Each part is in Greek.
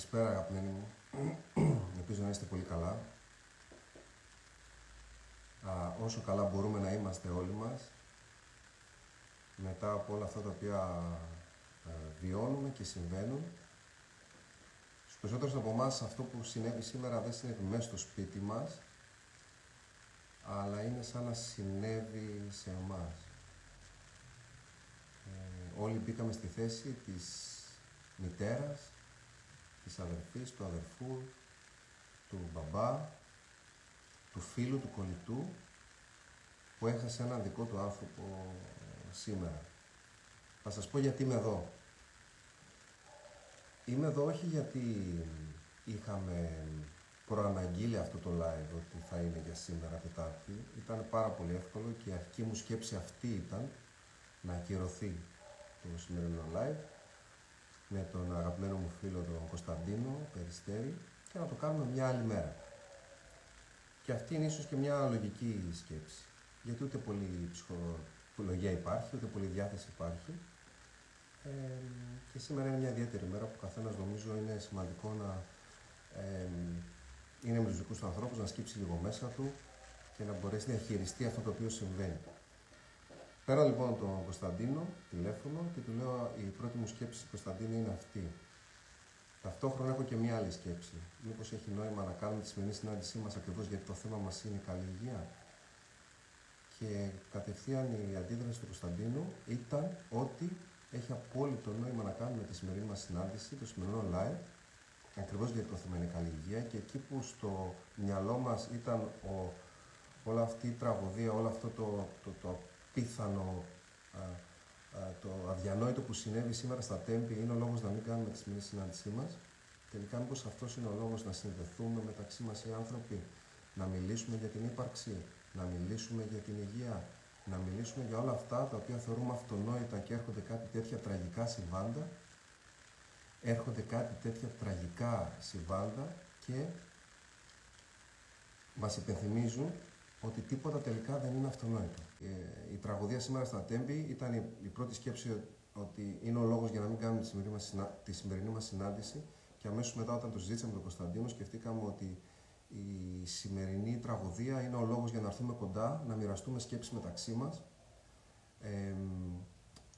Καλησπέρα αγαπημένοι μου. Ελπίζω να είστε πολύ καλά. Α, όσο καλά μπορούμε να είμαστε όλοι μας μετά από όλα αυτά τα οποία ε, βιώνουμε και συμβαίνουν. Στους περισσότερους από εμάς αυτό που συνέβη σήμερα δεν συνέβη μέσα στο σπίτι μας αλλά είναι σαν να συνέβη σε εμάς. Ε, όλοι μπήκαμε στη θέση της μητέρας της αδερφής, του αδερφού, του μπαμπά, του φίλου, του κολλητού που έχασε έναν δικό του άνθρωπο σήμερα. Θα σας πω γιατί είμαι εδώ. Είμαι εδώ όχι γιατί είχαμε προαναγγείλει αυτό το live ότι θα είναι για σήμερα Τετάρτη. Ήταν πάρα πολύ εύκολο και η αρχική μου σκέψη αυτή ήταν να ακυρωθεί το σημερινό live με τον αγαπημένο μου φίλο τον Κωνσταντίνο Περιστέρη και να το κάνουμε μια άλλη μέρα. Και αυτή είναι ίσως και μια λογική σκέψη. Γιατί ούτε πολύ ψυχολογία υπάρχει, ούτε πολύ διάθεση υπάρχει. Ε, και σήμερα είναι μια ιδιαίτερη μέρα που καθένας νομίζω είναι σημαντικό να ε, είναι με τους δικούς του ανθρώπους, να σκύψει λίγο μέσα του και να μπορέσει να χειριστεί αυτό το οποίο συμβαίνει. Πέρα λοιπόν τον Κωνσταντίνο, τηλέφωνο και του λέω η πρώτη μου σκέψη Κωνσταντίνο είναι αυτή. Ταυτόχρονα έχω και μια άλλη σκέψη. Μήπως έχει νόημα να κάνουμε τη σημερινή συνάντησή μας ακριβώς γιατί το θέμα μας είναι η καλή υγεία; Και κατευθείαν η αντίδραση του Κωνσταντίνου ήταν ότι έχει απόλυτο νόημα να κάνουμε τη σημερινή μας συνάντηση, το σημερινό live, ακριβώς γιατί το θέμα είναι η καλή υγεία. Και εκεί που στο μυαλό μας ήταν ο, όλη αυτή η τραγωδία, όλο αυτό το, το, το απίθανο, α, α, το αδιανόητο που συνέβη σήμερα στα Τέμπη είναι ο λόγος να μην κάνουμε τη σημερινή συνάντησή μας. Τελικά, μήπως αυτός είναι ο λόγος να συνδεθούμε μεταξύ μας οι άνθρωποι, να μιλήσουμε για την ύπαρξη, να μιλήσουμε για την υγεία, να μιλήσουμε για όλα αυτά τα οποία θεωρούμε αυτονόητα και έρχονται κάτι τέτοια τραγικά συμβάντα. Έρχονται κάτι τέτοια τραγικά συμβάντα και μας υπενθυμίζουν ότι τίποτα τελικά δεν είναι αυτονόητο. Ε, η τραγωδία σήμερα στα Τέμπη ήταν η, πρώτη σκέψη ότι είναι ο λόγος για να μην κάνουμε τη σημερινή μας τη σημερινή μας συνάντηση και αμέσως μετά όταν το συζήτησαμε με τον Κωνσταντίνο σκεφτήκαμε ότι η σημερινή τραγωδία είναι ο λόγος για να έρθουμε κοντά, να μοιραστούμε σκέψεις μεταξύ μας ε,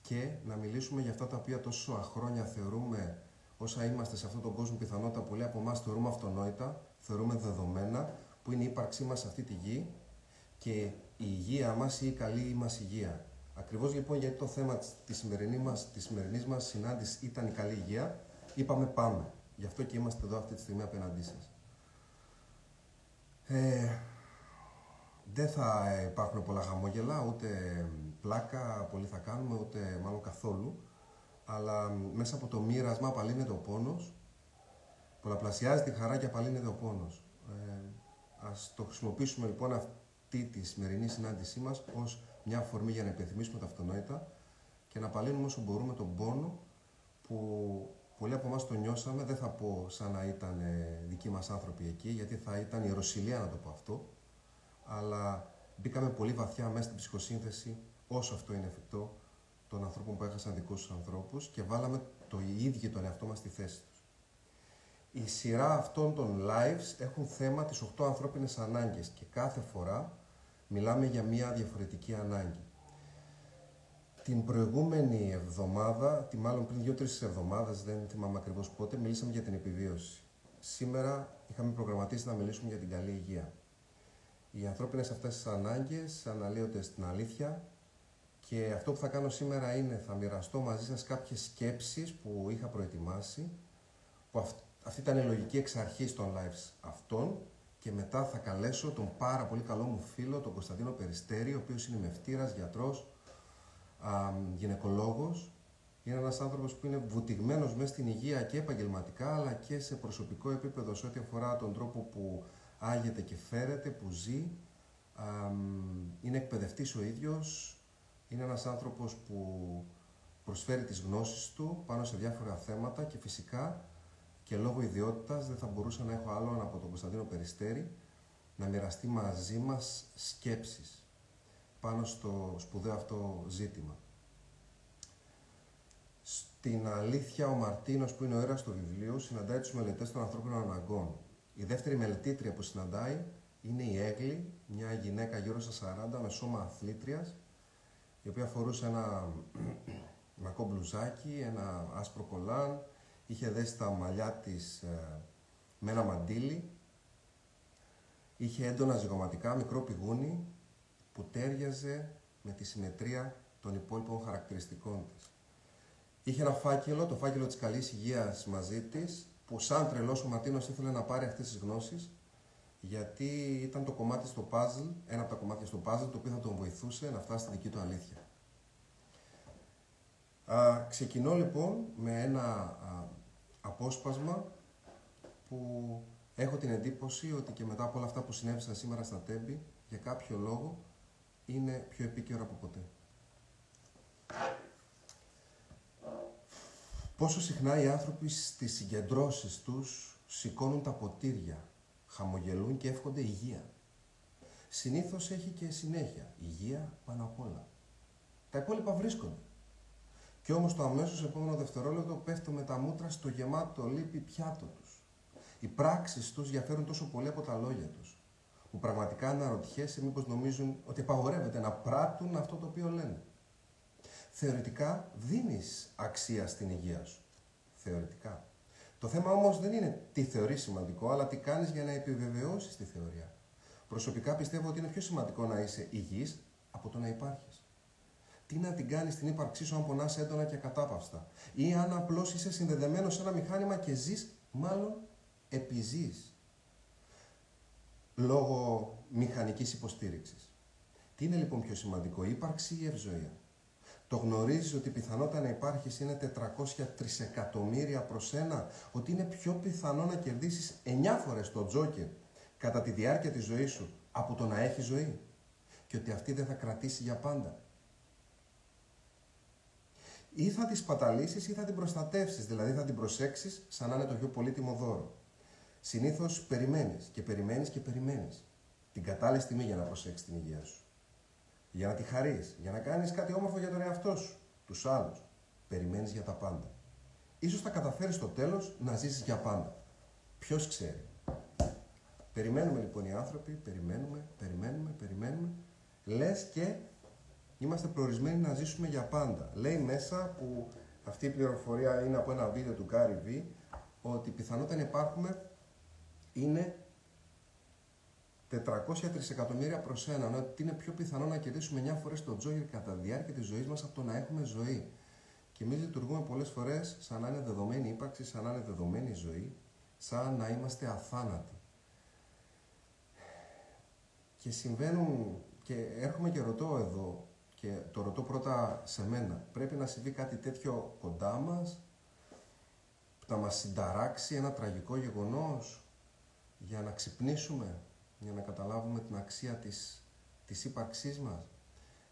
και να μιλήσουμε για αυτά τα οποία τόσο χρόνια θεωρούμε όσα είμαστε σε αυτόν τον κόσμο πιθανότητα πολλοί από εμάς θεωρούμε αυτονόητα, θεωρούμε δεδομένα, που είναι η ύπαρξή μας σε αυτή τη γη και η υγεία μας ή η καλή μας υγεία. Ακριβώς λοιπόν γιατί το θέμα της σημερινής μας, της σημερινής μας συνάντησης ήταν η καλή υγεία, είπαμε πάμε. Γι' αυτό και είμαστε εδώ αυτή τη στιγμή απέναντί σας. Ε, δεν θα υπάρχουν πολλά χαμόγελα, ούτε πλάκα πολύ θα κάνουμε, ούτε μάλλον καθόλου. Αλλά μέσα από το μοίρασμα απαλύνεται ο πόνος, πολλαπλασιάζεται η χαρά και απαλύνεται ο πόνος. Ε, ας το χρησιμοποιήσουμε λοιπόν αυτή τη σημερινή συνάντησή μας ως μια αφορμή για να υπενθυμίσουμε τα αυτονόητα και να παλύνουμε όσο μπορούμε τον πόνο που πολλοί από εμάς το νιώσαμε, δεν θα πω σαν να ήταν ε, δικοί μας άνθρωποι εκεί, γιατί θα ήταν η Ρωσιλία να το πω αυτό, αλλά μπήκαμε πολύ βαθιά μέσα στην ψυχοσύνθεση, όσο αυτό είναι εφικτό, των ανθρώπων που έχασαν δικούς τους ανθρώπους και βάλαμε το ίδιο τον εαυτό μας στη θέση τους. Η σειρά αυτών των lives έχουν θέμα τις 8 ανθρώπινες ανάγκες και κάθε φορά μιλάμε για μία διαφορετική ανάγκη. Την προηγούμενη εβδομάδα, τη μάλλον πριν δύο-τρεις εβδομάδες, δεν θυμάμαι ακριβώς πότε, μιλήσαμε για την επιβίωση. Σήμερα είχαμε προγραμματίσει να μιλήσουμε για την καλή υγεία. Οι ανθρώπινες αυτές τις ανάγκες αναλύονται στην αλήθεια και αυτό που θα κάνω σήμερα είναι θα μοιραστώ μαζί σας κάποιες σκέψεις που είχα προετοιμάσει, που αυτή ήταν η λογική εξ αρχής των lives αυτών και μετά θα καλέσω τον πάρα πολύ καλό μου φίλο, τον Κωνσταντίνο Περιστέρη, ο οποίος είναι μευτήρας, γιατρός, α, γυναικολόγος. Είναι ένας άνθρωπος που είναι βουτυγμένος μέσα στην υγεία και επαγγελματικά, αλλά και σε προσωπικό επίπεδο σε ό,τι αφορά τον τρόπο που άγεται και φέρεται, που ζει. Α, είναι εκπαιδευτής ο ίδιος, είναι ένας άνθρωπος που προσφέρει τις γνώσεις του πάνω σε διάφορα θέματα και φυσικά και λόγω ιδιότητας δεν θα μπορούσα να έχω άλλον από τον Κωνσταντίνο Περιστέρη να μοιραστεί μαζί μας σκέψεις πάνω στο σπουδαίο αυτό ζήτημα. Στην αλήθεια, ο Μαρτίνος, που είναι ο ήρωα του βιβλίου, συναντάει τους μελετές των ανθρώπινων αναγκών. Η δεύτερη μελετήτρια που συναντάει είναι η Έγλη, μια γυναίκα γύρω στα 40 με σώμα αθλήτριας, η οποία φορούσε ένα μακό μπλουζάκι, ένα άσπρο κολάν, είχε δέσει τα μαλλιά της ε, με ένα μαντίλι, είχε έντονα ζυγωματικά, μικρό πηγούνι που τέριαζε με τη συμμετρία των υπόλοιπων χαρακτηριστικών της. Είχε ένα φάκελο, το φάκελο της καλής υγείας μαζί της, που σαν τρελός ο Ματίνος ήθελε να πάρει αυτές τις γνώσεις, γιατί ήταν το κομμάτι στο puzzle, ένα από τα κομμάτια στο puzzle, το οποίο θα τον βοηθούσε να φτάσει στη δική του αλήθεια. Α, ξεκινώ λοιπόν με ένα α, απόσπασμα που έχω την εντύπωση ότι και μετά από όλα αυτά που συνέβησαν σήμερα στα Τέμπη, για κάποιο λόγο είναι πιο επίκαιρο από ποτέ. Πόσο συχνά οι άνθρωποι στις συγκεντρώσεις τους σηκώνουν τα ποτήρια, χαμογελούν και εύχονται υγεία. Συνήθως έχει και συνέχεια, υγεία πάνω απ' όλα. Τα υπόλοιπα βρίσκονται. Και όμως το αμέσως επόμενο δευτερόλεπτο πέφτω με τα μούτρα στο γεμάτο λύπη πιάτο τους. Οι πράξεις τους διαφέρουν τόσο πολύ από τα λόγια τους, που πραγματικά αναρωτιέσαι μήπως νομίζουν ότι απαγορεύεται να πράττουν αυτό το οποίο λένε. Θεωρητικά δίνεις αξία στην υγεία σου. Θεωρητικά. Το θέμα όμως δεν είναι τι θεωρείς σημαντικό, αλλά τι κάνεις για να επιβεβαιώσεις τη θεωρία. Προσωπικά πιστεύω ότι είναι πιο σημαντικό να είσαι υγιής από το να υπάρχεις. Τι να την κάνεις την ύπαρξή σου αν πονάς έντονα και κατάπαυστα. Ή αν απλώς είσαι συνδεδεμένος σε ένα μηχάνημα και ζεις, μάλλον επιζείς. Λόγω μηχανικής υποστήριξης. Τι είναι λοιπόν πιο σημαντικό, η ύπαρξη ή η ευζοία; Το γνωρίζεις ότι η πιθανότητα να υπάρχεις είναι 400 τρισεκατομμύρια προς ένα, ότι είναι πιο πιθανό να κερδίσεις 9 φορές το τζόκερ κατά τη διάρκεια της ζωής σου από το να έχεις ζωή; Και ότι αυτή δεν θα κρατήσει για πάντα. Ή θα τη σπαταλήσεις ή θα την προστατεύσεις, δηλαδή θα την προσέξεις σαν να είναι το πιο πολύτιμο δώρο. Συνήθως περιμένεις και περιμένεις και περιμένεις την κατάλληλη στιγμή για να προσέξεις την υγεία σου για να τη χαρείς, για να κάνεις κάτι όμορφο για τον εαυτό σου, τους άλλους. Περιμένεις για τα πάντα. Ίσως θα καταφέρεις στο τέλος να ζήσεις για πάντα. Ποιος ξέρει. Περιμένουμε λοιπόν οι άνθρωποι, περιμένουμε, περιμένουμε, περιμένουμε. Λες και είμαστε προορισμένοι να ζήσουμε για πάντα. Λέει μέσα που αυτή η πληροφορία είναι από ένα βίντεο του Gary V ότι η πιθανότητα να υπάρχουμε είναι 400 τρισεκατομμύρια προς έναν, ότι είναι πιο πιθανό να κερδίσουμε 9 φορέ τον τζόγερ κατά τη διάρκεια της ζωής μας από το να έχουμε ζωή. Και εμείς λειτουργούμε πολλές φορές σαν να είναι δεδομένη ύπαρξη, σαν να είναι δεδομένη η ζωή, σαν να είμαστε αθάνατοι. Και συμβαίνουν, και έρχομαι και ρωτώ εδώ, και το ρωτώ πρώτα σε μένα, πρέπει να συμβεί κάτι τέτοιο κοντά μας, που θα μας συνταράξει ένα τραγικό γεγονός, για να ξυπνήσουμε, για να καταλάβουμε την αξία της, της ύπαρξής μας.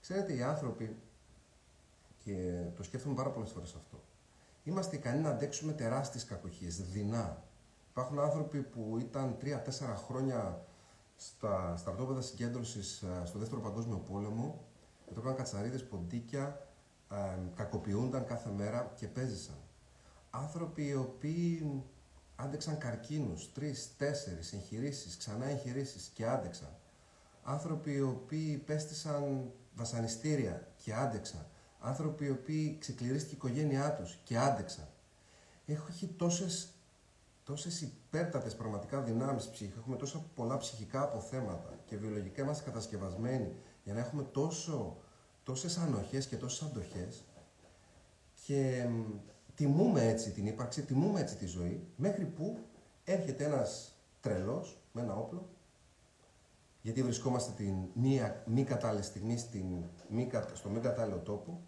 Ξέρετε, οι άνθρωποι, και το σκέφτομαι πάρα πολλές φορές αυτό, είμαστε ικανοί να αντέξουμε τεράστιες κακοχίες, δεινά. Υπάρχουν άνθρωποι που ήταν 3-4 χρόνια στα στρατόπεδα συγκέντρωσης ε, στο Δεύτερο Παγκόσμιο Πόλεμο και το έκαναν κατσαρίδες, ποντίκια, ε, κακοποιούνταν κάθε μέρα και παίζησαν. Άνθρωποι οι οποίοι άντεξαν καρκίνους, τρεις, τέσσερις εγχειρήσεις, ξανά εγχειρήσεις και άντεξαν. Άνθρωποι οι οποίοι πέστησαν βασανιστήρια και άντεξαν. Άνθρωποι οι οποίοι ξεκληρίστηκε η οικογένειά τους και άντεξαν. Έχει τόσες, τόσες υπέρτατες πραγματικά δυνάμεις ψυχή, έχουμε τόσα πολλά ψυχικά αποθέματα και βιολογικά είμαστε κατασκευασμένοι για να έχουμε τόσο, τόσες ανοχές και τόσες αντοχές και τιμούμε έτσι την ύπαρξη, τιμούμε έτσι τη ζωή, μέχρι που έρχεται ένας τρελός με ένα όπλο, γιατί βρισκόμαστε την μία μη κατάλληλη στιγμή στην, μη, στο μη κατάλληλο τόπο,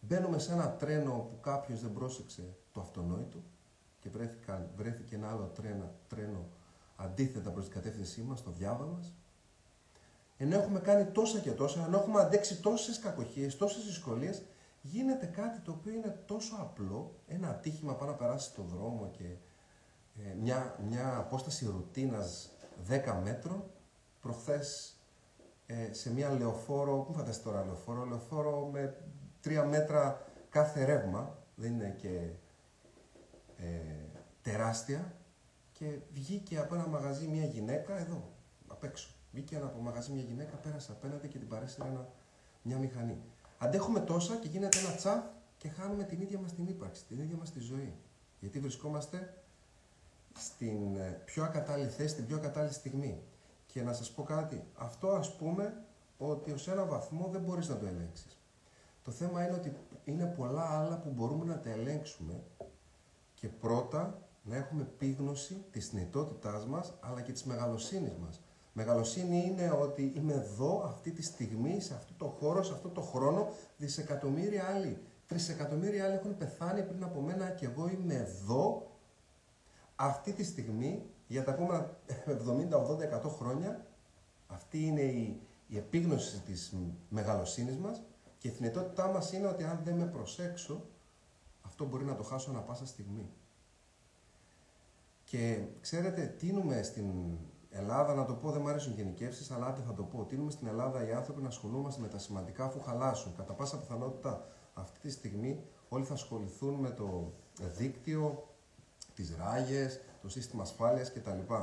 μπαίνουμε σε ένα τρένο που κάποιος δεν πρόσεξε το αυτονόητο και βρέθηκαν, βρέθηκε ένα άλλο τρένο, τρένο αντίθετα προς την κατεύθυνσή μας, το διάβα μας, ενώ έχουμε κάνει τόσα και τόσα, ενώ έχουμε αντέξει τόσες κακοχίες, τόσες δυσκολίες, γίνεται κάτι το οποίο είναι τόσο απλό, ένα ατύχημα πάνω να περάσει στον δρόμο και ε, μια, μια απόσταση ρουτίνας 10 μέτρων, προχθές ε, σε μια λεωφόρο, πού φανταστείτε τώρα λεωφόρο, λεωφόρο με 3 μέτρα κάθε ρεύμα, δεν είναι και ε, τεράστια και βγήκε από ένα μαγαζί μια γυναίκα εδώ, απ' έξω. Βγήκε από μαγαζί μια γυναίκα, πέρασε απέναντι και την παρέσυρε ένα, μια μηχανή. Αντέχουμε τόσα και γίνεται ένα τσαφ και χάνουμε την ίδια μας την ύπαρξη, την ίδια μας τη ζωή. Γιατί βρισκόμαστε στην ε, πιο ακατάλληλη θέση, στην πιο ακατάλληλη στιγμή. Και να σας πω κάτι, αυτό ας πούμε ότι ως ένα βαθμό δεν μπορείς να το ελέγξεις. Το θέμα είναι ότι είναι πολλά άλλα που μπορούμε να τα ελέγξουμε και πρώτα να έχουμε πείγνωση της θνητότητάς μας αλλά και της μεγαλοσύνης μας. Μεγαλοσύνη είναι ότι είμαι εδώ αυτή τη στιγμή, σε αυτό το χώρο, σε αυτό το χρόνο, δισεκατομμύρια άλλοι. Τρισεκατομμύρια άλλοι έχουν πεθάνει πριν από μένα και εγώ είμαι εδώ αυτή τη στιγμή για τα επόμενα 70, 80, 100 χρόνια. Αυτή είναι η, η επίγνωση της μεγαλοσύνης μας και η θνητότητά μας είναι ότι αν δεν με προσέξω, αυτό μπορεί να το χάσω ανα πάσα στιγμή. Και ξέρετε, τίνουμε στην Ελλάδα, να το πω, δεν μου αρέσουν γενικεύσεις, αλλά άντε θα το πω. Τίνουμε στην Ελλάδα οι άνθρωποι να ασχολούμαστε με τα σημαντικά αφού χαλάσουν. Κατά πάσα πιθανότητα αυτή τη στιγμή όλοι θα ασχοληθούν με το δίκτυο, τις ράγες, το σύστημα ασφάλειας κτλ.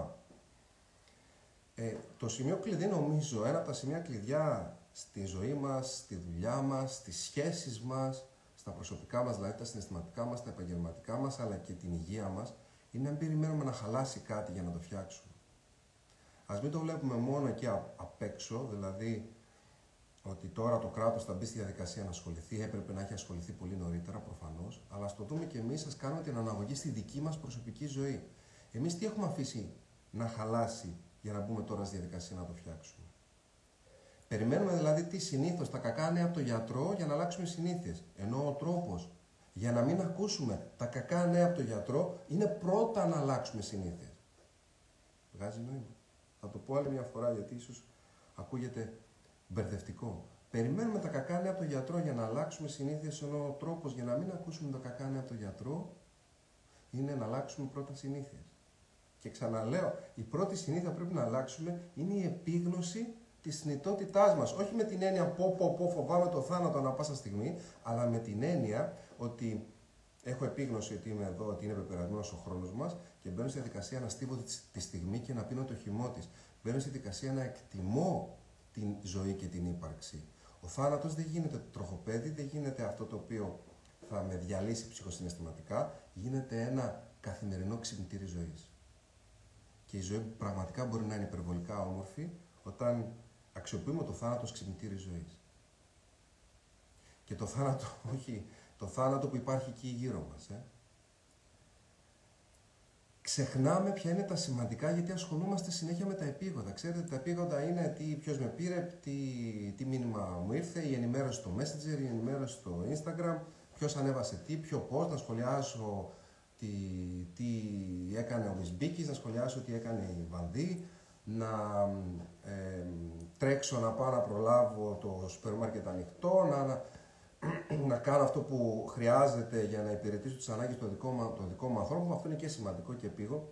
Ε, το σημείο κλειδί νομίζω, ένα από τα σημεία κλειδιά στη ζωή μας, στη δουλειά μας, στις σχέσεις μας, στα προσωπικά μας, δηλαδή τα συναισθηματικά μας, τα επαγγελματικά μας, αλλά και την υγεία μας, είναι να περιμένουμε να χαλάσει κάτι για να το φτιάξουμε. Ας μην το βλέπουμε μόνο εκεί απ' έξω, δηλαδή ότι τώρα το κράτος θα μπει στη διαδικασία να ασχοληθεί, έπρεπε να έχει ασχοληθεί πολύ νωρίτερα προφανώς, αλλά ας το δούμε και εμείς, ας κάνουμε την αναγωγή στη δική μας προσωπική ζωή. Εμείς τι έχουμε αφήσει να χαλάσει για να μπούμε τώρα στη διαδικασία να το φτιάξουμε; Περιμένουμε δηλαδή τι συνήθως τα κακά νέα από τον γιατρό για να αλλάξουμε συνήθειες. Ενώ ο τρόπος για να μην ακούσουμε τα κακά νέα από τον γιατρό είναι πρώτα να αλλάξουμε συνήθειες. Βγάζει νόημα. Θα το πω άλλη μια φορά γιατί ίσως ακούγεται μπερδευτικό. Περιμένουμε τα κακά νέα από τον γιατρό για να αλλάξουμε συνήθειες, ενώ ο τρόπος για να μην ακούσουμε τα κακά νέα από τον γιατρό είναι να αλλάξουμε πρώτα συνήθειες. Και ξαναλέω, η πρώτη συνήθεια που πρέπει να αλλάξουμε είναι η επίγνωση της θνητότητά μας. Όχι με την έννοια πω, πω, πω, φοβάμαι το θάνατο ανά πάσα στιγμή, αλλά με την έννοια ότι έχω επίγνωση ότι είμαι εδώ, ότι είναι πεπερασμένος ο χρόνος μας και μπαίνω στη διαδικασία να στείλω τη στιγμή και να πίνω το χυμό της. Μπαίνω στη διαδικασία να εκτιμώ την ζωή και την ύπαρξη. Ο θάνατος δεν γίνεται τροχοπέδι, δεν γίνεται αυτό το οποίο θα με διαλύσει ψυχοσυναισθηματικά, γίνεται ένα καθημερινό ξυπνητήρι ζωής. Και η ζωή πραγματικά μπορεί να είναι υπερβολικά όμορφη όταν αξιοποιούμε το θάνατο ως ξυπνητήρι ζωής. Και το θάνατο, όχι, το θάνατο που υπάρχει εκεί γύρω μας. Ε ξεχνάμε ποια είναι τα σημαντικά γιατί ασχολούμαστε συνέχεια με τα επίγοντα. Ξέρετε, τα επίγοντα είναι τι, ποιος με πήρε, τι, τι μήνυμα μου ήρθε, η ενημέρωση στο Messenger, η ενημέρωση στο Instagram, ποιος ανέβασε τι, ποιο πώ, να σχολιάσω τι, τι έκανε ο Μισμπίκης, να σχολιάσω τι έκανε η Βανδί, να ε, τρέξω να πάω να προλάβω το σούπερ μάρκετ ανοιχτό, να, να κάνω αυτό που χρειάζεται για να υπηρετήσω τις ανάγκες των δικών, των δικών μου ανθρώπων, αυτό είναι και σημαντικό και επίγον.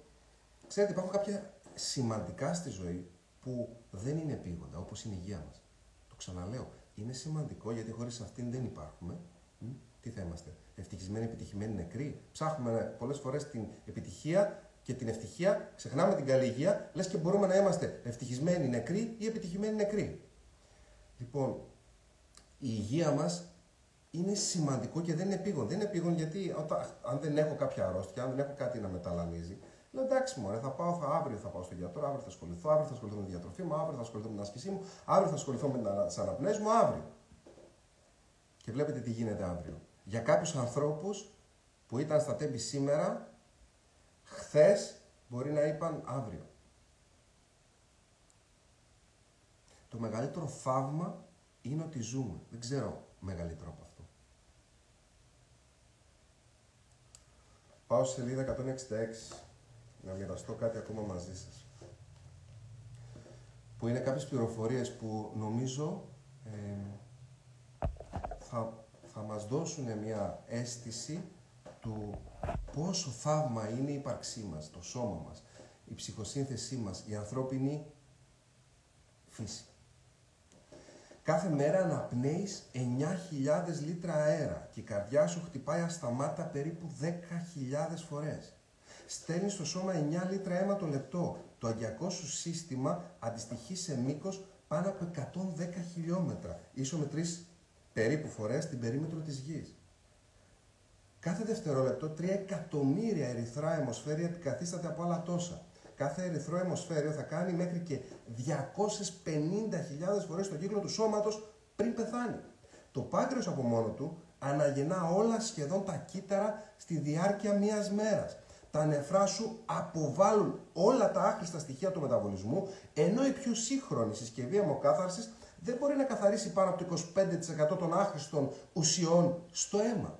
Ξέρετε, υπάρχουν κάποια σημαντικά στη ζωή που δεν είναι επίγοντα, όπως είναι η υγεία μας. Το ξαναλέω. Είναι σημαντικό γιατί χωρίς αυτήν δεν υπάρχουμε. Τι θα είμαστε, ευτυχισμένοι, επιτυχημένοι, νεκροί; Ψάχνουμε πολλές φορές την επιτυχία και την ευτυχία, ξεχνάμε την καλή υγεία, λες και μπορούμε να είμαστε ευτυχισμένοι νεκροί ή επιτυχημένοι νεκροί. Λοιπόν, η υγεία μας είναι σημαντικό και δεν είναι επίγον. Δεν είναι επίγον γιατί όταν, αν δεν έχω κάποια αρρώστια, αν δεν έχω κάτι να μεταλανίζει, λέω εντάξει μωρέ, θα πάω, θα, αύριο θα πάω στο γιατρό, αύριο θα ασχοληθώ, αύριο θα ασχοληθώ με τη διατροφή μου, αύριο θα ασχοληθώ με την άσκησή μου, αύριο θα ασχοληθώ με τις αναπνέε μου, αύριο. Και βλέπετε τι γίνεται αύριο. Για κάποιους ανθρώπους που ήταν στα τέμπη σήμερα, χθες μπορεί να είπαν αύριο. Το μεγαλύτερο θαύμα είναι ότι ζούμε. Δεν ξέρω μεγαλύτερο από αυτό. Πάω στη σελίδα 166 να μοιραστώ κάτι ακόμα μαζί σας. Που είναι κάποιες πληροφορίες που νομίζω ε, θα, θα μας δώσουν μια αίσθηση του πόσο θαύμα είναι η ύπαρξή μας, το σώμα μας, η ψυχοσύνθεσή μας, η ανθρώπινη φύση. Κάθε μέρα αναπνέεις 9.000 λίτρα αέρα και η καρδιά σου χτυπάει ασταμάτα περίπου 10.000 φορές. Στέλνεις στο σώμα 9 λίτρα αίμα το λεπτό. Το αγκιακό σου σύστημα αντιστοιχεί σε μήκος πάνω από 110 χιλιόμετρα, ίσο με τρεις περίπου φορές την περίμετρο της γης. Κάθε δευτερόλεπτο 3 εκατομμύρια ερυθρά αιμοσφαίρια αντικαθίσταται από άλλα τόσα. Κάθε ερυθρό αιμοσφαίριο θα κάνει μέχρι και 250.000 φορές το κύκλο του σώματος πριν πεθάνει. Το πάγκρεος από μόνο του αναγεννά όλα σχεδόν τα κύτταρα στη διάρκεια μιας μέρας. Τα νεφρά σου αποβάλλουν όλα τα άχρηστα στοιχεία του μεταβολισμού, ενώ η πιο σύγχρονη συσκευή αιμοκάθαρσης δεν μπορεί να καθαρίσει πάνω από το 25% των άχρηστων ουσιών στο αίμα.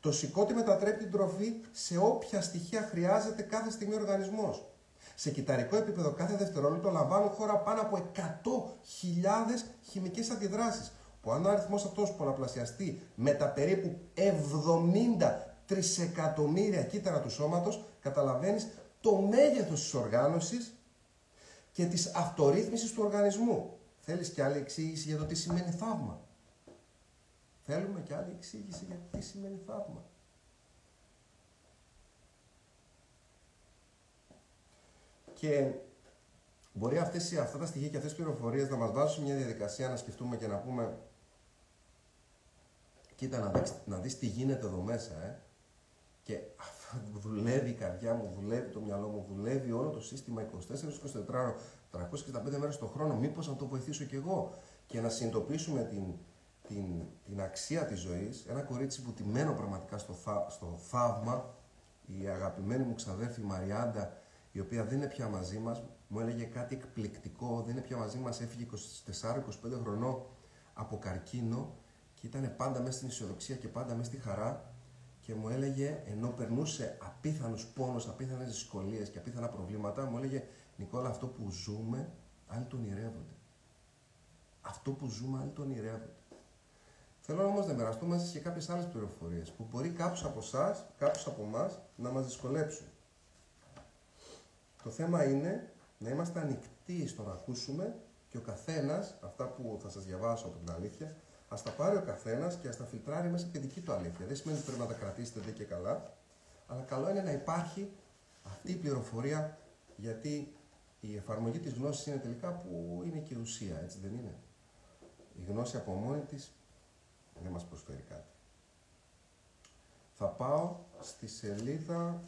Το σηκώτη μετατρέπει την τροφή σε όποια στοιχεία χρειάζεται κάθε στιγμή ο οργανισμός. Σε κυταρικό επίπεδο κάθε δευτερόλεπτο λαμβάνουν χώρα πάνω από 100.000 χημικές αντιδράσεις που αν ο αριθμός αυτός πολλαπλασιαστεί με τα περίπου 70 τρισεκατομμύρια κύτταρα του σώματος καταλαβαίνεις το μέγεθος της οργάνωσης και της αυτορύθμισης του οργανισμού. Θέλεις και άλλη εξήγηση για το τι σημαίνει θαύμα; Θέλουμε και άλλη εξήγηση για το τι σημαίνει θαύμα. Και μπορεί αυτές, αυτά τα στοιχεία και αυτές τις πληροφορίες να μας βάζουν σε μια διαδικασία να σκεφτούμε και να πούμε κοίτα να δεις, να δεις τι γίνεται εδώ μέσα, ε. Και δουλεύει η καρδιά μου, δουλεύει το μυαλό μου, δουλεύει όλο το σύστημα 24-24 ώρο, 365 μέρες το χρόνο. Μήπως να το βοηθήσω κι εγώ και να συνειδητοποιήσουμε την, την, την αξία της ζωής. Ένα κορίτσι που τιμένω πραγματικά στο, στο θαύμα, η αγαπημένη μου ξαδέρφη Μαριάντα, η οποία δεν είναι πια μαζί μας, μου έλεγε κάτι εκπληκτικό, δεν είναι πια μαζί μας, έφυγε 24-25 χρονών από καρκίνο και ήταν πάντα μέσα στην αισιοδοξία και πάντα μέσα στη χαρά και μου έλεγε, ενώ περνούσε απίθανους πόνους, απίθανες δυσκολίες και απίθανα προβλήματα, μου έλεγε Νικόλα αυτό που ζούμε, άλλοι τον ονειρεύονται. Αυτό που ζούμε, άλλοι τον ονειρεύονται. Θέλω όμως να μοιραστούμε μαζί και κάποιες άλλες πληροφορίες που μπορεί κάποιου από εσάς, κάποιου από εμάς να μας δυσκολέψουν. Το θέμα είναι να είμαστε ανοιχτοί στο να ακούσουμε και ο καθένας, αυτά που θα σας διαβάσω από την αλήθεια, ας τα πάρει ο καθένας και ας τα φιλτράρει μέσα τη δική του αλήθεια. Δεν σημαίνει ότι πρέπει να τα κρατήσετε δε και καλά, αλλά καλό είναι να υπάρχει αυτή η πληροφορία γιατί η εφαρμογή της γνώσης είναι τελικά που είναι και ουσία, έτσι δεν είναι; Η γνώση από μόνη της δεν μας προσφέρει κάτι. Θα πάω στη σελίδα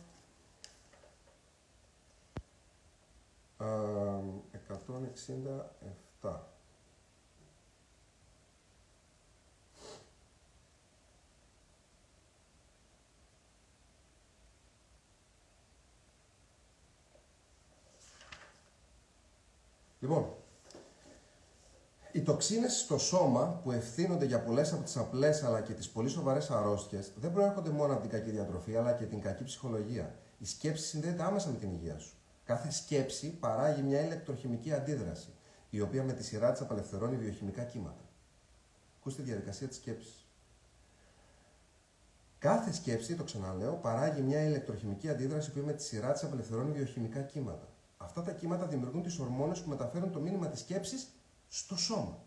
167. Λοιπόν, οι τοξίνες στο σώμα που ευθύνονται για πολλές από τις απλές αλλά και τις πολύ σοβαρές αρρώστιες δεν προέρχονται μόνο από την κακή διατροφή αλλά και την κακή ψυχολογία. Η σκέψη συνδέεται άμεσα με την υγεία σου. Κάθε σκέψη παράγει μια ηλεκτροχημική αντίδραση, η οποία με τη σειρά της απελευθερώνει βιοχημικά κύματα. Ακούστε τη διαδικασία της σκέψης. Κάθε σκέψη, το ξαναλέω, παράγει μια ηλεκτροχημική αντίδραση που με τη σειρά της απελευθερώνει βιοχημικά κύματα. Αυτά τα κύματα δημιουργούν τις ορμόνες που μεταφέρουν το μήνυμα της σκέψης στο σώμα.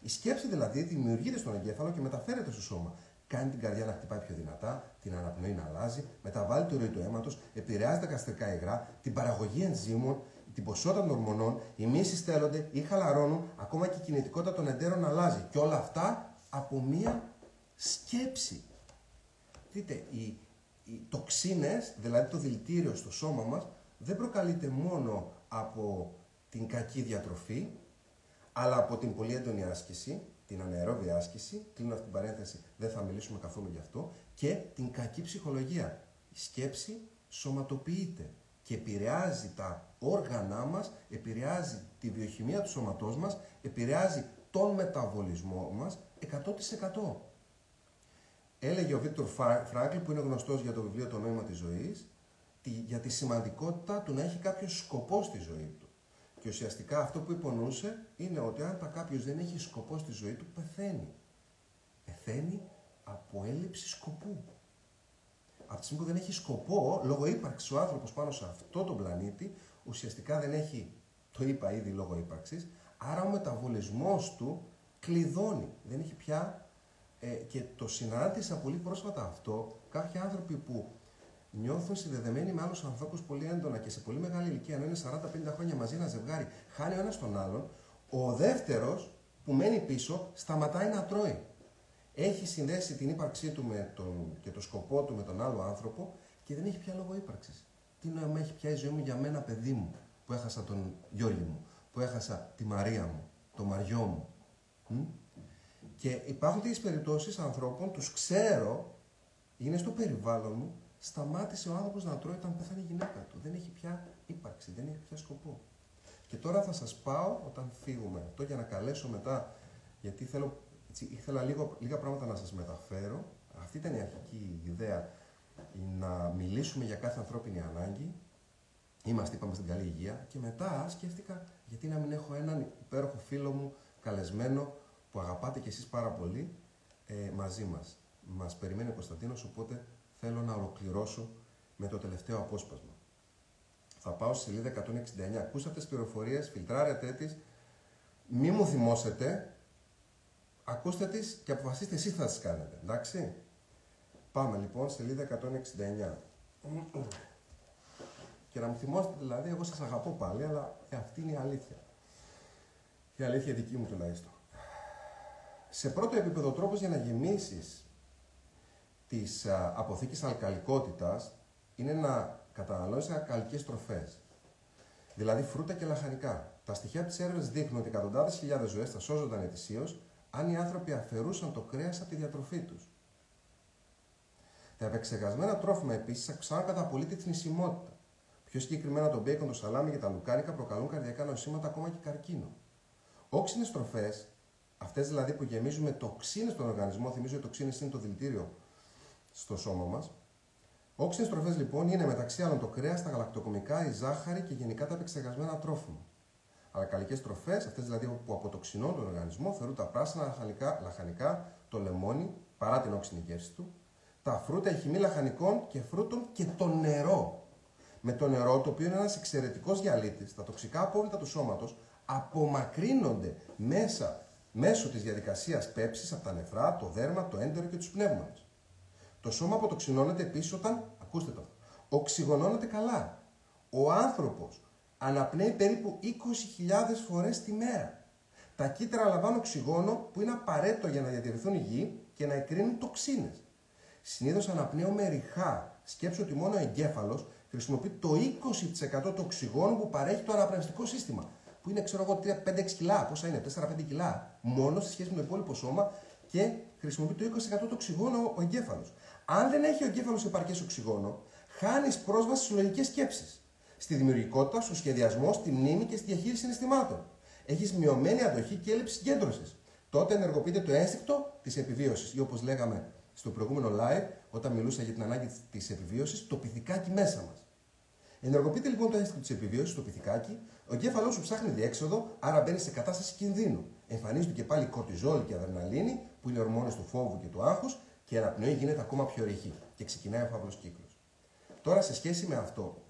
Η σκέψη δηλαδή δημιουργείται στον εγκέφαλο και μεταφέρεται στο σώμα κάνει την καρδιά να χτυπάει πιο δυνατά, την αναπνοή να αλλάζει, μεταβάλλει το ροή του αίματος, επηρεάζει τα γαστρικά υγρά, την παραγωγή ενζήμων, την ποσότητα των ορμονών, οι μύσεις στέλνονται ή χαλαρώνουν, ακόμα και η κινητικότητα των εντέρων αλλάζει. Και όλα αυτά από μία σκέψη. Δείτε, οι, οι τοξίνες, δηλαδή το δηλητήριο στο σώμα μας, δεν προκαλείται μόνο από την κακή διατροφή, αλλά από την πολύ έντονη άσκηση, την αναερόβια άσκηση, κλείνω αυτή την παρένθεση, δεν θα μιλήσουμε καθόλου γι' αυτό, και την κακή ψυχολογία. Η σκέψη σωματοποιείται και επηρεάζει τα όργανά μας, επηρεάζει τη βιοχημία του σώματός μας, επηρεάζει τον μεταβολισμό μας 100%. Έλεγε ο Βίκτορ Φράγκλ, που είναι γνωστός για το βιβλίο «Το νόημα της ζωής», για τη σημαντικότητα του να έχει κάποιος σκοπός στη ζωή του. Και ουσιαστικά αυτό που υπονοούσε είναι ότι αν κάποιος δεν έχει σκοπός στη ζωή του, πεθαίνει. Πεθαίνει από έλλειψη σκοπού. Από τη στιγμή που δεν έχει σκοπό, λόγω ύπαρξης ο άνθρωπος πάνω σε αυτό το πλανήτη, ουσιαστικά δεν έχει, το είπα ήδη λόγω ύπαρξης, άρα ο μεταβολισμός του κλειδώνει. Δεν έχει πια. Ε, και το συνάντησα πολύ πρόσφατα αυτό. Κάποιοι άνθρωποι που νιώθουν συνδεδεμένοι με άλλους ανθρώπους πολύ έντονα και σε πολύ μεγάλη ηλικία, ενώ είναι 40-50 χρόνια μαζί ένα ζευγάρι, χάνει ο ένας τον άλλον. Ο δεύτερος που μένει πίσω σταματάει να τρώει. Έχει συνδέσει την ύπαρξή του με τον, και το σκοπό του με τον άλλο άνθρωπο και δεν έχει πια λόγο ύπαρξης. Τι νόημα έχει πια η ζωή μου για μένα, παιδί μου, που έχασα τον Γιώργη μου, που έχασα τη Μαρία μου, το Μαριό μου. Και υπάρχουν τέτοιες περιπτώσεις ανθρώπων, τους ξέρω, είναι στο περιβάλλον μου, σταμάτησε ο άνθρωπος να τρώει όταν πέθανε η γυναίκα του. Δεν έχει πια ύπαρξη, δεν έχει πια σκοπό. Και τώρα θα σας πάω όταν φύγουμε αυτό για να καλέσω μετά, γιατί θέλω, έτσι, ήθελα λίγο, λίγα πράγματα να σας μεταφέρω. Αυτή ήταν η αρχική ιδέα, να μιλήσουμε για κάθε ανθρώπινη ανάγκη. Είμαστε, είπαμε, στην καλή υγεία. Και μετά σκέφτηκα γιατί να μην έχω έναν υπέροχο φίλο μου καλεσμένο που αγαπάτε κι εσείς πάρα πολύ ε, μαζί μας. Μας περιμένει ο Κωνσταντίνος, οπότε θέλω να ολοκληρώσω με το τελευταίο απόσπασμα. Θα πάω στη σελίδα 169. Ακούσατε τις πληροφορίες, φιλτράρετε τις, μη μου θυμώσετε, ακούστε τις και αποφασίστε εσείς θα τις κάνετε, εντάξει. Πάμε λοιπόν, σελίδα 169. Και να μου θυμόσετε δηλαδή, εγώ σας αγαπώ πάλι, αλλά αυτή είναι η αλήθεια. Η αλήθεια δική μου τουλάχιστον. Σε πρώτο επίπεδο, τρόπος για να γεμίσεις τις αποθήκες αλκαλικότητας είναι να καταναλώνεις αλκαλικές τροφές. Δηλαδή φρούτα και λαχανικά. Τα στοιχεία της έρευνας δείχνουν ότι εκατοντάδες χιλιάδες ζωές θα σώζονταν ετησίως αν οι άνθρωποι αφαιρούσαν το κρέας από τη διατροφή τους. Τα επεξεργασμένα τρόφιμα επίσης αυξάνουν κατά πολύ τη θνησιμότητα. Πιο συγκεκριμένα το μπέικον, το σαλάμι και τα λουκάνικα προκαλούν καρδιακά νοσήματα ακόμα και καρκίνο. Όξινες τροφές, αυτές δηλαδή που γεμίζουν με τοξίνες στον οργανισμό, θυμίζω ότι τοξίνες είναι το δηλητήριο στο σώμα μας. Όξινες τροφές λοιπόν είναι μεταξύ άλλων το κρέας, τα γαλακτοκομικά, η ζάχαρη και γενικά τα επεξεργασμένα τρόφιμα. Αλκαλικέ τροφές, αυτές δηλαδή που αποτοξινώνουν τον οργανισμό, θεωρούν τα πράσινα λαχανικά, λαχανικά, το λεμόνι, παρά την όξινη γεύση του, τα φρούτα, η χυμή λαχανικών και φρούτων και το νερό. Με το νερό, το οποίο είναι ένας εξαιρετικός διαλύτη, τα τοξικά απόβλητα του σώματος απομακρύνονται μέσα, μέσω της διαδικασίας πέψης από τα νεφρά, το δέρμα, το έντερο και τους πνεύμονες. Το σώμα αποτοξινώνεται επίσης όταν, ακούστε το, οξυγονώνεται καλά. Ο άνθρωπος αναπνέει περίπου 20.000 φορές τη μέρα. Τα κύτταρα λαμβάνουν οξυγόνο που είναι απαραίτητο για να διατηρηθούν υγιεί και να εκρίνουν τοξίνες. Συνήθως αναπνέουμε ριχά. Σκέψω ότι μόνο ο εγκέφαλος χρησιμοποιεί το 20% του οξυγόνου που παρέχει το αναπνευστικό σύστημα που είναι ξέρω εγώ 5-6 κιλά, πόσα είναι, 4-5 κιλά, μόνο σε σχέση με το υπόλοιπο σώμα και χρησιμοποιεί το 20% το οξυγόνο ο εγκέφαλος. Αν δεν έχει ο εγκέφαλος επαρκές οξυγόνο, χάνεις πρόσβαση στις λογικές σκέψεις, στη δημιουργικότητα, στο σχεδιασμό, στη μνήμη και στη διαχείριση συναισθημάτων. Έχεις μειωμένη αντοχή και έλλειψη συγκέντρωσης. Τότε ενεργοποιείται το ένστικτο της επιβίωσης ή όπως λέγαμε στο προηγούμενο live, όταν μιλούσα για την ανάγκη της επιβίωσης, το πυθικάκι μέσα μας. Ενεργοποιείται λοιπόν το ένστικτο της επιβίωσης, το πυθικάκι, ο εγκέφαλός σου ψάχνει διέξοδο, άρα μπαίνει σε κατάσταση κινδύνου. Εμφανίζονται και πάλι κορτιζόλ και αδρεναλίνη, που είναι ορμόνες του φόβου και του άγχους, και η αναπνοή γίνεται ακόμα πιο ρηχή και ξεκινάει ο φαύλος κύκλος. Τώρα, σε σχέση με αυτό,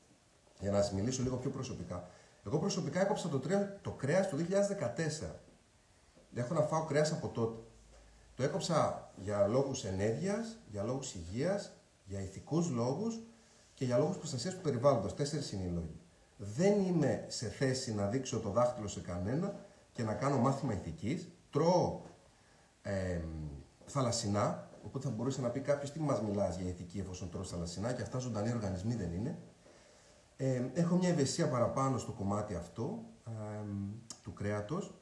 για να σα μιλήσω λίγο πιο προσωπικά, εγώ προσωπικά έκοψα το, το κρέας το 2014. Έχω να φάω κρέας από τότε. Το έκοψα για λόγους ενέργειας, για λόγους υγείας, για ηθικούς λόγους και για λόγους προστασίας του περιβάλλοντος. Τέσσερις είναι οι λόγοι δεν είμαι σε θέση να δείξω το δάχτυλο σε κανένα και να κάνω μάθημα ηθικής. Τρώω ε, θαλασσινά, οπότε θα μπορούσε να πει κάποιος τι μας μιλάς για ηθική εφόσον τρώω θαλασσινά και αυτά ζωντανοί οργανισμοί δεν είναι. Ε, έχω μια ευαισθησία παραπάνω στο κομμάτι αυτό ε, του κρέατος,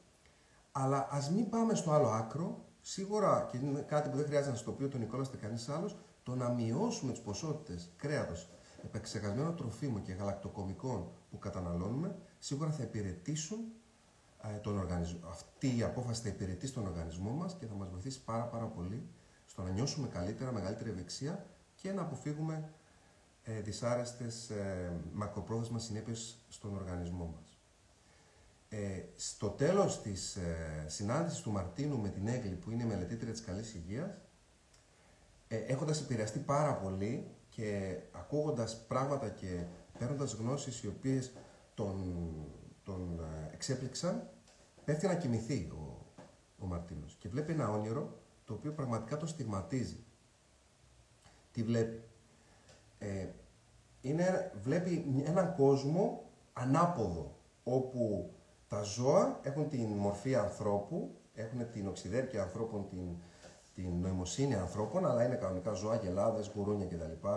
αλλά ας μην πάμε στο άλλο άκρο, σίγουρα και είναι κάτι που δεν χρειάζεται να στο πει ο Νικόλας και κανείς άλλος, το να μειώσουμε τις ποσότητες κρέατος επεξεργασμένων τροφίμων και γαλακτοκομικών που καταναλώνουμε, σίγουρα θα υπηρετήσουν ε, τον οργανισμό. Αυτή η απόφαση θα υπηρετήσει τον οργανισμό μας και θα μας βοηθήσει πάρα πάρα πολύ στο να νιώσουμε καλύτερα, μεγαλύτερη ευεξία και να αποφύγουμε ε, δυσάρεστες ε, μακροπρόθεσμες συνέπειες στον οργανισμό μας. Ε, στο τέλος της ε, συνάντησης του Μαρτίνου με την Έγκλη που είναι μελετήτρια της καλής υγείας, ε, έχοντας επηρεαστεί πάρα πολύ και ακούγοντας πράγματα και παίρνοντας γνώσεις οι οποίες τον, τον ε, εξέπληξαν, πέφτει να κοιμηθεί ο, ο Μαρτίνος και βλέπει ένα όνειρο το οποίο πραγματικά τον στιγματίζει. Τι βλέπει. Ε, είναι, βλέπει έναν κόσμο ανάποδο, όπου τα ζώα έχουν την μορφή ανθρώπου, έχουν την οξυδέρκεια ανθρώπων, την, την νοημοσύνη ανθρώπων, αλλά είναι κανονικά ζώα, γελάδες, γουρούνια κτλ.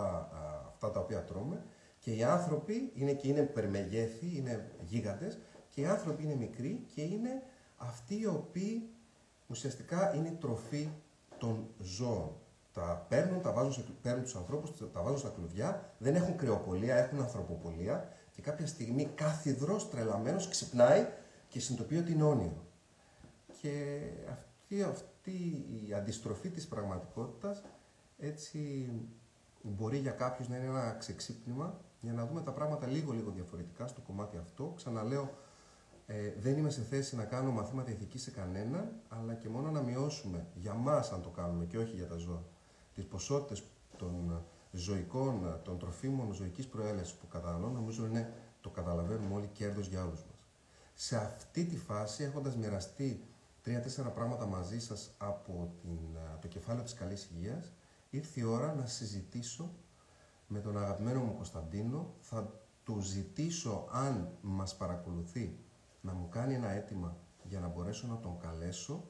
Αυτά τα οποία τρώμε. Και οι άνθρωποι είναι και είναι περμεγέθη, είναι γίγαντες, και οι άνθρωποι είναι μικροί και είναι αυτοί οι οποίοι ουσιαστικά είναι η τροφή των ζώων. Τα παίρνουν, τα βάζουν, σε, παίρνουν τους ανθρώπους, τα βάζουν στα κλουβιά, δεν έχουν κρεοπολία, έχουν ανθρωποπολία και κάποια στιγμή κάθιδρος τρελαμένος ξυπνάει και συνειδητοποιεί ότι είναι όνειρο. Και αυτή, αυτή η αντιστροφή της πραγματικότητας έτσι μπορεί για κάποιους να είναι ένα ξεξύπνημα για να δούμε τα πράγματα λίγο λίγο διαφορετικά στο κομμάτι αυτό. Ξαναλέω, ε, δεν είμαι σε θέση να κάνω μαθήματα ηθικής σε κανέναν, αλλά και μόνο να μειώσουμε για μας αν το κάνουμε και όχι για τα ζώα, τις ποσότητες των ζωικών, των τροφίμων ζωικής προέλευσης που καταναλώνουν, νομίζω είναι, το καταλαβαίνουμε όλοι, κέρδος για όλους μας. Σε αυτή τη φάση, έχοντας μοιραστεί τρία-τέσσερα πράγματα μαζί σας από την, το κεφάλαιο της καλής υγείας, ήρθε η ώρα να συζητήσω με τον αγαπημένο μου Κωνσταντίνο. Θα του ζητήσω αν μας παρακολουθεί να μου κάνει ένα αίτημα για να μπορέσω να τον καλέσω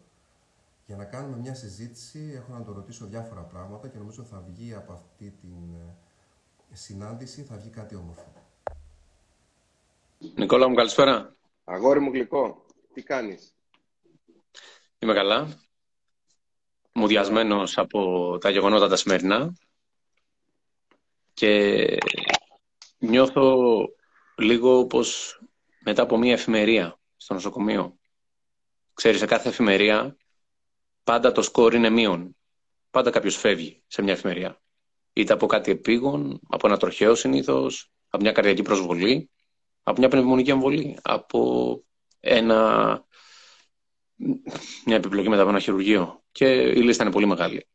για να κάνουμε μια συζήτηση. Έχω να τον ρωτήσω διάφορα πράγματα και νομίζω θα βγει από αυτή την ε, συνάντηση, θα βγει κάτι όμορφο. Νικόλα μου, καλησπέρα. Αγόρι μου γλυκό, τι κάνεις; Είμαι καλά. Μουδιασμένος από τα γεγονότα τα σημερινά και νιώθω λίγο πως μετά από μια εφημερία στο νοσοκομείο. Ξέρεις, σε κάθε εφημερία πάντα το σκορ είναι μείον. Πάντα κάποιος φεύγει σε μια εφημερία. Είτε από κάτι επίγον, από ένα τροχαίο συνήθως, από μια καρδιακή προσβολή, από μια πνευμονική εμβολή, από ένα... μια επιπλοκή μετά από ένα χειρουργείο. Και η λίστα είναι πολύ μεγάλη.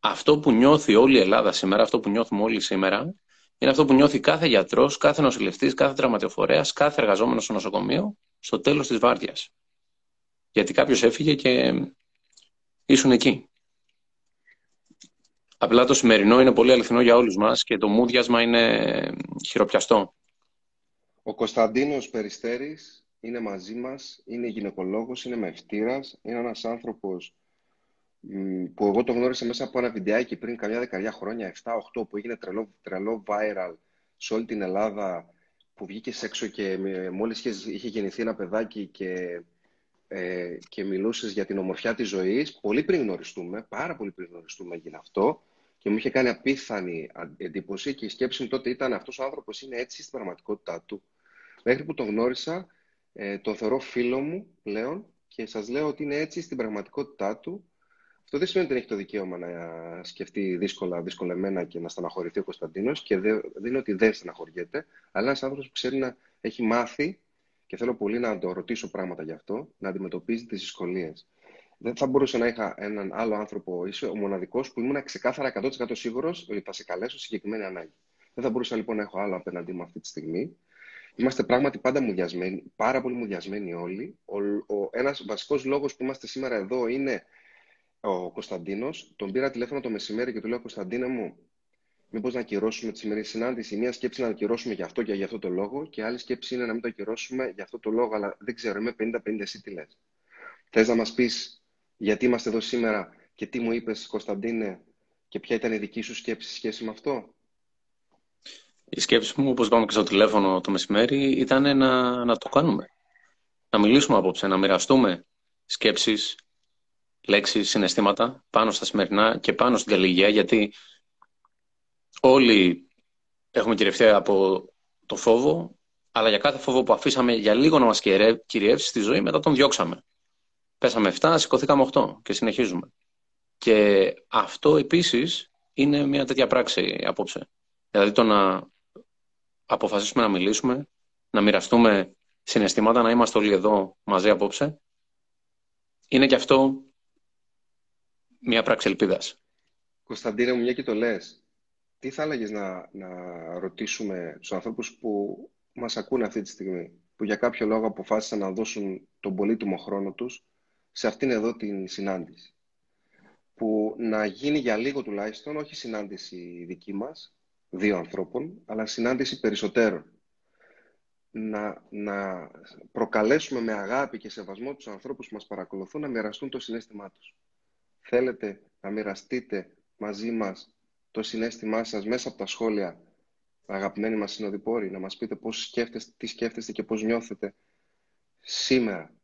Αυτό που νιώθει όλη η Ελλάδα σήμερα, αυτό που νιώθουμε όλοι σήμερα, είναι αυτό που νιώθει κάθε γιατρός, κάθε νοσηλευτής, κάθε τραυματιοφορέας, κάθε εργαζόμενος στο νοσοκομείο στο τέλος της βάρδιας. Γιατί κάποιος έφυγε και ήσουν εκεί. Απλά το σημερινό είναι πολύ αληθινό για όλους μας και το μούδιασμα είναι χειροπιαστό. Ο Κωνσταντίνος Περιστέρης είναι μαζί μας, είναι γυναικολόγος, είναι μευτήρας, είναι ένας άνθρωπος που εγώ το γνώρισα μέσα από ένα βιντεάκι πριν καμιά δεκαετία χρόνια, 7-8, που έγινε τρελό, τρελό viral σε όλη την Ελλάδα, που βγήκε έξω και μόλις είχε, είχε γεννηθεί ένα παιδάκι και, ε, και μιλούσες για την ομορφιά της ζωής, πολύ πριν γνωριστούμε, πάρα πολύ πριν γνωριστούμε έγινε αυτό, και μου είχε κάνει απίθανη εντύπωση και η σκέψη μου τότε ήταν αυτός ο άνθρωπος είναι έτσι στην πραγματικότητά του. Μέχρι που τον γνώρισα, ε, τον θεωρώ φίλο μου πλέον και σας λέω ότι είναι έτσι στην πραγματικότητά του αυτό δεν σημαίνει ότι δεν έχει το δικαίωμα να σκεφτεί δύσκολα, δυσκολεμένα και να στεναχωρηθεί ο Κωνσταντίνος και δεν, είναι ότι δεν στεναχωριέται, αλλά ένας άνθρωπος που ξέρει να έχει μάθει και θέλω πολύ να το ρωτήσω πράγματα γι' αυτό, να αντιμετωπίζει τις δυσκολίες. Δεν θα μπορούσα να είχα έναν άλλο άνθρωπο, είσαι ο μοναδικός που ήμουν ξεκάθαρα 100% σίγουρος ότι θα σε καλέσω συγκεκριμένη ανάγκη. Δεν θα μπορούσα λοιπόν να έχω άλλο απέναντί μου αυτή τη στιγμή. Είμαστε πράγματι πάντα μουδιασμένοι, πάρα πολύ μουδιασμένοι όλοι. Ο, ο, ένας βασικός λόγος που είμαστε σήμερα εδώ είναι ο Κωνσταντίνος, τον πήρα τηλέφωνο το μεσημέρι και του λέω: Κωνσταντίνα μου, μήπως να ακυρώσουμε τη σημερινή συνάντηση; Μία σκέψη να ακυρώσουμε για αυτό και για αυτό το λόγο, και άλλη σκέψη είναι να μην το ακυρώσουμε για αυτό το λόγο, αλλά δεν ξέρω, είμαι 50-50, εσύ τι λες. Θες να μας πεις γιατί είμαστε εδώ σήμερα και τι μου είπες, Κωνσταντίνε, και ποια ήταν η δική σου σκέψη σε σχέση με αυτό; Η σκέψη μου, όπως είπαμε και στο τηλέφωνο το μεσημέρι, ήταν να, να το κάνουμε. Να μιλήσουμε απόψε, να μοιραστούμε σκέψεις, λέξεις, συναισθήματα πάνω στα σημερινά και πάνω στην καλή υγεία, γιατί όλοι έχουμε κυριευτεί από το φόβο, αλλά για κάθε φόβο που αφήσαμε για λίγο να μας κυριεύσει στη ζωή, μετά τον διώξαμε. Πέσαμε 7, σηκωθήκαμε 8 και συνεχίζουμε. Και αυτό επίσης είναι μια τέτοια πράξη απόψε. Δηλαδή το να αποφασίσουμε να μιλήσουμε, να μοιραστούμε συναισθήματα, να είμαστε όλοι εδώ μαζί απόψε, είναι και αυτό μια πράξη ελπίδας. Κωνσταντίνε μου, μια και το λες, τι θα έλεγες να, να ρωτήσουμε τους ανθρώπους που μας ακούνε αυτή τη στιγμή, που για κάποιο λόγο αποφάσισαν να δώσουν τον πολύτιμο χρόνο τους, σε αυτήν εδώ την συνάντηση. Που να γίνει για λίγο τουλάχιστον, όχι συνάντηση δική μας, δύο ανθρώπων, αλλά συνάντηση περισσότερων. Να, να προκαλέσουμε με αγάπη και σεβασμό τους ανθρώπους που μας παρακολουθούν να μοιραστούν το συνέστημά τους. Θέλετε να μοιραστείτε μαζί μας το συνέστημά σας μέσα από τα σχόλια, αγαπημένοι μας συνοδοιπόροι, να μας πείτε πώς σκέφτεστε, τι σκέφτεστε και πώς νιώθετε σήμερα.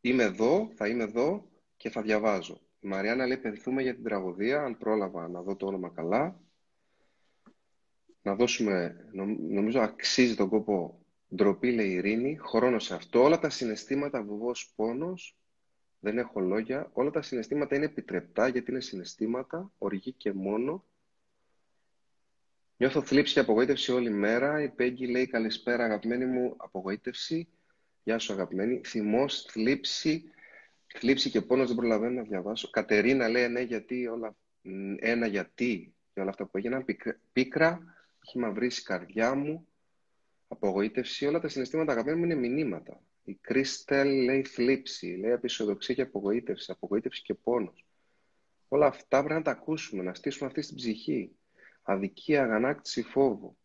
Είμαι εδώ, θα είμαι εδώ και θα διαβάζω. Η Μαριάννα λέει, πενθούμε για την τραγωδία, αν πρόλαβα να δω το όνομα καλά. Να δώσουμε, νομίζω αξίζει τον κόπο ντροπή, λέει η Ειρήνη, χρόνο σε αυτό. Όλα τα συναισθήματα, βουβός πόνος, δεν έχω λόγια. Όλα τα συναισθήματα είναι επιτρεπτά γιατί είναι συναισθήματα, οργή και μόνο. Νιώθω θλίψη και απογοήτευση όλη μέρα. Η Πέγγι λέει καλησπέρα αγαπημένη μου απογοήτευση. Γεια σου αγαπημένη. Θυμός, θλίψη, θλίψη και πόνος δεν προλαβαίνω να διαβάσω. Κατερίνα λέει ναι γιατί όλα, ένα γιατί για όλα αυτά που έγιναν. Πίκρα, έχει μαυρίσει η καρδιά μου. Απογοήτευση, όλα τα συναισθήματα αγαπημένη μου είναι μηνύματα. Η Κρίστελ λέει θλίψη, λέει απεισοδοξία και απογοήτευση, απογοήτευση και πόνος. Όλα αυτά πρέπει να τα ακούσουμε, να στήσουμε αυτή στην ψυχή. Αδικία, αγανάκτηση, φόβο.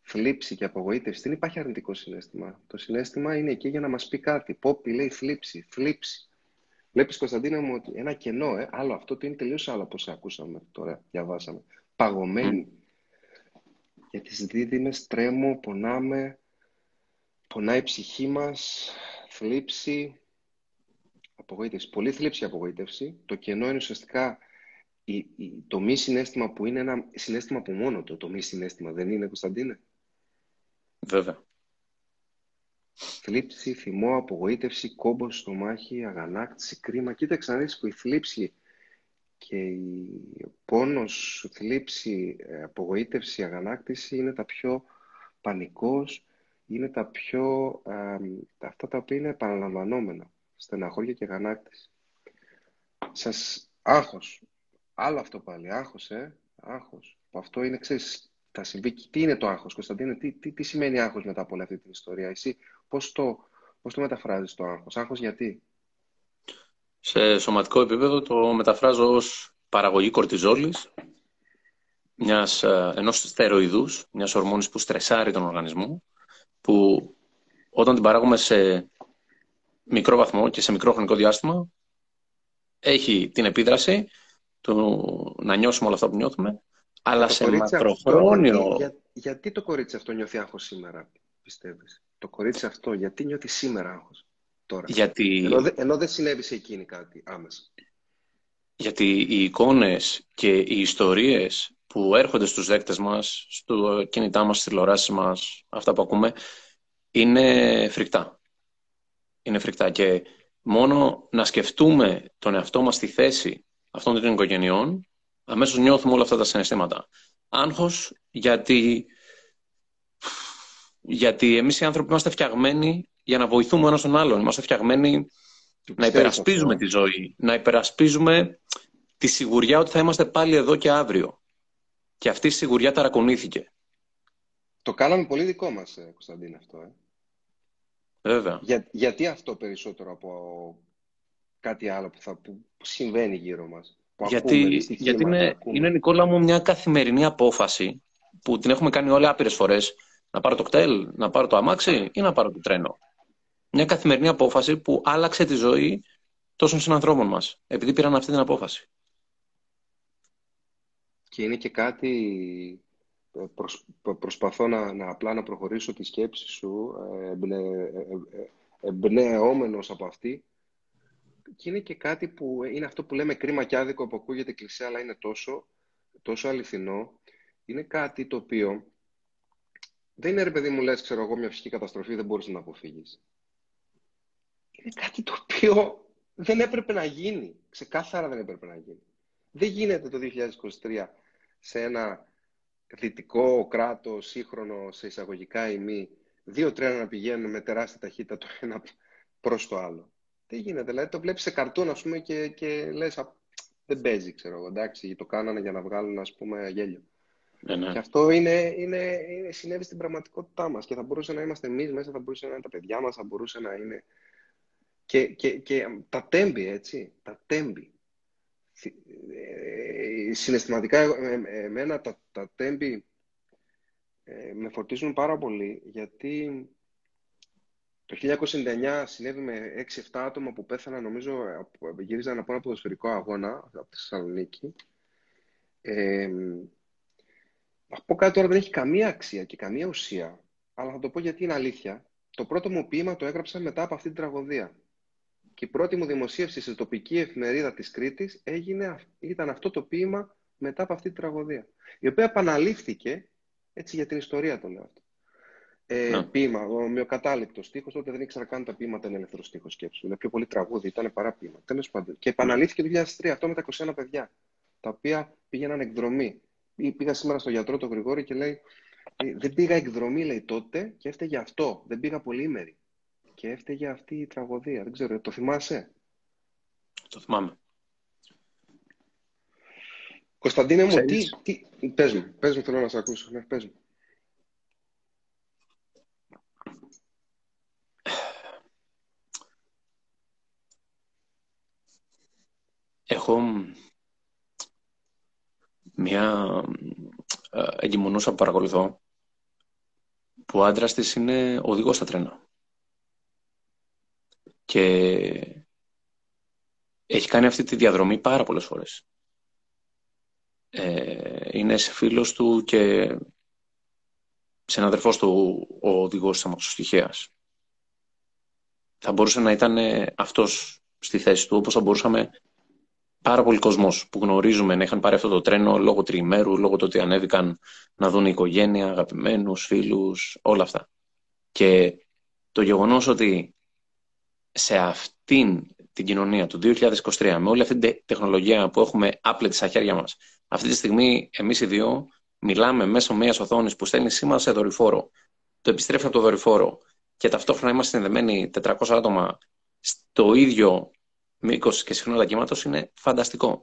Θλίψη και απογοήτευση. Δεν υπάρχει αρνητικό συνέστημα. Το συνέστημα είναι εκεί για να μας πει κάτι. Πόπι λέει θλίψη, θλίψη. Βλέπεις Κωνσταντίνα μου ότι ένα κενό, ε, άλλο αυτό το είναι τελείως άλλο από όσα ακούσαμε τώρα, διαβάσαμε. Παγωμένη. Για τις δίδυμες τρέμω, πονάμε, Πονάει η ψυχή μας, θλίψη, απογοήτευση. Πολύ θλίψη απογοήτευση. Το κενό είναι ουσιαστικά το μη συνέστημα που είναι ένα συνέστημα από μόνο το, το μη συνέστημα. Δεν είναι, Κωνσταντίνε; Βέβαια. Θλίψη, θυμό, απογοήτευση, κόμπος στο μάχη, αγανάκτηση, κρίμα. Κοίταξε να δεις που η θλίψη και η πόνος, θλίψη, ε, απογοήτευση, αγανάκτηση είναι τα πιο πανικός, είναι τα πιο, ε, αυτά τα οποία είναι επαναλαμβανόμενα, στεναχώρια και γανάκτηση. Σας, άγχος, άλλο αυτό πάλι, άγχος, ε, άγχος. Αυτό είναι, ξέρεις, θα συμβεί. Τι είναι το άγχος, Κωνσταντίνε, τι, τι, τι σημαίνει άγχος μετά από όλη αυτή την ιστορία, εσύ, πώς το, πώς το μεταφράζεις το άγχος, άγχος γιατί; Σε σωματικό επίπεδο το μεταφράζω ως παραγωγή κορτιζόλης, μιας, ε, ενός στεροειδούς, μιας ορμόνης που στρεσάρει τον οργανισμό που όταν την παράγουμε σε μικρό βαθμό και σε μικρό χρονικό διάστημα έχει την επίδραση του να νιώσουμε όλα αυτά που νιώθουμε αλλά σε μακροχρόνιο... για, γιατί το κορίτσι αυτό νιώθει άγχος σήμερα, πιστεύεις; Το κορίτσι αυτό, γιατί νιώθει σήμερα άγχος τώρα; Γιατί... Ενώ, ενώ δεν συνέβη σε εκείνη κάτι άμεσα. Γιατί οι εικόνες και οι ιστορίες που έρχονται στους δέκτες μας, στο κινητά μας, στις τηλεοράσεις μας, αυτά που ακούμε, είναι φρικτά. Είναι φρικτά και μόνο να σκεφτούμε τον εαυτό μας στη θέση αυτών των οικογενειών, αμέσως νιώθουμε όλα αυτά τα συναισθήματα. Άγχος γιατί, γιατί εμείς οι άνθρωποι είμαστε φτιαγμένοι για να βοηθούμε ένας τον άλλον. Είμαστε φτιαγμένοι να υπερασπίζουμε τη ζωή, να υπερασπίζουμε τη σιγουριά ότι θα είμαστε πάλι εδώ και αύριο. Και αυτή η σιγουριά ταρακονήθηκε. Το κάναμε πολύ δικό μας, ε, Κωνσταντίνα, αυτό. Ε. Βέβαια. Για, γιατί αυτό περισσότερο από κάτι άλλο που, θα, που συμβαίνει γύρω μας. Που γιατί γιατί είναι, είναι, Νικόλα μου, μια καθημερινή απόφαση που την έχουμε κάνει όλοι άπειρες φορές. Να πάρω το κτέλ, να πάρω το αμάξι ή να πάρω το τρένο. Μια καθημερινή απόφαση που άλλαξε τη ζωή τόσων συνανθρώπων μας, επειδή πήραν αυτή την απόφαση. Και είναι και κάτι, ε, προσπαθώ να, να απλά να προχωρήσω τη σκέψη σου, ε, εμπνε, ε, εμπνεόμενος από αυτή, και είναι και κάτι που είναι αυτό που λέμε κρίμα και άδικο που ακούγεται κλεισέ, αλλά είναι τόσο, τόσο αληθινό. Είναι κάτι το οποίο δεν είναι ρε παιδί μου λες, ξέρω εγώ, μια φυσική καταστροφή δεν μπορείς να αποφύγεις. Είναι κάτι το οποίο δεν έπρεπε να γίνει. Ξεκάθαρα δεν έπρεπε να γίνει. Δεν γίνεται το 2023 σε ένα δυτικό κράτος σύγχρονο σε εισαγωγικά ημί δύο τρένα να πηγαίνουν με τεράστια ταχύτητα το ένα προς το άλλο. Τι γίνεται, δηλαδή το βλέπεις σε καρτούν ας πούμε και, και λες δεν παίζει ξέρω εγώ, εντάξει, το κάνανε για να βγάλουν ας πούμε γέλιο. ναι, ναι. Και αυτό είναι, είναι, είναι, συνέβη στην πραγματικότητά μας και θα μπορούσε να είμαστε εμείς μέσα, θα μπορούσε να είναι τα παιδιά μας, θα μπορούσε να είναι... Και, και, και τα τέμπη, έτσι, τα τέμπη. Ε, συναισθηματικά, εμένα τα, τα τέμπη ε, με φορτίζουν πάρα πολύ, γιατί το 1999 συνέβη με 6-7 άτομα που πέθαναν, νομίζω, γύριζαν από ένα ποδοσφαιρικό αγώνα από τη Θεσσαλονίκη. Ε, θα πω κάτι τώρα δεν έχει καμία αξία και καμία ουσία, αλλά θα το πω γιατί είναι αλήθεια. Το πρώτο μου ποίημα το έγραψα μετά από αυτή την τραγωδία. Και η πρώτη μου δημοσίευση στη τοπική εφημερίδα της Κρήτης έγινε, ήταν αυτό το ποίημα μετά από αυτή την τραγωδία. Η οποία επαναλήφθηκε, έτσι για την ιστορία το λέω αυτό. Ε, ναι. Ποίημα, ο μειοκατάληπτο στίχος, τότε δεν ήξερα καν τα ποίηματα είναι ελεύθερο στίχος σκέψη. Είναι πιο πολύ τραγούδι, ήταν παρά ποίημα. Τέλος πάντων. Και επαναλήφθηκε το 2003 αυτό με τα 21 παιδιά, τα οποία πήγαιναν εκδρομή. Πήγα σήμερα στο γιατρό τον Γρηγόρη και λέει: «Ε, Δεν πήγα εκδρομή, λέει τότε, και έφταιγε αυτό. Δεν πήγα πολύμερη. Και έφταιγε αυτή η τραγωδία. Δεν ξέρω, το θυμάσαι; Το θυμάμαι. Κωνσταντίνε μου, τι, τι... Πες μου, πες μου, θέλω να σε ακούσω. Ναι, πες μου. Έχω μια ε, εγκυμονούσα που παρακολουθώ που ο άντρας της είναι οδηγός στα τρένα. Και έχει κάνει αυτή τη διαδρομή πάρα πολλές φορές. Ε, είναι σε φίλος του και συναδερφός του ο οδηγός της αμαξοστοιχείας. Θα μπορούσε να ήταν αυτός στη θέση του, όπως θα μπορούσαμε πάρα πολλοί κόσμος που γνωρίζουμε να είχαν πάρει αυτό το τρένο λόγω τριημέρου, λόγω του ότι ανέβηκαν να δουν οικογένεια, αγαπημένους, φίλους, όλα αυτά. Και το γεγονός ότι σε αυτήν την κοινωνία του 2023, με όλη αυτή την τεχνολογία που έχουμε άπλετη στα χέρια μας, αυτή τη στιγμή εμείς οι δύο μιλάμε μέσω μιας οθόνης που στέλνει σήμα σε δορυφόρο, το επιστρέφει από το δορυφόρο και ταυτόχρονα είμαστε συνδεμένοι 400 άτομα στο ίδιο μήκος και συχνότητα κύματο είναι φανταστικό.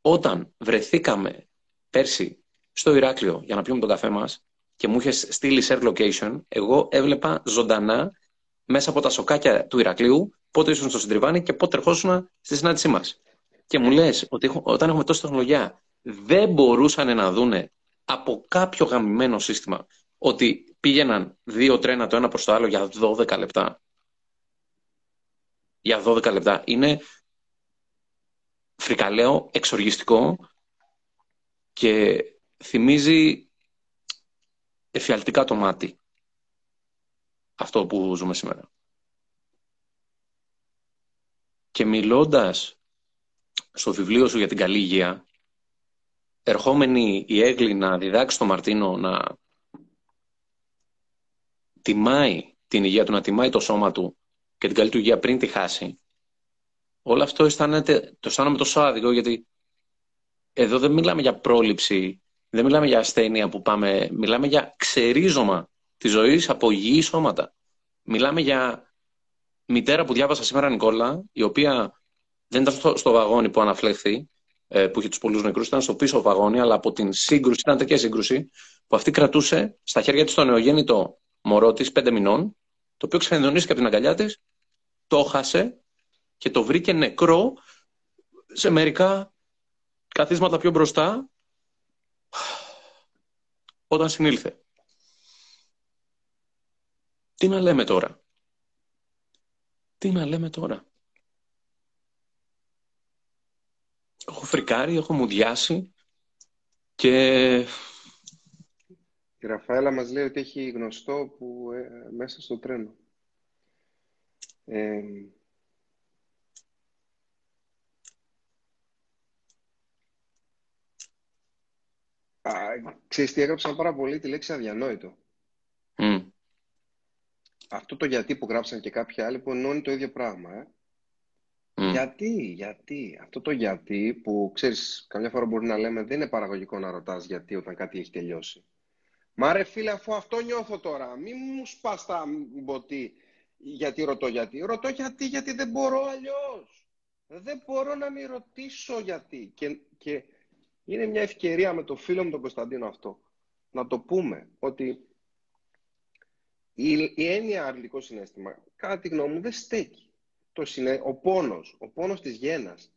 Όταν βρεθήκαμε πέρσι στο Ηράκλειο για να πιούμε τον καφέ μας και μου είχες στείλει share location, εγώ έβλεπα ζωντανά μέσα από τα σοκάκια του Ηρακλείου πότε ήσουν στο συντριβάνι και πότε ερχόσουν στη συνάντησή μας. Και μου λες ότι όταν έχουμε τόση τεχνολογία δεν μπορούσαν να δούνε από κάποιο γαμημένο σύστημα ότι πήγαιναν δύο τρένα το ένα προς το άλλο για 12 λεπτά για 12 λεπτά. Είναι φρικαλαίο, εξοργιστικό και θυμίζει εφιαλτικά το μάτι αυτό που ζούμε σήμερα. Και μιλώντας στο βιβλίο σου για την καλή υγεία, ερχόμενη η Έγκλη να διδάξει τον Μαρτίνο να τιμάει την υγεία του, να τιμάει το σώμα του και την καλή του υγεία πριν τη χάσει, όλο αυτό αισθάνεται, το αισθάνομαι τόσο άδικο γιατί εδώ δεν μιλάμε για πρόληψη, δεν μιλάμε για ασθένεια που πάμε, μιλάμε για ξερίζωμα τη ζωή από υγιή σώματα. Μιλάμε για μητέρα που διάβασα σήμερα, Νικόλα, η οποία δεν ήταν στο, στο βαγόνι που αναφλέχθη, ε, που είχε τους πολλούς νεκρούς, ήταν στο πίσω βαγόνι, αλλά από την σύγκρουση, ήταν τέτοια σύγκρουση, που αυτή κρατούσε στα χέρια της το νεογέννητο μωρό της, πέντε μηνών, το οποίο ξενιδονίστηκε από την αγκαλιά της το χάσε και το βρήκε νεκρό σε μερικά καθίσματα πιο μπροστά όταν συνήλθε. Τι να λέμε τώρα; Τι να λέμε τώρα; Έχω φρικάρει, έχω μουδιάσει και... Η Ραφαέλα μας λέει ότι έχει γνωστό που ε, μέσα στο τρένο. Ε, α, ξέρεις τι έγραψαν πάρα πολύ τη λέξη αδιανόητο. Αυτό το γιατί που γράψαν και κάποιοι άλλοι που ενώνει το ίδιο πράγμα. Ε. Γιατί, γιατί. Αυτό το γιατί που ξέρεις καμιά φορά μπορεί να λέμε δεν είναι παραγωγικό να ρωτάς γιατί όταν κάτι έχει τελειώσει. Μα ρε φίλε αφού αυτό νιώθω τώρα μη μου σπάς τα μποτί γιατί ρωτώ γιατί. Ρωτώ γιατί, γιατί δεν μπορώ αλλιώς. Δεν μπορώ να μην ρωτήσω γιατί. Και, και είναι μια ευκαιρία με το φίλο μου τον Κωνσταντίνο αυτό. να το πούμε ότι η, η έννοια αρνητικό συνέστημα, κατά τη γνώμη μου, δεν στέκει. Το συνέ... Ο πόνος, ο πόνος της γένας,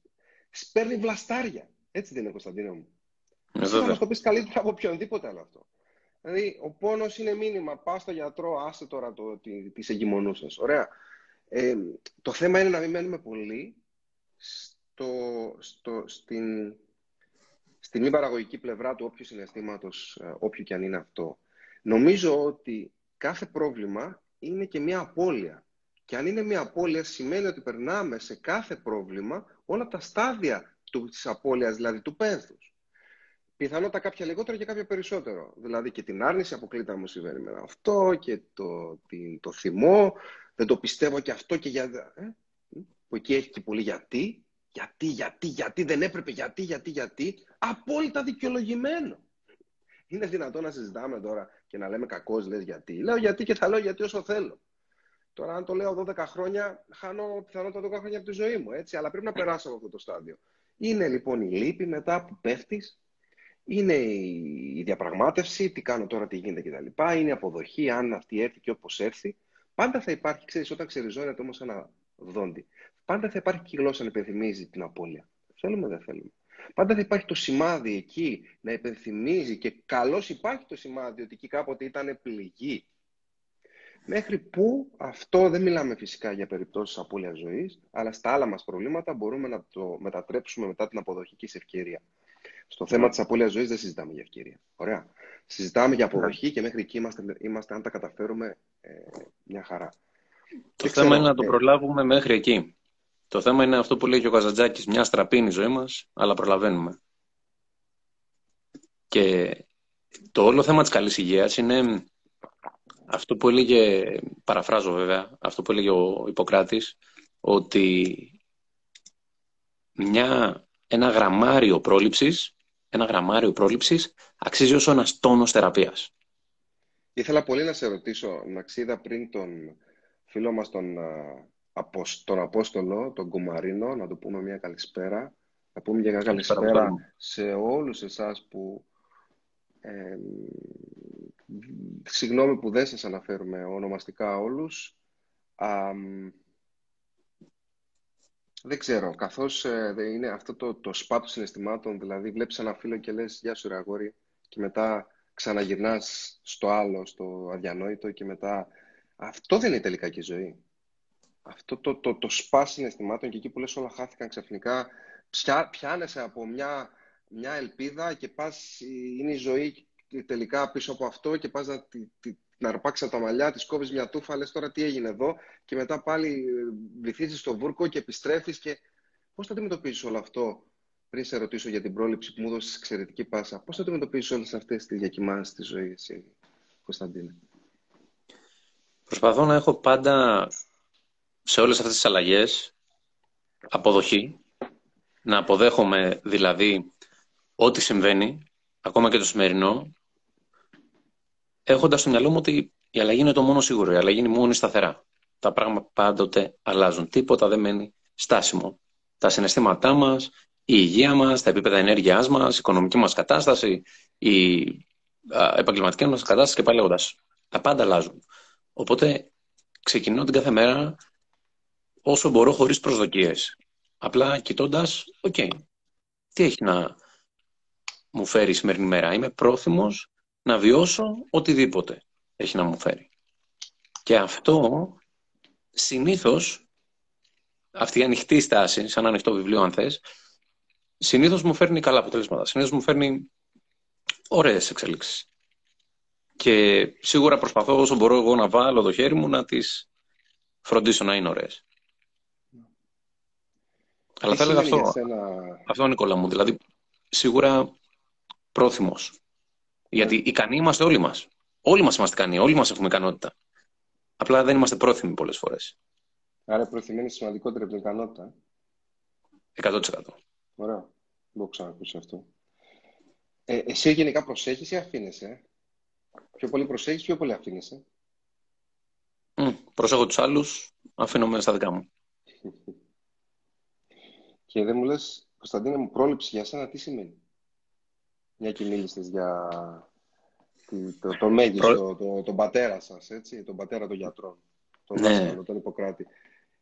σπέρνει βλαστάρια. Έτσι δεν είναι, Κωνσταντίνο μου. Δεν θα μας το πεις καλύτερα από οποιονδήποτε άλλο αυτό. Δηλαδή, ο πόνος είναι μήνυμα. Πά στο γιατρό, άστε τώρα το, τις εγκυμονούσες. Ωραία. Ε, το θέμα είναι να μην μένουμε πολύ στο, στο, στην, στην μη παραγωγική πλευρά του όποιου συναισθήματος, ε, όποιου και αν είναι αυτό. Νομίζω ότι κάθε πρόβλημα είναι και μια απώλεια. Και αν είναι μια απώλεια σημαίνει ότι περνάμε σε κάθε πρόβλημα όλα τα στάδια του, της απώλειας, δηλαδή του πένθους. Πιθανότατα κάποια λιγότερο και κάποια περισσότερο. Δηλαδή και την άρνηση αποκλείται να μου συμβαίνει με αυτό και το, την, το θυμό, δεν το πιστεύω και αυτό και για... Ε, που εκεί έχει και πολύ γιατί, γιατί, γιατί, γιατί, δεν έπρεπε, γιατί, γιατί, γιατί, απόλυτα δικαιολογημένο. Είναι δυνατόν να συζητάμε τώρα και να λέμε κακός λες γιατί. Λέω γιατί και θα λέω γιατί όσο θέλω. Τώρα, αν το λέω 12 χρόνια, χάνω πιθανότατα 12 χρόνια από τη ζωή μου. Έτσι, αλλά πρέπει να περάσω από αυτό το στάδιο. Είναι λοιπόν η λύπη μετά που πέφτεις, είναι η διαπραγμάτευση, τι κάνω τώρα, τι γίνεται κτλ. Είναι η αποδοχή, αν αυτή έρθει και όπως έρθει. Πάντα θα υπάρχει, ξέρεις, όταν ξεριζώνεται όμως ένα δόντι, πάντα θα υπάρχει και η γλώσσα να υπενθυμίζει την απώλεια. Θέλουμε, δεν θέλουμε. Πάντα θα υπάρχει το σημάδι εκεί να υπενθυμίζει και καλώς υπάρχει το σημάδι ότι εκεί κάποτε ήταν πληγή. Μέχρι που αυτό δεν μιλάμε φυσικά για περιπτώσεις απώλειας ζωής, αλλά στα άλλα μας προβλήματα μπορούμε να το μετατρέψουμε μετά την αποδοχική σε ευκαιρία. Στο θέμα της απώλειας ζωής δεν συζητάμε για ευκαιρία. Ωραία. Συζητάμε για αποδοχή και μέχρι εκεί είμαστε, είμαστε αν τα καταφέρουμε, ε, μια χαρά. Το θέμα είναι να το ε, προλάβουμε μέχρι εκεί. Το θέμα είναι αυτό που λέει και ο Καζαντζάκης, μια στραπή είναι η ζωή μας, αλλά προλαβαίνουμε. Και το όλο θέμα της καλής υγείας είναι αυτό που έλεγε, παραφράζω βέβαια, αυτό που έλεγε ο Ιπποκράτης, ότι μια, ένα γραμμάριο πρόληψης, ένα γραμμάριο πρόληψης αξίζει όσο ένας τόνος θεραπείας. Ήθελα πολύ να σε ρωτήσω, Μαξίδα, πριν τον φίλο μας τον τον Απόστολο, τον Κουμαρίνο, να του πούμε μια καλησπέρα. Να πούμε μια καλησπέρα σε όλους εσάς που... Ε, συγγνώμη που δεν σας αναφέρουμε ονομαστικά όλους. δεν ξέρω, καθώς ε, είναι αυτό το, το σπάτο συναισθημάτων, δηλαδή βλέπεις ένα φίλο και λες «Γεια σου ρε αγόρι» και μετά ξαναγυρνάς στο άλλο, στο αδιανόητο και μετά... Αυτό δεν είναι τελικά και η ζωή αυτό το, το, το σπά συναισθημάτων και εκεί που λες όλα χάθηκαν ξαφνικά, πια, πιάνεσαι από μια, μια ελπίδα και πας, είναι η ζωή τελικά πίσω από αυτό και πας να, τη, να αρπάξεις τα μαλλιά, της κόβεις μια τούφα, λες τώρα τι έγινε εδώ και μετά πάλι βυθίζεις στο βούρκο και επιστρέφεις και πώς θα αντιμετωπίσεις όλο αυτό; Πριν σε ρωτήσω για την πρόληψη που μου έδωσες εξαιρετική πάσα, πώς θα αντιμετωπίσεις όλες αυτές τις διακοιμάνσεις της ζωής, εσύ, Κωνσταντίνε; Προσπαθώ να έχω πάντα σε όλες αυτές τις αλλαγές αποδοχή, να αποδέχομαι δηλαδή ό,τι συμβαίνει, ακόμα και το σημερινό, έχοντας στο μυαλό μου ότι η αλλαγή είναι το μόνο σίγουρο, η αλλαγή είναι μόνο σταθερά. Τα πράγματα πάντοτε αλλάζουν. Τίποτα δεν μένει στάσιμο. Τα συναισθήματά μας, η υγεία μας, τα επίπεδα ενέργειάς μας, η οικονομική μας κατάσταση, η επαγγελματική μας κατάσταση και πάει λέγοντας. Τα πάντα αλλάζουν. Οπότε ξεκινώ την κάθε μέρα όσο μπορώ χωρίς προσδοκίες. Απλά κοιτώντας, οκ, τι έχει να μου φέρει η σημερινή μέρα; Είμαι πρόθυμος να βιώσω οτιδήποτε έχει να μου φέρει. Και αυτό συνήθως, αυτή η ανοιχτή στάση, σαν ανοιχτό βιβλίο αν θες, συνήθως μου φέρνει καλά αποτελέσματα. Συνήθως μου φέρνει ωραίες εξελίξεις. Και σίγουρα προσπαθώ όσο μπορώ εγώ να βάλω το χέρι μου να τις φροντίσω να είναι ωραίες. Αλλά θα έλεγα αυτό, αυτό, Νικόλα μου. Δηλαδή, σίγουρα πρόθυμος. Γιατί ικανοί είμαστε όλοι μας. Όλοι μας είμαστε ικανοί, όλοι μας έχουμε ικανότητα. Απλά δεν είμαστε πρόθυμοι πολλές φορές. Άρα, πρόθυμη είναι σημαντικότερη από την ικανότητα. 100%. Ωραία. Δεν μπορώ ξανακούσει αυτό. Ε, εσύ γενικά προσέχεις ή αφήνεσαι; Ε; Πιο πολύ προσέχεις, πιο πολύ αφήνεσαι; Mm, προσέχω τους άλλους, αφήνω στα δικά μου. Και δεν μου λες, Κωνσταντίνε μου, πρόληψη για σένα τι σημαίνει; Μια και μίλησες για το, το μέγιστο, το, τον πατέρα σας, έτσι, τον πατέρα των γιατρών, τον ναι. δάσκαλο, τον Ιπποκράτη.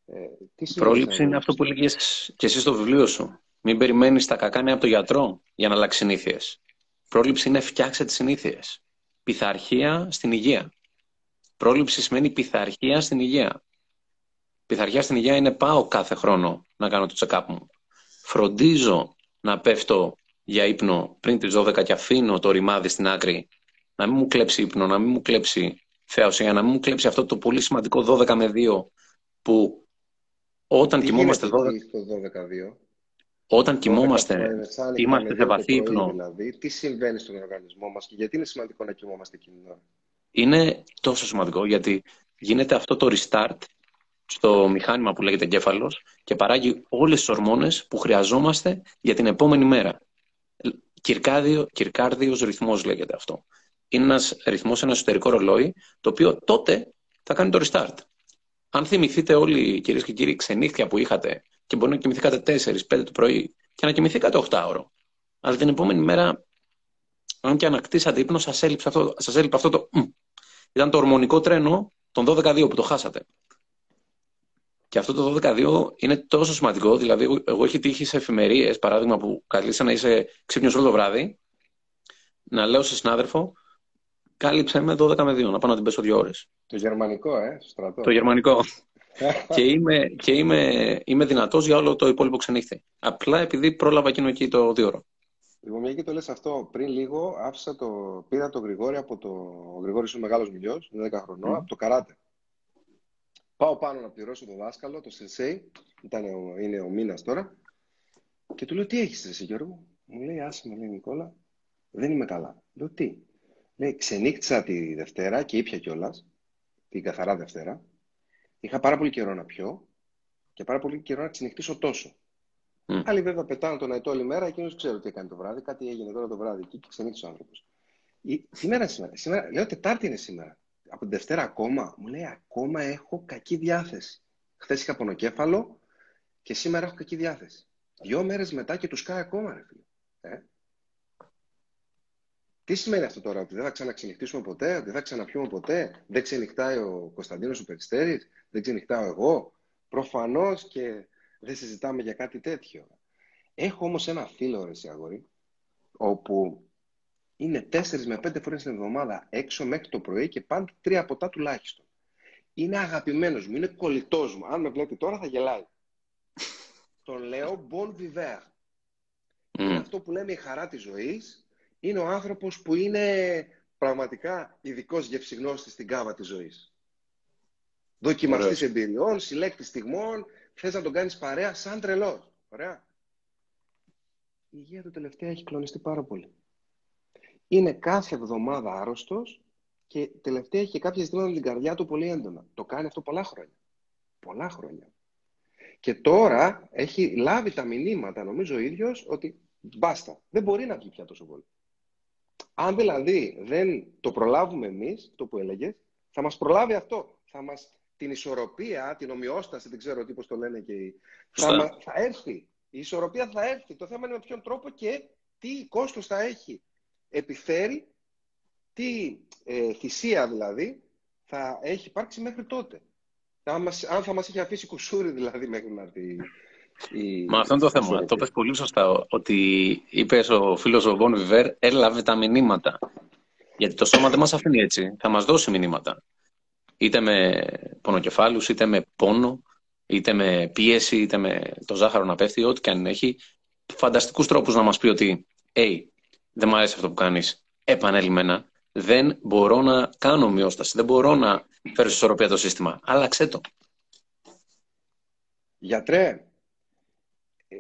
Ε, τι Πρόληψη είναι αυτό που λέγες και εσύ στο βιβλίο σου. Μην περιμένεις τα κακά νέα από τον γιατρό για να αλλάξει συνήθειες. Πρόληψη είναι φτιάξε τις συνήθειες. Πειθαρχία στην υγεία. Πρόληψη σημαίνει πειθαρχία στην υγεία. Πειθαρχία στην υγεία είναι πάω κάθε χρόνο να κάνω το check-up μου. Φροντίζω να πέφτω για ύπνο πριν τις 12 και αφήνω το ρημάδι στην άκρη. Να μην μου κλέψει ύπνο, να μην μου κλέψει θεοσία, να μην μου κλέψει αυτό το πολύ σημαντικό 12 με 2 που όταν Τι κοιμόμαστε 12... Το 12 όταν κοιμόμαστε, είμαστε σε βαθύ ύπνο. Δηλαδή, τι συμβαίνει στον οργανισμό μας και γιατί είναι σημαντικό να κοιμόμαστε εκείνη την ώρα. Είναι τόσο σημαντικό γιατί γίνεται αυτό το restart στο μηχάνημα που λέγεται εγκέφαλος και παράγει όλες τις ορμόνες που χρειαζόμαστε για την επόμενη μέρα. Κυρκάδιο, κυρκάρδιος ρυθμός λέγεται αυτό. Είναι ένας ρυθμός, ένα εσωτερικό ρολόι, το οποίο τότε θα κάνει το restart. Αν θυμηθείτε όλοι, κυρίες και κύριοι, ξενύχια που είχατε και μπορεί να κοιμηθήκατε 4-5 το πρωί και να κοιμηθήκατε 8 ώρο. Αλλά την επόμενη μέρα, αν και ανακτήσατε ύπνο, σας έλειπε αυτό, σας έλειπε αυτό το. Ήταν το ορμονικό τρένο των 12-2 που το χάσατε. Και αυτό το 12-2 είναι τόσο σημαντικό. Δηλαδή, εγώ έχει τύχει σε εφημερίες, παράδειγμα, που καλείσαι να είσαι ξύπνιος όλο το βράδυ, να λέω σε συνάδελφο, κάλυψε με 12 με 2, να πάω να την πέσω δύο ώρες. Το γερμανικό, ε, στρατό. Το γερμανικό. και είμαι, και είμαι, είμαι δυνατός για όλο το υπόλοιπο ξενύχτη. Απλά επειδή πρόλαβα εκείνο εκεί το δύο ώρο. Λοιπόν, μια και το λες αυτό, πριν λίγο άφησα το, πήρα τον Γρηγόρη από το. Ο Γρηγόρης είναι μεγάλος μιλιός, 10 χρονών, mm. από το καράτε. Πάω πάνω να πληρώσω τον δάσκαλο, το Σενσέι, ήταν είναι ο μήνας τώρα, και του λέω: Τι έχεις, Εσύ Γιώργο; Μου λέει: Άσε με, λέει Νικόλα, δεν είμαι καλά. Λέω: Τι; Λέει: Ξενύχτησα τη Δευτέρα και ήπια κιόλας, την καθαρά Δευτέρα. Είχα πάρα πολύ καιρό να πιω και πάρα πολύ καιρό να ξενυχτήσω τόσο. Mm. Άλλοι βέβαια πετάνε τον αετό όλη μέρα, εκείνος ξέρω τι έκανε το βράδυ. Κάτι έγινε τώρα το βράδυ εκεί και ξενύχτησε ο άνθρωπος. Σήμερα, σήμερα, σήμερα, λέω Τετάρτη είναι σήμερα από την Δευτέρα ακόμα, μου λέει ακόμα έχω κακή διάθεση. Χθες είχα πονοκέφαλο και σήμερα έχω κακή διάθεση. Δύο μέρες μετά και τους κάει ακόμα, ρε φίλε. Ε; Τι σημαίνει αυτό τώρα, ότι δεν θα ξαναξενυχτήσουμε ποτέ, ότι δεν θα ξαναπιούμε ποτέ, δεν ξενυχτάει ο Κωνσταντίνος ο Περιστέρης, δεν ξενυχτάω εγώ; Προφανώς και δεν συζητάμε για κάτι τέτοιο. Έχω όμως ένα φίλο, ρε αγόρι, όπου είναι 4 με 5 φορές την εβδομάδα έξω μέχρι το πρωί και πάντα τρία ποτά τουλάχιστον. Είναι αγαπημένος μου, είναι κολλητός μου. Αν με βλέπει τώρα θα γελάει. Τον λέω Bon Viver. Είναι αυτό που λέμε η χαρά της ζωής. Είναι ο άνθρωπος που είναι πραγματικά ειδικός γευσιγνώστη στην κάβα της ζωής. Δοκιμαστής εμπειριών, συλλέκτης στιγμών, θες να τον κάνεις παρέα σαν τρελός. Ωραία. Η υγεία του τελευταία έχει κλονιστεί πάρα πολύ είναι κάθε εβδομάδα άρρωστος και τελευταία έχει και κάποια ζητήματα την καρδιά του πολύ έντονα. Το κάνει αυτό πολλά χρόνια. Πολλά χρόνια. Και τώρα έχει λάβει τα μηνύματα, νομίζω ο ίδιος, ότι μπάστα. Δεν μπορεί να βγει πια τόσο πολύ. Αν δηλαδή δεν το προλάβουμε εμείς, το που έλεγε, θα μας προλάβει αυτό. Θα μας, την ισορροπία, την ομοιόσταση, δεν ξέρω τι το λένε και οι... θα, θα έρθει. Η ισορροπία θα έρθει. Το θέμα είναι με ποιον τρόπο και τι κόστος θα έχει επιφέρει τι ε, θυσία δηλαδή θα έχει υπάρξει μέχρι τότε. Αν, μας, αν θα μας είχε αφήσει κουσούρι δηλαδή μέχρι να έρθει η... Μα αυτό είναι το θέμα. Το πες πολύ σωστά ότι είπες ο φίλος ο Βον Βιβέρ έλαβε τα μηνύματα. Γιατί το σώμα δεν μας αφήνει έτσι. Θα μας δώσει μηνύματα. Είτε με πονοκεφάλους, είτε με πόνο, είτε με πίεση, είτε με το ζάχαρο να πέφτει, ό,τι και αν έχει. Φανταστικούς τρόπους να μας πει ότι hey, δεν μου αρέσει αυτό που κάνεις επανέλειμμένα, δεν μπορώ να κάνω μειόσταση, δεν μπορώ να φέρω σε ισορροπία το σύστημα. Άλλαξε το. Γιατρέ, ε,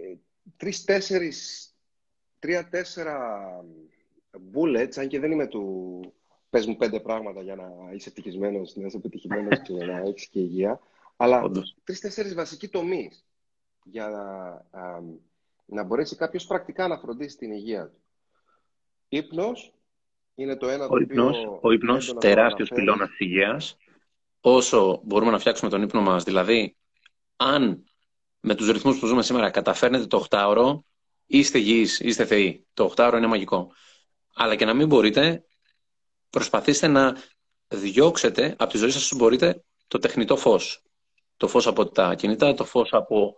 τρεις-τέσσερις, τρία-τέσσερα bullets, αν και δεν είμαι του πες μου πέντε πράγματα για να είσαι ευτυχισμένος, να είσαι επιτυχημένος και να έχεις και υγεία, αλλά τρεις-τέσσερις βασικοί τομείς για να, να μπορέσει κάποιος πρακτικά να φροντίσει την υγεία του. Ύπνος είναι το ένα ο το ύπνος, οποίο... Ο ύπνος, τεράστιος πυλώνας της υγείας. Όσο μπορούμε να φτιάξουμε τον ύπνο μας, δηλαδή, αν με τους ρυθμούς που ζούμε σήμερα καταφέρνετε το 8ωρο, είστε γης, είστε θεοί. Το 8ωρο είναι μαγικό. Αλλά και να μην μπορείτε, προσπαθήστε να διώξετε από τη ζωή σας όσο μπορείτε το τεχνητό φως. Το φως από τα κινητά, το φως από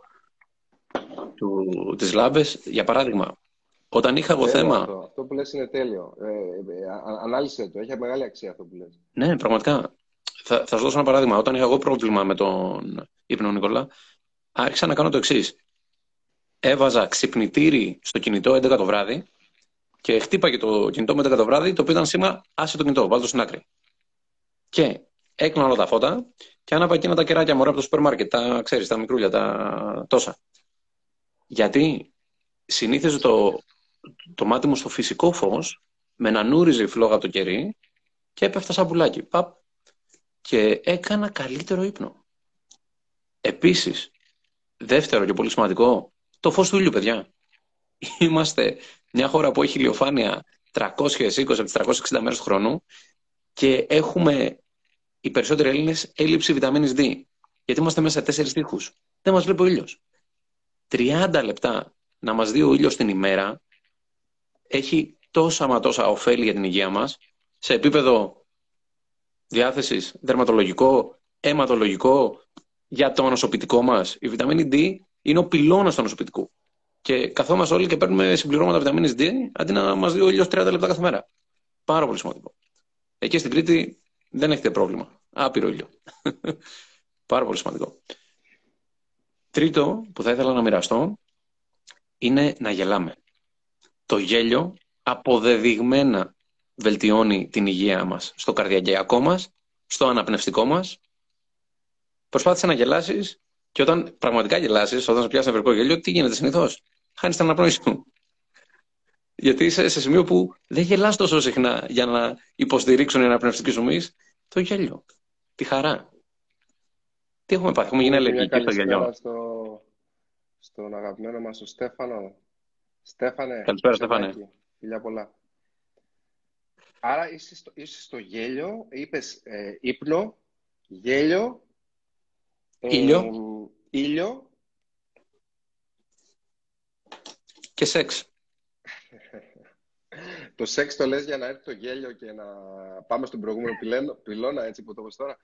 του, τις λάμπες. Για παράδειγμα, όταν είχα εγώ θέμα... Αυτό. αυτό που λες είναι τέλειο. Ε, ε, ανάλυσε το. Έχει μεγάλη αξία αυτό που λες. Ναι, πραγματικά. Θα, θα σου δώσω ένα παράδειγμα. Όταν είχα εγώ πρόβλημα με τον ύπνο Νικολά, άρχισα να κάνω το εξής. Έβαζα ξυπνητήρι στο κινητό 11 το βράδυ και χτύπαγε το κινητό με 11 το βράδυ, το οποίο ήταν σήμα άσε το κινητό, βάλτε το στην άκρη. Και έκλεινα όλα τα φώτα και άναβα εκείνα τα κεράκια μωρά από το σούπερ μάρκετ, τα ξέρεις, τα μικρούλια, τα τόσα. Γιατί συνήθιζε το, το μάτι μου στο φυσικό φως, με να νούριζε η φλόγα από το κερί και έπεφτα σαν πουλάκι. Παπ. Και έκανα καλύτερο ύπνο. Επίσης, δεύτερο και πολύ σημαντικό, το φως του ήλιου, παιδιά. Είμαστε μια χώρα που έχει ηλιοφάνεια 320 από τις 360 μέρες του χρόνου και έχουμε οι περισσότεροι Έλληνες έλλειψη βιταμίνης D. Γιατί είμαστε μέσα σε τέσσερις τείχους. Δεν μας βλέπει ο ήλιος. 30 λεπτά να μας δει ο ήλιος την ημέρα έχει τόσα μα τόσα ωφέλη για την υγεία μας σε επίπεδο διάθεσης δερματολογικό, αιματολογικό, για το νοσοποιητικό μας. Η βιταμίνη D είναι ο πυλώνας του νοσοποιητικού. Και καθόμαστε όλοι και παίρνουμε συμπληρώματα βιταμίνης D αντί να μας δει ο ήλιος 30 λεπτά κάθε μέρα. Πάρα πολύ σημαντικό. Εκεί στην Κρήτη δεν έχετε πρόβλημα. Άπειρο ήλιο. Πάρα πολύ σημαντικό. Τρίτο που θα ήθελα να μοιραστώ είναι να γελάμε. Το γέλιο αποδεδειγμένα βελτιώνει την υγεία μας στο καρδιακιακό μας, στο αναπνευστικό μας. Προσπάθησες να γελάσεις και όταν πραγματικά γελάσεις, όταν σου πιάσει νευρικό γέλιο, τι γίνεται συνήθως; Χάνεις την αναπνοή σου. Γιατί είσαι σε σημείο που δεν γελάς τόσο συχνά για να υποστηρίξουν οι αναπνευστικοί σου το γέλιο, τη χαρά. Τι έχουμε πάθει, έχουμε γίνει αλλεργικοί στο γέλιο. Στο, στον αγαπημένο μας τον Στέφανο. Στέφανε. Καλησπέρα Στέφανε. Φιλιά πολλά. Άρα είσαι στο, είσαι στο γέλιο, είπες ε, ύπνο, γέλιο, ήλιο. Ε, ήλιο και σεξ. το σεξ το λες για να έρθει το γέλιο και να πάμε στον προηγούμενο πυλώνα, έτσι που το πες τώρα.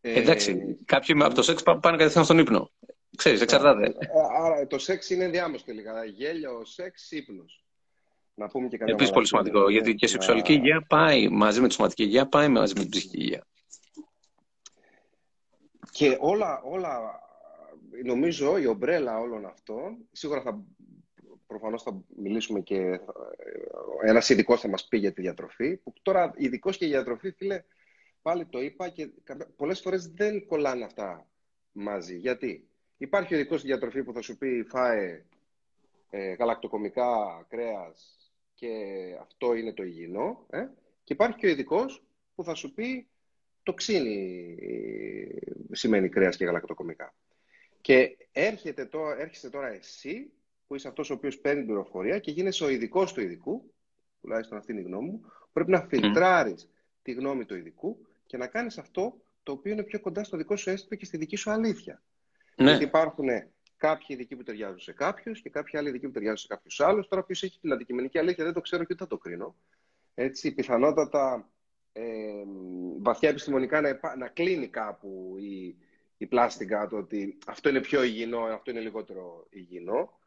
Ε, Εντάξει, κάποιοι από το σεξ πάνε κατευθείαν στον ύπνο. Ξέρεις, εξαρτάται. Ε, άρα το σεξ είναι ενδιάμεσο τελικά. Γέλιο, σεξ, ύπνος. Να πούμε και Επίσης πολύ σημαντικό, γιατί και η σεξουαλική υγεία πάει μαζί με τη σωματική υγεία, πάει μαζί με την ψυχική υγεία. Και όλα, όλα, νομίζω η ομπρέλα όλων αυτών, σίγουρα θα Προφανώς θα μιλήσουμε και ε, ένας ειδικός θα μας πει για τη διατροφή. Που τώρα ειδικός και για διατροφή, φίλε, πάλι το είπα και πολλές φορές δεν κολλάνε αυτά μαζί. Γιατί; Υπάρχει ο ειδικό στη διατροφή που θα σου πει φάε ε, γαλακτοκομικά κρέας και αυτό είναι το υγιεινό. Ε; Και υπάρχει και ο ειδικός που θα σου πει το ξύνι ε, σημαίνει κρέας και γαλακτοκομικά. Και έρχεται τώρα, έρχεσαι τώρα εσύ που είσαι αυτός ο οποίος παίρνει την πληροφορία και γίνεσαι ο ειδικός του ειδικού, τουλάχιστον αυτή είναι η γνώμη μου, πρέπει να φιλτράρεις τη γνώμη του ειδικού και να κάνεις αυτό το οποίο είναι πιο κοντά στο δικό σου αίσθημα και στη δική σου αλήθεια. Ναι. Γιατί υπάρχουν κάποιοι ειδικοί που ταιριάζουν σε κάποιους και κάποιοι άλλοι ειδικοί που ταιριάζουν σε κάποιους άλλους. Τώρα, ποιος έχει την αντικειμενική αλήθεια δεν το ξέρω και ούτε θα το κρίνω. Έτσι, πιθανότατα ε, βαθιά επιστημονικά να, να κλείνει κάπου η, η πλάστικα το ότι αυτό είναι πιο υγιεινό, αυτό είναι λιγότερο υγιεινό.